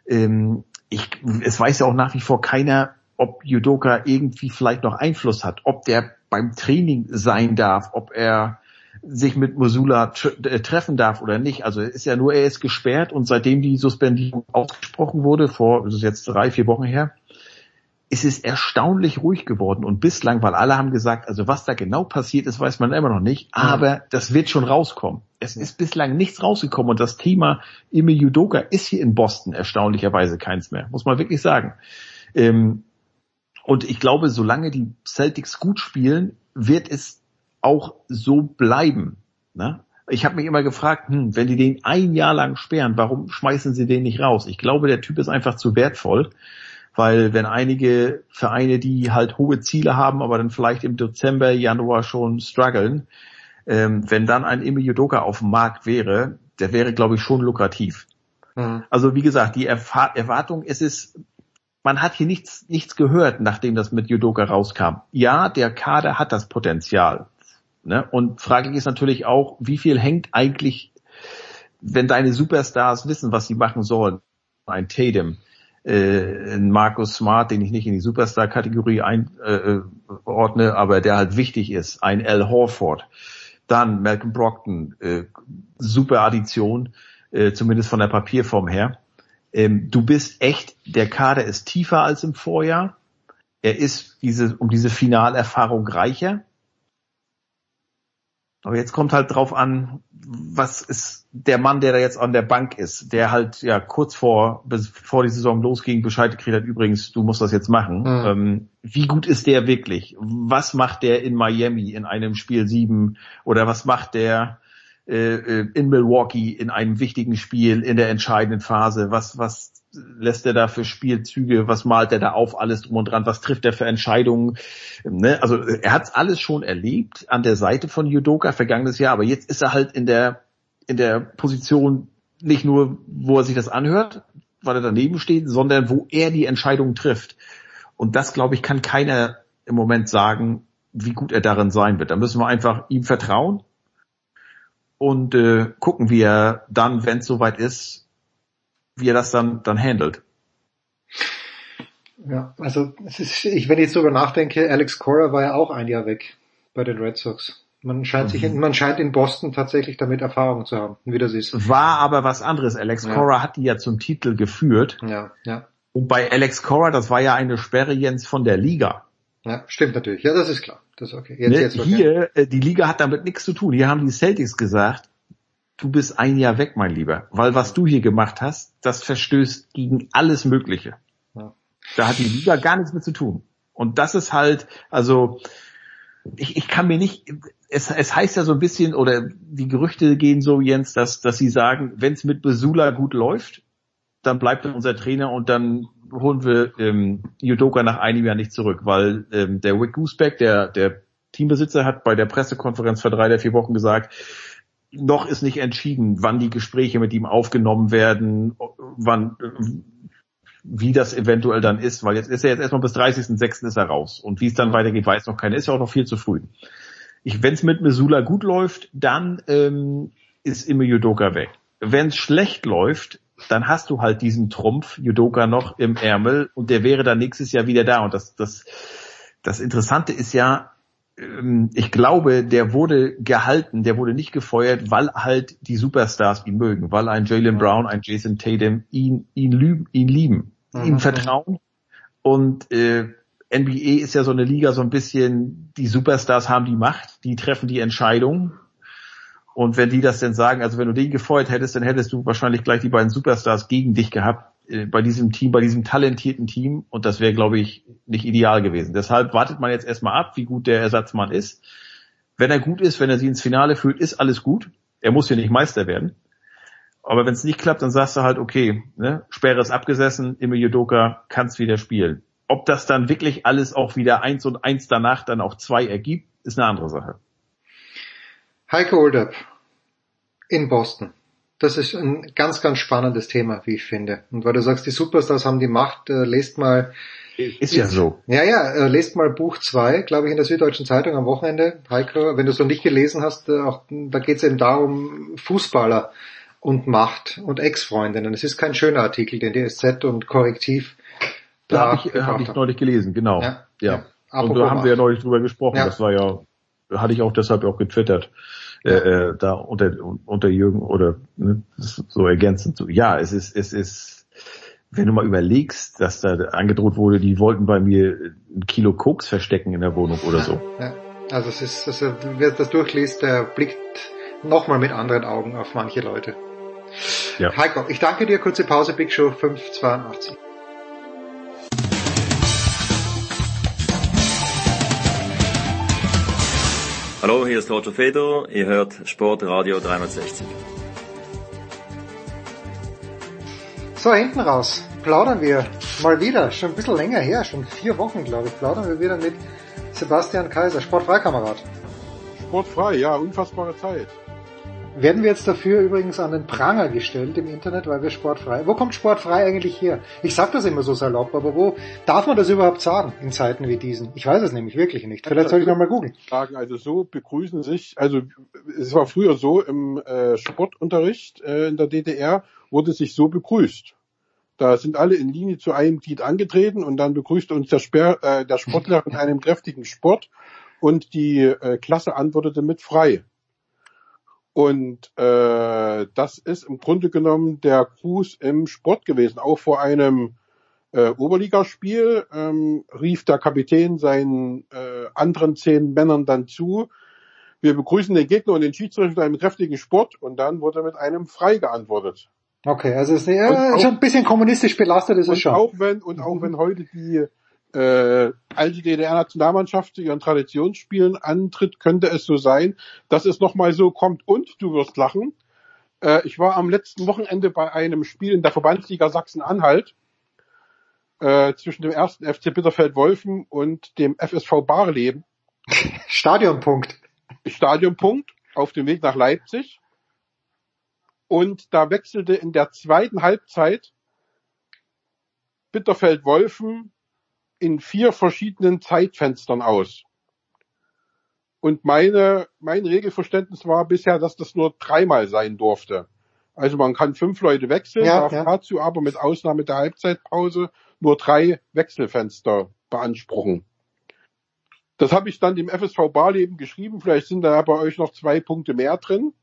Ähm, ich, es weiß ja auch nach wie vor keiner, ob Judoka irgendwie vielleicht noch Einfluss hat, ob der beim Training sein darf, ob er sich mit Mosula äh, treffen darf oder nicht. Also ist ja nur, er ist gesperrt und seitdem die Suspendierung ausgesprochen wurde, vor, das ist jetzt drei, vier Wochen her, ist es erstaunlich ruhig geworden und bislang, weil alle haben gesagt, also was da genau passiert ist, weiß man immer noch nicht, aber das wird schon rauskommen. Es ist bislang nichts rausgekommen und das Thema Ime Judoka ist hier in Boston erstaunlicherweise keins mehr, muss man wirklich sagen. Ähm, und ich glaube, solange die Celtics gut spielen, wird es auch so bleiben. Ne? Ich habe mich immer gefragt, hm, wenn die den ein Jahr lang sperren, warum schmeißen sie den nicht raus? Ich glaube, der Typ ist einfach zu wertvoll, weil wenn einige Vereine, die halt hohe Ziele haben, aber dann vielleicht im Dezember, Januar schon strugglen, ähm, wenn dann ein Imi Yudoka auf dem Markt wäre, der wäre, glaube ich, schon lukrativ. Mhm. Also wie gesagt, die Erwartung ist es, man hat hier nichts, nichts gehört, nachdem das mit Judoka rauskam. Ja, der Kader hat das Potenzial. Ne? Und fraglich ist natürlich auch, wie viel hängt eigentlich, wenn deine Superstars wissen, was sie machen sollen. Ein Tatum, äh, ein Marcus Smart, den ich nicht in die Superstar-Kategorie einordne, äh, aber der halt wichtig ist. Ein Al Horford. Dann Malcolm Brockton, äh, super Addition, äh, zumindest von der Papierform her. Ähm, du bist echt, der Kader ist tiefer als im Vorjahr. Er ist diese, um diese Finalerfahrung reicher. Aber jetzt kommt halt drauf an, was ist der Mann, der da jetzt an der Bank ist, der halt ja kurz vor, bevor die Saison losging, Bescheid gekriegt hat, übrigens, du musst das jetzt machen. Mhm. Ähm, wie gut ist der wirklich? Was macht der in Miami in einem Spiel 7 oder was macht der äh, äh, in Milwaukee in einem wichtigen Spiel in der entscheidenden Phase? Was, was lässt er da für Spielzüge? Was malt er da auf? Alles drum und dran? Was trifft er für Entscheidungen? Ne? Also er hat alles schon erlebt an der Seite von Judoka vergangenes Jahr, aber jetzt ist er halt in der in der Position nicht nur, wo er sich das anhört, weil er daneben steht, sondern wo er die Entscheidungen trifft. Und das, glaube ich, kann keiner im Moment sagen, wie gut er darin sein wird. Da müssen wir einfach ihm vertrauen und äh, gucken, wie er dann, wenn es soweit ist, wie er das dann dann handelt. Ja, also es ist, ich, wenn ich jetzt darüber nachdenke, Alex Cora war ja auch ein Jahr weg bei den Red Sox. Man scheint sich, in, man scheint in Boston tatsächlich damit Erfahrung zu haben, wie das ist. War aber was anderes. Alex Ja. Cora hat die ja zum Titel geführt. Ja, ja. Und bei Alex Cora, das war ja eine Sperre Jens von der Liga. Ja, stimmt natürlich. Ja, das ist klar. Das ist okay. Jetzt, ne? jetzt okay. Hier, äh, die Liga hat damit nichts zu tun. Hier haben die Celtics gesagt, du bist ein Jahr weg, mein Lieber. Weil was du hier gemacht hast, das verstößt gegen alles Mögliche. Ja. Da hat die Liga gar nichts mit zu tun. Und das ist halt, also, ich, ich kann mir nicht, es, es heißt ja so ein bisschen, oder die Gerüchte gehen so, Jens, dass, dass sie sagen, wenn es mit Besula gut läuft, dann bleibt er unser Trainer und dann holen wir ähm, Judoka nach einem Jahr nicht zurück, weil ähm, der Wick Gooseback, der, der Teambesitzer, hat bei der Pressekonferenz vor drei oder vier Wochen gesagt, noch ist nicht entschieden, wann die Gespräche mit ihm aufgenommen werden, wann, wie das eventuell dann ist, weil jetzt ist er jetzt erstmal bis 30.06. ist er raus. Und wie es dann weitergeht, weiß noch keiner. Ist ja auch noch viel zu früh. Ich, wenn es mit Missoula gut läuft, dann ähm, ist immer Judoka weg. Wenn es schlecht läuft, dann hast du halt diesen Trumpf Judoka noch im Ärmel und der wäre dann nächstes Jahr wieder da. Und das, das, das Interessante ist ja, ähm, ich glaube, der wurde gehalten, der wurde nicht gefeuert, weil halt die Superstars ihn mögen, weil ein Jalen Brown, ein Jason Tatum ihn, ihn, lüben, ihn lieben, Mhm. ihm vertrauen. Und äh, NBA ist ja so eine Liga, so ein bisschen, die Superstars haben die Macht, die treffen die Entscheidung. Und wenn die das denn sagen, also wenn du den gefeuert hättest, dann hättest du wahrscheinlich gleich die beiden Superstars gegen dich gehabt äh, bei diesem Team, bei diesem talentierten Team. Und das wäre, glaube ich, nicht ideal gewesen. Deshalb wartet man jetzt erstmal ab, wie gut der Ersatzmann ist. Wenn er gut ist, wenn er sie ins Finale führt, ist alles gut. Er muss hier nicht Meister werden. Aber wenn es nicht klappt, dann sagst du halt, okay, ne, Sperre ist abgesessen, Emil Judoka kann's wieder spielen. Ob das dann wirklich alles auch wieder eins und eins danach dann auch zwei ergibt, ist eine andere Sache. Heiko Oldup in Boston. Das ist ein ganz, ganz spannendes Thema, wie ich finde. Und weil du sagst, die Superstars haben die Macht, äh, lest mal. Ist ja so. Ja, ja, äh, lest mal Buch 2, glaube ich, in der Süddeutschen Zeitung am Wochenende. Heiko, wenn du es noch nicht gelesen hast, äh, auch, da geht es eben darum, Fußballer und Macht und Ex-Freundinnen. Es ist kein schöner Artikel, den die SZ und Korrektiv Da habe ich, hab ich haben. neulich gelesen, genau. Ja, Ja. ja. Und da haben wir ja neulich drüber gesprochen. Ja. Das war ja, hatte ich auch deshalb auch getwittert. Äh, äh, da unter, unter Jürgen oder ne, so ergänzend. So, ja, es ist, es ist, wenn du mal überlegst, dass da angedroht wurde, die wollten bei mir ein Kilo Koks verstecken in der Wohnung oder so. Ja. Also es ist, also wer das durchliest, der blickt nochmal mit anderen Augen auf manche Leute. Ja. Heiko, ich danke dir. Kurze Pause, Big Show 582. Hallo, hier ist Roger Fedor. Ihr hört Sportradio 360. So, hinten raus plaudern wir mal wieder, schon ein bisschen länger her, schon vier Wochen, glaube ich, plaudern wir wieder mit Sebastian Kaiser, Sportfreikamerad. Sportfrei, ja, unfassbare Zeit. Werden wir jetzt dafür übrigens an den Pranger gestellt im Internet, weil wir sportfrei. Wo kommt sportfrei eigentlich her? Ich sag das immer so salopp, aber wo darf man das überhaupt sagen in Zeiten wie diesen? Ich weiß es nämlich wirklich nicht. Vielleicht soll ich noch mal googeln. Also so begrüßen sich, also es war früher so im äh, Sportunterricht äh, in der DDR wurde sich so begrüßt. Da sind alle in Linie zu einem Glied angetreten und dann begrüßte uns der, Sper äh, der Sportlehrer mit einem kräftigen Sport und die äh, Klasse antwortete mit frei. Und äh, das ist im Grunde genommen der Gruß im Sport gewesen. Auch vor einem äh, Oberligaspiel ähm, rief der Kapitän seinen äh, anderen zehn Männern dann zu, wir begrüßen den Gegner und den Schiedsrichter mit einem kräftigen Sport und dann wurde mit einem frei geantwortet. Okay, also es ist ja, auch- schon ein bisschen kommunistisch belastet ist es Und schon. auch wenn und auch wenn heute die äh, alte DDR-Nationalmannschaft zu ihren Traditionsspielen antritt, könnte es so sein, dass es nochmal so kommt. Und du wirst lachen. Äh, ich war am letzten Wochenende bei einem Spiel in der Verbandsliga Sachsen-Anhalt äh, zwischen dem ersten FC Bitterfeld-Wolfen und dem FSV Barleben. Stadionpunkt. Stadionpunkt auf dem Weg nach Leipzig. Und da wechselte in der zweiten Halbzeit Bitterfeld-Wolfen in vier verschiedenen Zeitfenstern aus. Und meine, mein Regelverständnis war bisher, dass das nur dreimal sein durfte. Also man kann fünf Leute wechseln, Ja, darf ja. dazu aber mit Ausnahme der Halbzeitpause nur drei Wechselfenster beanspruchen. Das habe ich dann dem FSV Barleben geschrieben. Vielleicht sind da bei euch noch zwei Punkte mehr drin.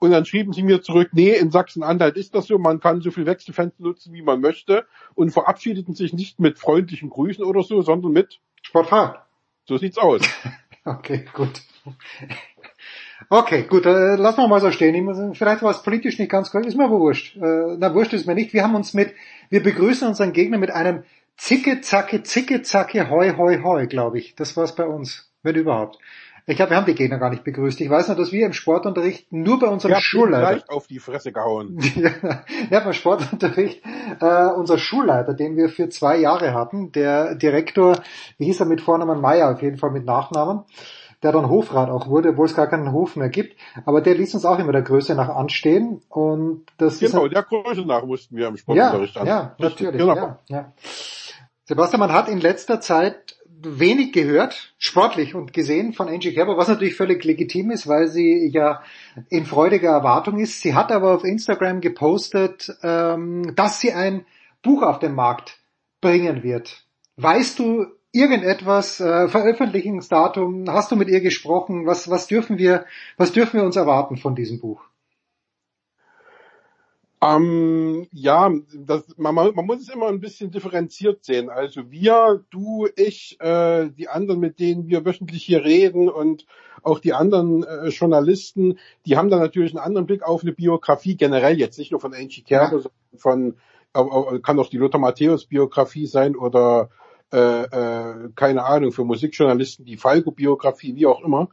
Und dann schrieben sie mir zurück, nee, in Sachsen-Anhalt ist das so, man kann so viel Wechselfenster nutzen, wie man möchte und verabschiedeten sich nicht mit freundlichen Grüßen oder so, sondern mit Sportfrei. So sieht's aus. Okay, gut. Okay, gut, äh, lassen wir mal so stehen. Vielleicht war es politisch nicht ganz korrekt, ist mir aber wurscht. Äh, na, wurscht ist mir nicht. Wir haben uns mit, wir begrüßen unseren Gegner mit einem Zicke, Zacke, Zicke, Zacke, Hoi, Hoi, Hoi, glaube ich. Das war's bei uns, wenn überhaupt. Ich glaube, wir haben die Gegner gar nicht begrüßt. Ich weiß nur, dass wir im Sportunterricht nur bei unserem Ich Schulleiter, gleich auf die Fresse gehauen. ja, beim Sportunterricht, äh, unser Schulleiter, den wir für zwei Jahre hatten, der Direktor, wie hieß er mit Vornamen Meier, auf jeden Fall mit Nachnamen, der dann Hofrat auch wurde, obwohl es gar keinen Hof mehr gibt, aber der ließ uns auch immer der Größe nach anstehen und das Genau, ist der Größe nach mussten wir im ja, Sportunterricht an. ja, natürlich, Genau. ja, ja. Sebastian, man hat in letzter Zeit wenig gehört, sportlich und gesehen von Angie Kerber, was natürlich völlig legitim ist, weil sie ja in freudiger Erwartung ist. Sie hat aber auf Instagram gepostet, ähm, dass sie ein Buch auf den Markt bringen wird. Weißt du irgendetwas, äh, Veröffentlichungsdatum, hast du mit ihr gesprochen? Was, was dürfen wir, was dürfen wir uns erwarten von diesem Buch? Ähm, ja, das, man, man muss es immer ein bisschen differenziert sehen. Also wir, du, ich, äh, die anderen, mit denen wir wöchentlich hier reden und auch die anderen äh, Journalisten, die haben da natürlich einen anderen Blick auf eine Biografie generell jetzt, nicht nur von Angie Kerber, sondern von, äh, kann auch die Lothar Matthäus Biografie sein oder äh, äh, keine Ahnung, für Musikjournalisten die Falco Biografie, wie auch immer.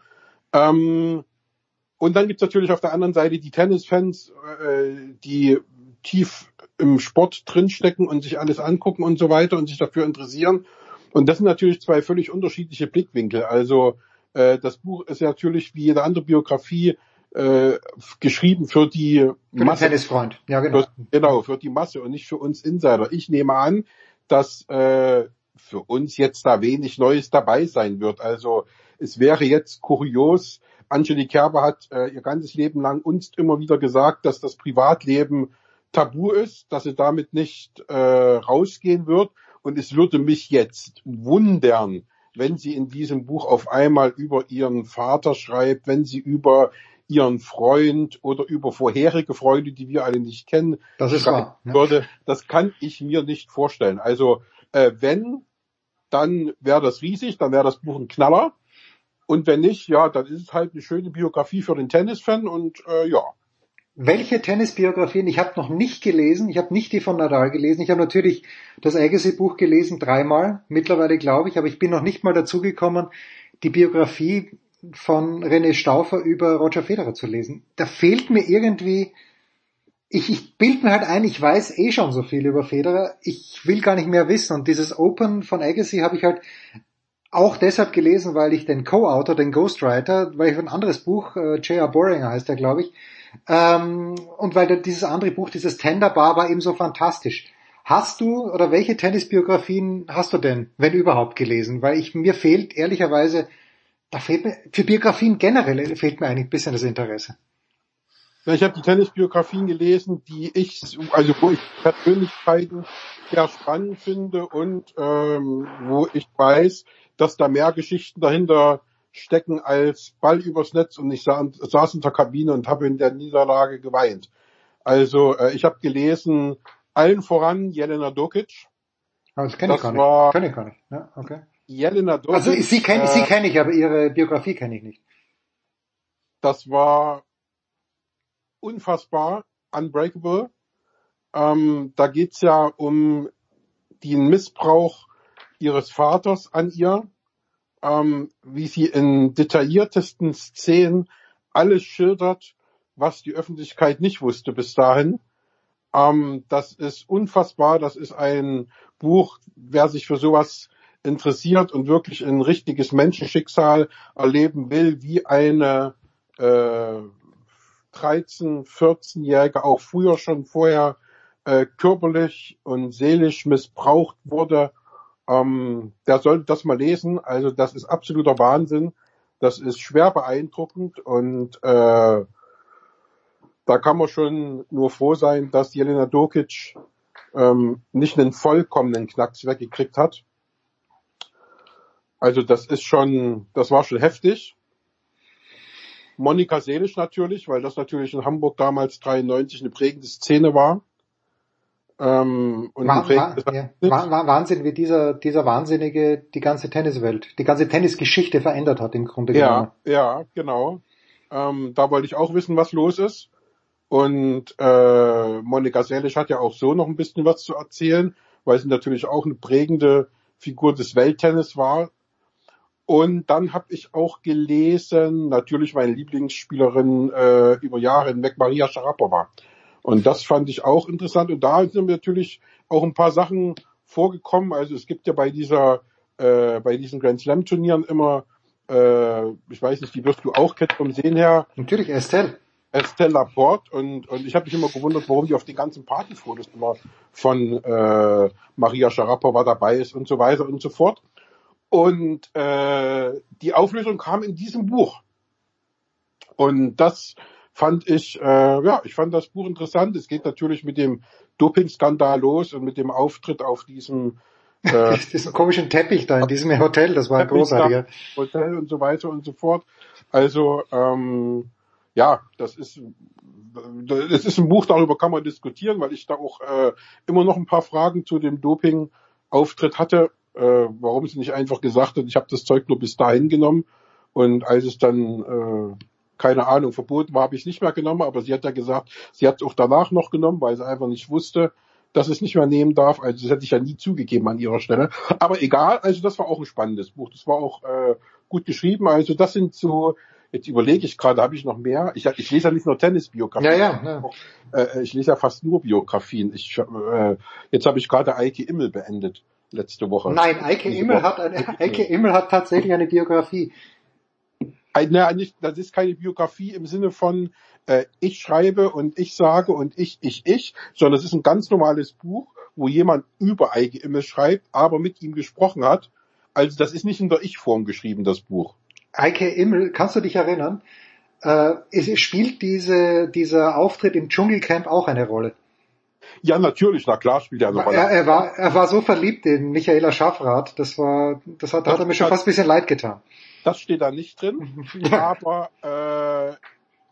Ähm, und dann gibt's natürlich auf der anderen Seite die Tennisfans, äh, die tief im Sport drinstecken und sich alles angucken und so weiter und sich dafür interessieren. Und das sind natürlich zwei völlig unterschiedliche Blickwinkel. Also äh, das Buch ist natürlich wie jede andere Biografie äh, geschrieben für die Für den Masse. Tennisfreund. Ja, genau. Für, genau, für die Masse und nicht für uns Insider. Ich nehme an, dass äh, für uns jetzt da wenig Neues dabei sein wird. Also es wäre jetzt kurios, Angelique Kerber hat äh, ihr ganzes Leben lang uns immer wieder gesagt, dass das Privatleben tabu ist, dass sie damit nicht äh, rausgehen wird. Und es würde mich jetzt wundern, wenn sie in diesem Buch auf einmal über ihren Vater schreibt, wenn sie über ihren Freund oder über vorherige Freunde, die wir alle nicht kennen, Das ist schreiben wahr, ne? würde. Das kann ich mir nicht vorstellen. Also äh, wenn, dann wäre das riesig, dann wäre das Buch ein Knaller. Und wenn nicht, ja, dann ist es halt eine schöne Biografie für den Tennisfan und äh, ja. Welche Tennisbiografien? Ich habe noch nicht gelesen. Ich habe nicht die von Nadal gelesen. Ich habe natürlich das Agassi-Buch gelesen, dreimal mittlerweile, glaube ich, aber ich bin noch nicht mal dazu gekommen, die Biografie von René Stauffer über Roger Federer zu lesen. Da fehlt mir irgendwie, ich, ich bild mir halt ein, ich weiß eh schon so viel über Federer. Ich will gar nicht mehr wissen. Und dieses Open von Agassi habe ich halt auch deshalb gelesen, weil ich den Co-Autor, den Ghostwriter, weil ich ein anderes Buch, äh, J.R. Boringer heißt er, glaube ich, ähm, und weil der, dieses andere Buch, dieses Tender Bar, war eben so fantastisch. Hast du oder welche Tennisbiografien hast du denn, wenn überhaupt, gelesen? Weil ich mir fehlt ehrlicherweise, da fehlt mir für Biografien generell fehlt mir eigentlich ein bisschen das Interesse. Ja, ich habe die Tennisbiografien gelesen, die ich, also wo ich Persönlichkeiten sehr spannend finde und ähm, wo ich weiß, dass da mehr Geschichten dahinter stecken als Ball übers Netz und ich sa saß in der Kabine und habe in der Niederlage geweint. Also äh, ich habe gelesen, allen voran Jelena Dokic. Aber das kenne ich Das gar nicht. war- Kenn ich gar nicht. Ja, okay. Jelena Dokic. Also sie kenne äh, sie kenn ich, aber ihre Biografie kenne ich nicht. das war unfassbar, unbreakable. Ähm, da geht's ja um den Missbrauch ihres Vaters an ihr, ähm, wie sie in detailliertesten Szenen alles schildert, was die Öffentlichkeit nicht wusste bis dahin. Ähm, das ist unfassbar. Das ist ein Buch, wer sich für sowas interessiert und wirklich ein richtiges Menschenschicksal erleben will, wie eine äh, 13, 14-Jährige auch früher schon vorher äh, körperlich und seelisch missbraucht wurde, ähm, der sollte das mal lesen. Also das ist absoluter Wahnsinn. Das ist schwer beeindruckend und äh, da kann man schon nur froh sein, dass Jelena Dokic ähm, nicht einen vollkommenen Knacks weggekriegt hat. Also das ist schon, das war schon heftig. Monika Seelisch natürlich, weil das natürlich in Hamburg damals 93 eine prägende Szene war. Ähm, und War, war, ja, war, war Wahnsinn, wie dieser, dieser Wahnsinnige die ganze Tenniswelt, die ganze Tennisgeschichte verändert hat im Grunde genommen. Ja, ja, genau. Ähm, da wollte ich auch wissen, was los ist. Und äh, Monika Seelisch hat ja auch so noch ein bisschen was zu erzählen, weil sie natürlich auch eine prägende Figur des Welttennis war. Und dann habe ich auch gelesen, natürlich meine Lieblingsspielerin äh, über Jahre hinweg, Maria Sharapova. Und das fand ich auch interessant. Und da sind natürlich auch ein paar Sachen vorgekommen. Also es gibt ja bei dieser, äh, bei diesen Grand Slam Turnieren immer, äh, ich weiß nicht, die wirst du auch kennen vom Sehen her. Natürlich, Estelle. Estelle Laporte und, und ich habe mich immer gewundert, warum die auf den ganzen Partyfotos immer von äh, Maria Sharapova dabei ist und so weiter und so fort. Und äh, die Auflösung kam in diesem Buch. Und das fand ich, äh, ja, ich fand das Buch interessant. Es geht natürlich mit dem Dopingskandal los und mit dem Auftritt auf diesem äh, Diesen komischen Teppich da in diesem Hotel, das war ein großartiger. Hotel und so weiter und so fort. Also ähm, ja, das ist das ist ein Buch, darüber kann man diskutieren, weil ich da auch äh, immer noch ein paar Fragen zu dem Doping-Auftritt hatte, äh, warum sie nicht einfach gesagt hat, ich habe das Zeug nur bis dahin genommen und als es dann äh, keine Ahnung verboten war, habe ich es nicht mehr genommen, aber sie hat ja gesagt, sie hat es auch danach noch genommen, weil sie einfach nicht wusste, dass es nicht mehr nehmen darf. Also das hätte ich ja nie zugegeben an ihrer Stelle. Aber egal, also das war auch ein spannendes Buch. Das war auch äh, gut geschrieben. Also das sind so Jetzt überlege ich gerade, habe ich noch mehr? Ich, ich lese ja nicht nur Tennisbiografien. Ja, ja, ja. Äh, ich lese ja fast nur Biografien. Ich, äh, jetzt habe ich gerade Eike Immel beendet letzte Woche. Nein, Eike Immel hat, eine, Eike Immel hat tatsächlich eine Biografie. Na, das ist keine Biografie im Sinne von äh, ich schreibe und ich sage und ich, ich, ich, sondern es ist ein ganz normales Buch, wo jemand über Eike Immel schreibt, aber mit ihm gesprochen hat. Also das ist nicht in der Ich-Form geschrieben, das Buch. Eike Immel, kannst du dich erinnern? Äh, es spielt diese, dieser Auftritt im Dschungelcamp auch eine Rolle. Ja, natürlich, na klar spielt er eine Rolle. Er, er, war, er war so verliebt in Michaela Schaffrath, das war, das hat, da hat er mir schon fast ein bisschen leid getan. Das steht da nicht drin, aber äh,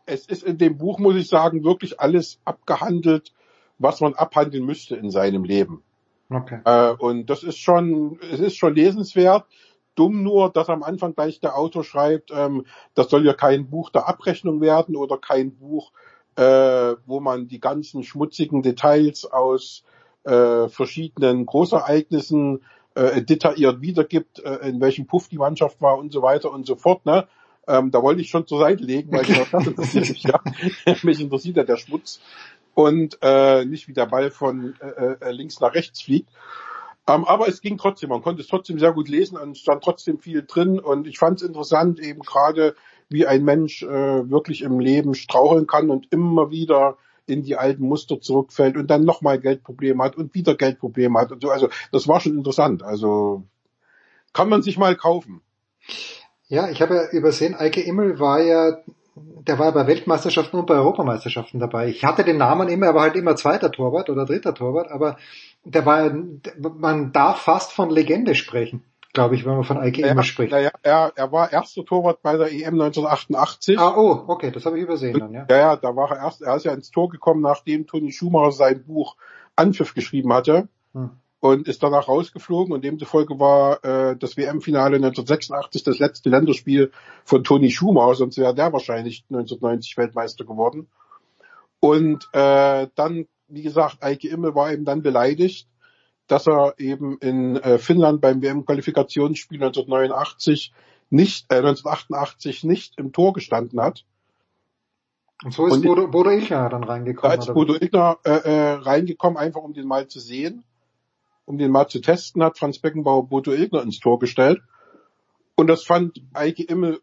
es ist in dem Buch, muss ich sagen, wirklich alles abgehandelt, was man abhandeln müsste in seinem Leben. Okay. Äh, und das ist schon, es ist schon lesenswert. Dumm nur, dass am Anfang gleich der Autor schreibt, ähm, das soll ja kein Buch der Abrechnung werden oder kein Buch, äh, wo man die ganzen schmutzigen Details aus äh, verschiedenen Großereignissen äh, detailliert wiedergibt, äh, in welchem Puff die Mannschaft war und so weiter und so fort. Ne? Ähm, da wollte ich schon zur Seite legen, weil ich dachte, das interessiert mich ja. mich interessiert ja der Schmutz und äh, nicht wie der Ball von äh, äh, links nach rechts fliegt. Ähm, aber es ging trotzdem, man konnte es trotzdem sehr gut lesen und es stand trotzdem viel drin und ich fand es interessant, eben gerade wie ein Mensch äh, wirklich im Leben straucheln kann und immer wieder in die alten Muster zurückfällt und dann nochmal Geldprobleme hat und wieder Geldprobleme hat und so. Also das war schon interessant. Also kann man sich mal kaufen. Ja, ich habe ja übersehen, Eike Immel war ja, der war bei Weltmeisterschaften und bei Europameisterschaften dabei. Ich hatte den Namen immer, er war halt immer zweiter Torwart oder dritter Torwart, aber der war, man darf fast von Legende sprechen, glaube ich, wenn man von Eike Immel spricht. Ja, er, er war erster Torwart bei der EM 1988. Ah, oh, okay, das habe ich übersehen dann, ja. Ja, ja, da war er erst, er ist ja ins Tor gekommen, nachdem Toni Schumacher sein Buch Anpfiff geschrieben hatte Hm. und ist danach rausgeflogen und demzufolge war äh, das WM-Finale 1986 das letzte Länderspiel von Toni Schumacher, sonst wäre der wahrscheinlich 1990 Weltmeister geworden. Und äh, dann, wie gesagt, Eike Immel war eben dann beleidigt, dass er eben in äh, Finnland beim WM-Qualifikationsspiel 1989 nicht, äh, 1988 nicht im Tor gestanden hat. Und so ist Und- Bodo, Bodo Ilgner dann Da reingekommen. ist oder? Bodo Illner äh, äh, reingekommen, einfach um den mal zu sehen, um den mal zu testen, hat Franz Beckenbauer Bodo Illner ins Tor gestellt. Und das fand Eike Immel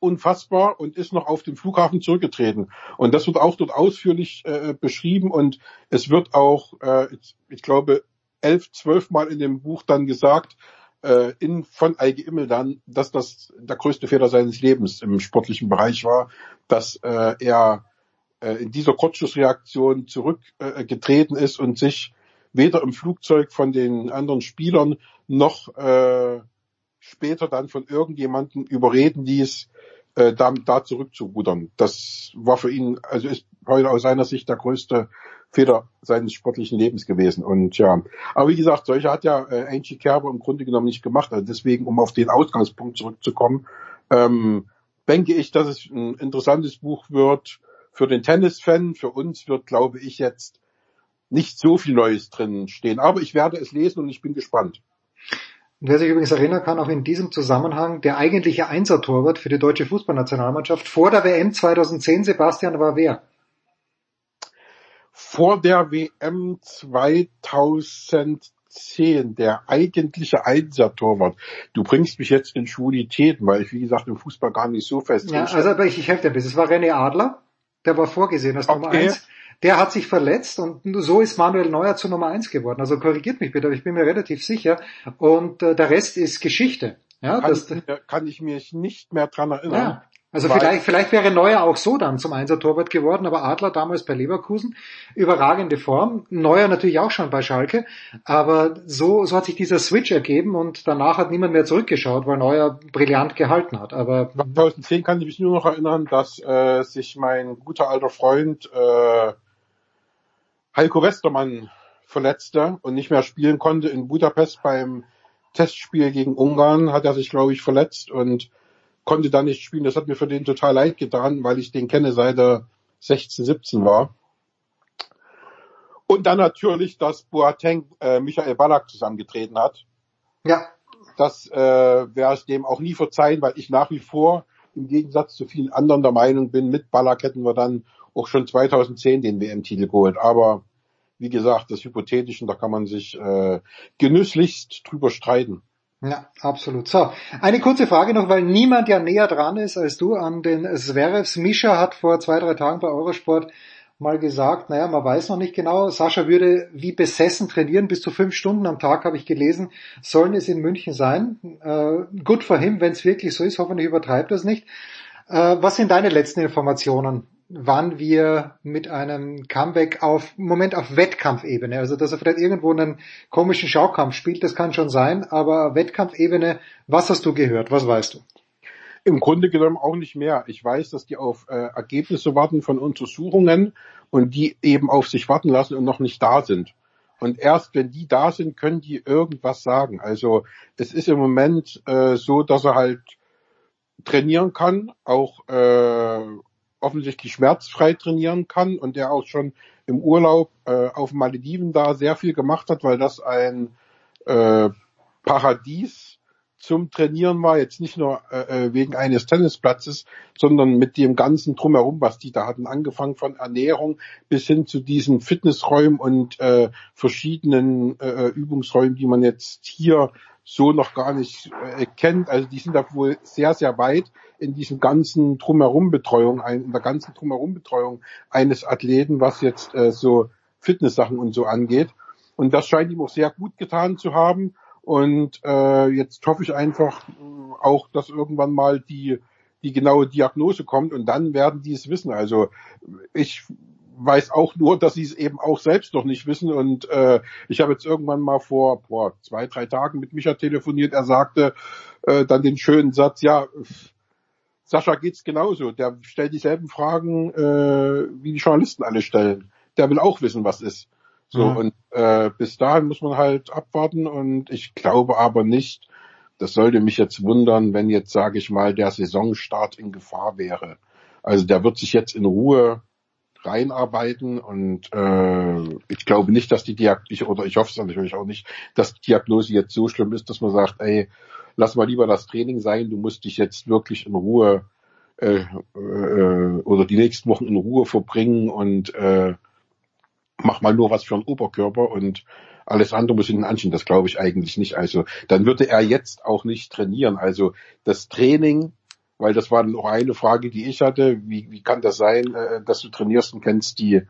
unfassbar und ist noch auf den Flughafen zurückgetreten. Und das wird auch dort ausführlich äh, beschrieben und es wird auch, äh, ich, ich glaube, elf, zwölf Mal in dem Buch dann gesagt, äh, in, von Eike Immel dann, dass das der größte Fehler seines Lebens im sportlichen Bereich war, dass äh, er äh, in dieser Kurzschlussreaktion zurückgetreten ist und sich weder im Flugzeug von den anderen Spielern noch äh, später dann von irgendjemandem überreden ließ, äh, da, da zurückzurudern. Das war für ihn, also ist heute aus seiner Sicht der größte Fehler seines sportlichen Lebens gewesen. Und ja, aber wie gesagt, solche hat ja äh, Angie Kerber im Grunde genommen nicht gemacht. Also deswegen, um auf den Ausgangspunkt zurückzukommen, ähm, denke ich, dass es ein interessantes Buch wird für den Tennisfan. Für uns wird, glaube ich, jetzt nicht so viel Neues drin stehen. Aber ich werde es lesen und ich bin gespannt. Und wer sich übrigens erinnern kann, auch in diesem Zusammenhang, der eigentliche Einsertorwart für die deutsche Fußballnationalmannschaft vor der WM 2010, Sebastian, war wer? Vor der WM 2010, der eigentliche Einsertorwart. Du bringst mich jetzt in Schwulitäten, weil ich, wie gesagt, im Fußball gar nicht so fest Ja, also aber ich, ich helfe dir ein bisschen. Es war René Adler, der war vorgesehen als Nummer Okay. eins. Der hat sich verletzt und so ist Manuel Neuer zur Nummer eins geworden. Also korrigiert mich bitte, aber ich bin mir relativ sicher. Und äh, der Rest ist Geschichte. Ja, kann, das, ich, mir- kann ich mich nicht mehr dran erinnern. ja. Also Weil- vielleicht, vielleicht wäre Neuer auch so dann zum Einser-Torwart geworden, aber Adler damals bei Leverkusen, überragende Form. Neuer natürlich auch schon bei Schalke, aber so, so hat sich dieser Switch ergeben und danach hat niemand mehr zurückgeschaut, weil Neuer brillant gehalten hat. Aber 2010 kann ich mich nur noch erinnern, dass äh, sich mein guter alter Freund äh, Heiko Westermann verletzte und nicht mehr spielen konnte in Budapest beim Testspiel gegen Ungarn hat er sich, glaube ich, verletzt und konnte dann nicht spielen. Das hat mir für den total leid getan, weil ich den kenne seit er 16, 17 war. Und dann natürlich, dass Boateng äh, Michael Ballack zusammengetreten hat. Ja. Das äh, werde ich dem auch nie verzeihen, weil ich nach wie vor im Gegensatz zu vielen anderen der Meinung bin, mit Ballack hätten wir dann auch schon 2010 den WM-Titel geholt. Aber wie gesagt, das Hypothetischen, da kann man sich äh, genüsslichst drüber streiten. Ja, absolut. So, eine kurze Frage noch, weil niemand ja näher dran ist als du an den Zverevs. Mischa hat vor zwei, drei Tagen bei Eurosport mal gesagt, naja, man weiß noch nicht genau, Sascha würde wie besessen trainieren, bis zu fünf Stunden am Tag habe ich gelesen, sollen es in München sein. Äh, good for him, wenn es wirklich so ist, hoffentlich übertreibt das nicht. Äh, was sind deine letzten Informationen? Wann wir mit einem Comeback auf, Moment auf Wettkampfebene, also dass er vielleicht irgendwo einen komischen Schaukampf spielt, das kann schon sein, aber Wettkampfebene, was hast du gehört, was weißt du? Im Grunde genommen auch nicht mehr. Ich weiß, dass die auf äh, Ergebnisse warten von Untersuchungen und die eben auf sich warten lassen und noch nicht da sind. Und erst wenn die da sind, können die irgendwas sagen. Also es ist im Moment äh, so, dass er halt trainieren kann, auch äh, offensichtlich schmerzfrei trainieren kann und der auch schon im Urlaub äh, auf Malediven da sehr viel gemacht hat, weil das ein äh, Paradies zum Trainieren war, jetzt nicht nur äh, äh, wegen eines Tennisplatzes, sondern mit dem ganzen Drumherum, was die da hatten, angefangen von Ernährung bis hin zu diesen Fitnessräumen und äh, verschiedenen äh, äh Übungsräumen, die man jetzt hier so noch gar nicht äh, kennt. Also die sind da wohl sehr, sehr weit in diesem ganzen Drumherum-Betreuung, in der ganzen Drumherum-Betreuung eines Athleten, was jetzt äh, so Fitnesssachen und so angeht. Und das scheint ihm auch sehr gut getan zu haben. Und äh, jetzt hoffe ich einfach auch, dass irgendwann mal die, die genaue Diagnose kommt und dann werden die es wissen. Also ich weiß auch nur, dass sie es eben auch selbst noch nicht wissen. Und äh, ich habe jetzt irgendwann mal vor boah, zwei, drei Tagen mit Micha telefoniert. Er sagte äh, dann den schönen Satz, ja, Sascha geht's genauso. Der stellt dieselben Fragen, äh, wie die Journalisten alle stellen. Der will auch wissen, was ist. So, mhm. und äh, bis dahin muss man halt abwarten und ich glaube aber nicht, das sollte mich jetzt wundern, wenn jetzt, sage ich mal, der Saisonstart in Gefahr wäre. Also der wird sich jetzt in Ruhe reinarbeiten und äh, ich glaube nicht, dass die Diagnose, oder ich hoffe es natürlich auch nicht, dass die Diagnose jetzt so schlimm ist, dass man sagt, ey, lass mal lieber das Training sein, du musst dich jetzt wirklich in Ruhe äh, äh, oder die nächsten Wochen in Ruhe verbringen und äh, mach mal nur was für einen Oberkörper und alles andere muss hinten anschieben. Das glaube ich eigentlich nicht. Also dann würde er jetzt auch nicht trainieren. Also das Training, weil das war noch eine Frage, die ich hatte, wie, wie kann das sein, äh, dass du trainierst und kennst die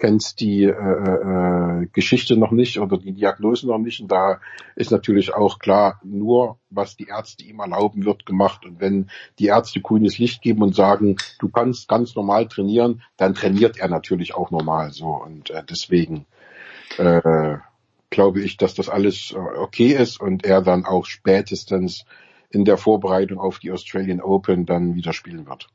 kennst die äh, äh, Geschichte noch nicht oder die Diagnose noch nicht. Und da ist natürlich auch klar, nur was die Ärzte ihm erlauben, wird gemacht. Und wenn die Ärzte grünes Licht geben und sagen, du kannst ganz normal trainieren, dann trainiert er natürlich auch normal so. Und äh, deswegen äh, glaube ich, dass das alles äh, okay ist und er dann auch spätestens in der Vorbereitung auf die Australian Open dann wieder spielen wird.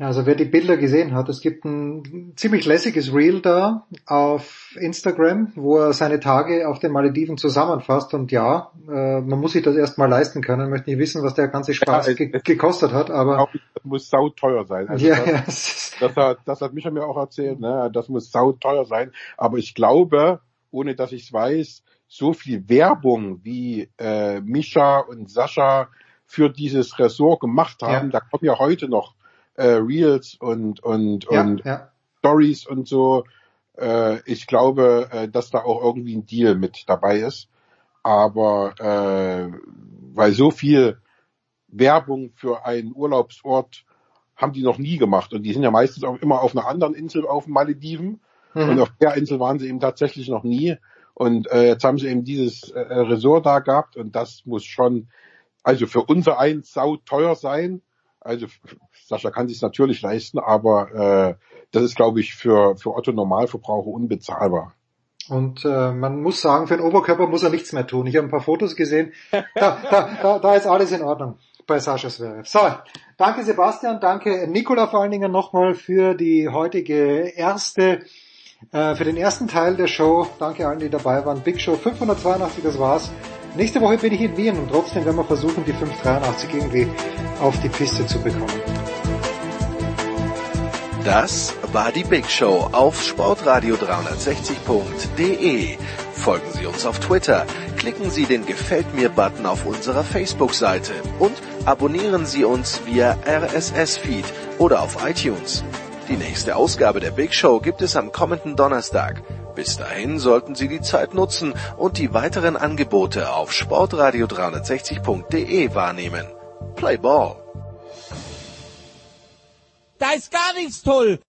Ja, also wer die Bilder gesehen hat, es gibt ein ziemlich lässiges Reel da auf Instagram, wo er seine Tage auf den Malediven zusammenfasst und ja, äh, man muss sich das erstmal leisten können. Ich möchte nicht wissen, was der ganze Spaß ja, ge gekostet hat, aber... Das muss sauteuer sein. Also ja, das. Das, hat, das hat Micha mir auch erzählt, ne? das muss sauteuer sein, aber ich glaube, ohne dass ich es weiß, so viel Werbung wie äh, Mischa und Sascha für dieses Ressort gemacht haben, ja. da kommen ja heute noch äh, Reels und und ja, und ja. Stories und so. Äh, ich glaube, äh, dass da auch irgendwie ein Deal mit dabei ist. Aber äh, weil so viel Werbung für einen Urlaubsort haben die noch nie gemacht und die sind ja meistens auch immer auf einer anderen Insel auf den Malediven mhm. und auf der Insel waren sie eben tatsächlich noch nie und äh, jetzt haben sie eben dieses äh, Resort da gehabt und das muss schon also für unser eins sau teuer sein also Sascha kann sich natürlich leisten, aber äh, das ist, glaube ich, für, für Otto Normalverbraucher unbezahlbar. Und äh, man muss sagen, für den Oberkörper muss er nichts mehr tun. Ich habe ein paar Fotos gesehen. Da, da, da, da ist alles in Ordnung bei Sascha Zverev. So, danke Sebastian, danke Nikola vor allen Dingen nochmal für die heutige erste, äh, für den ersten Teil der Show. Danke allen, die dabei waren. Big Show 582, das war's. Nächste Woche bin ich in Wien und trotzdem werden wir versuchen, die 583 irgendwie auf die Piste zu bekommen. Das war die Big Show auf sportradio360.de. Folgen Sie uns auf Twitter, klicken Sie den Gefällt mir Button auf unserer Facebook-Seite und Abonnieren Sie uns via RSS-Feed oder auf iTunes. Die nächste Ausgabe der Big Show gibt es am kommenden Donnerstag. Bis dahin sollten Sie die Zeit nutzen und die weiteren Angebote auf sportradio360.de wahrnehmen. Play Ball! Da ist gar nichts toll.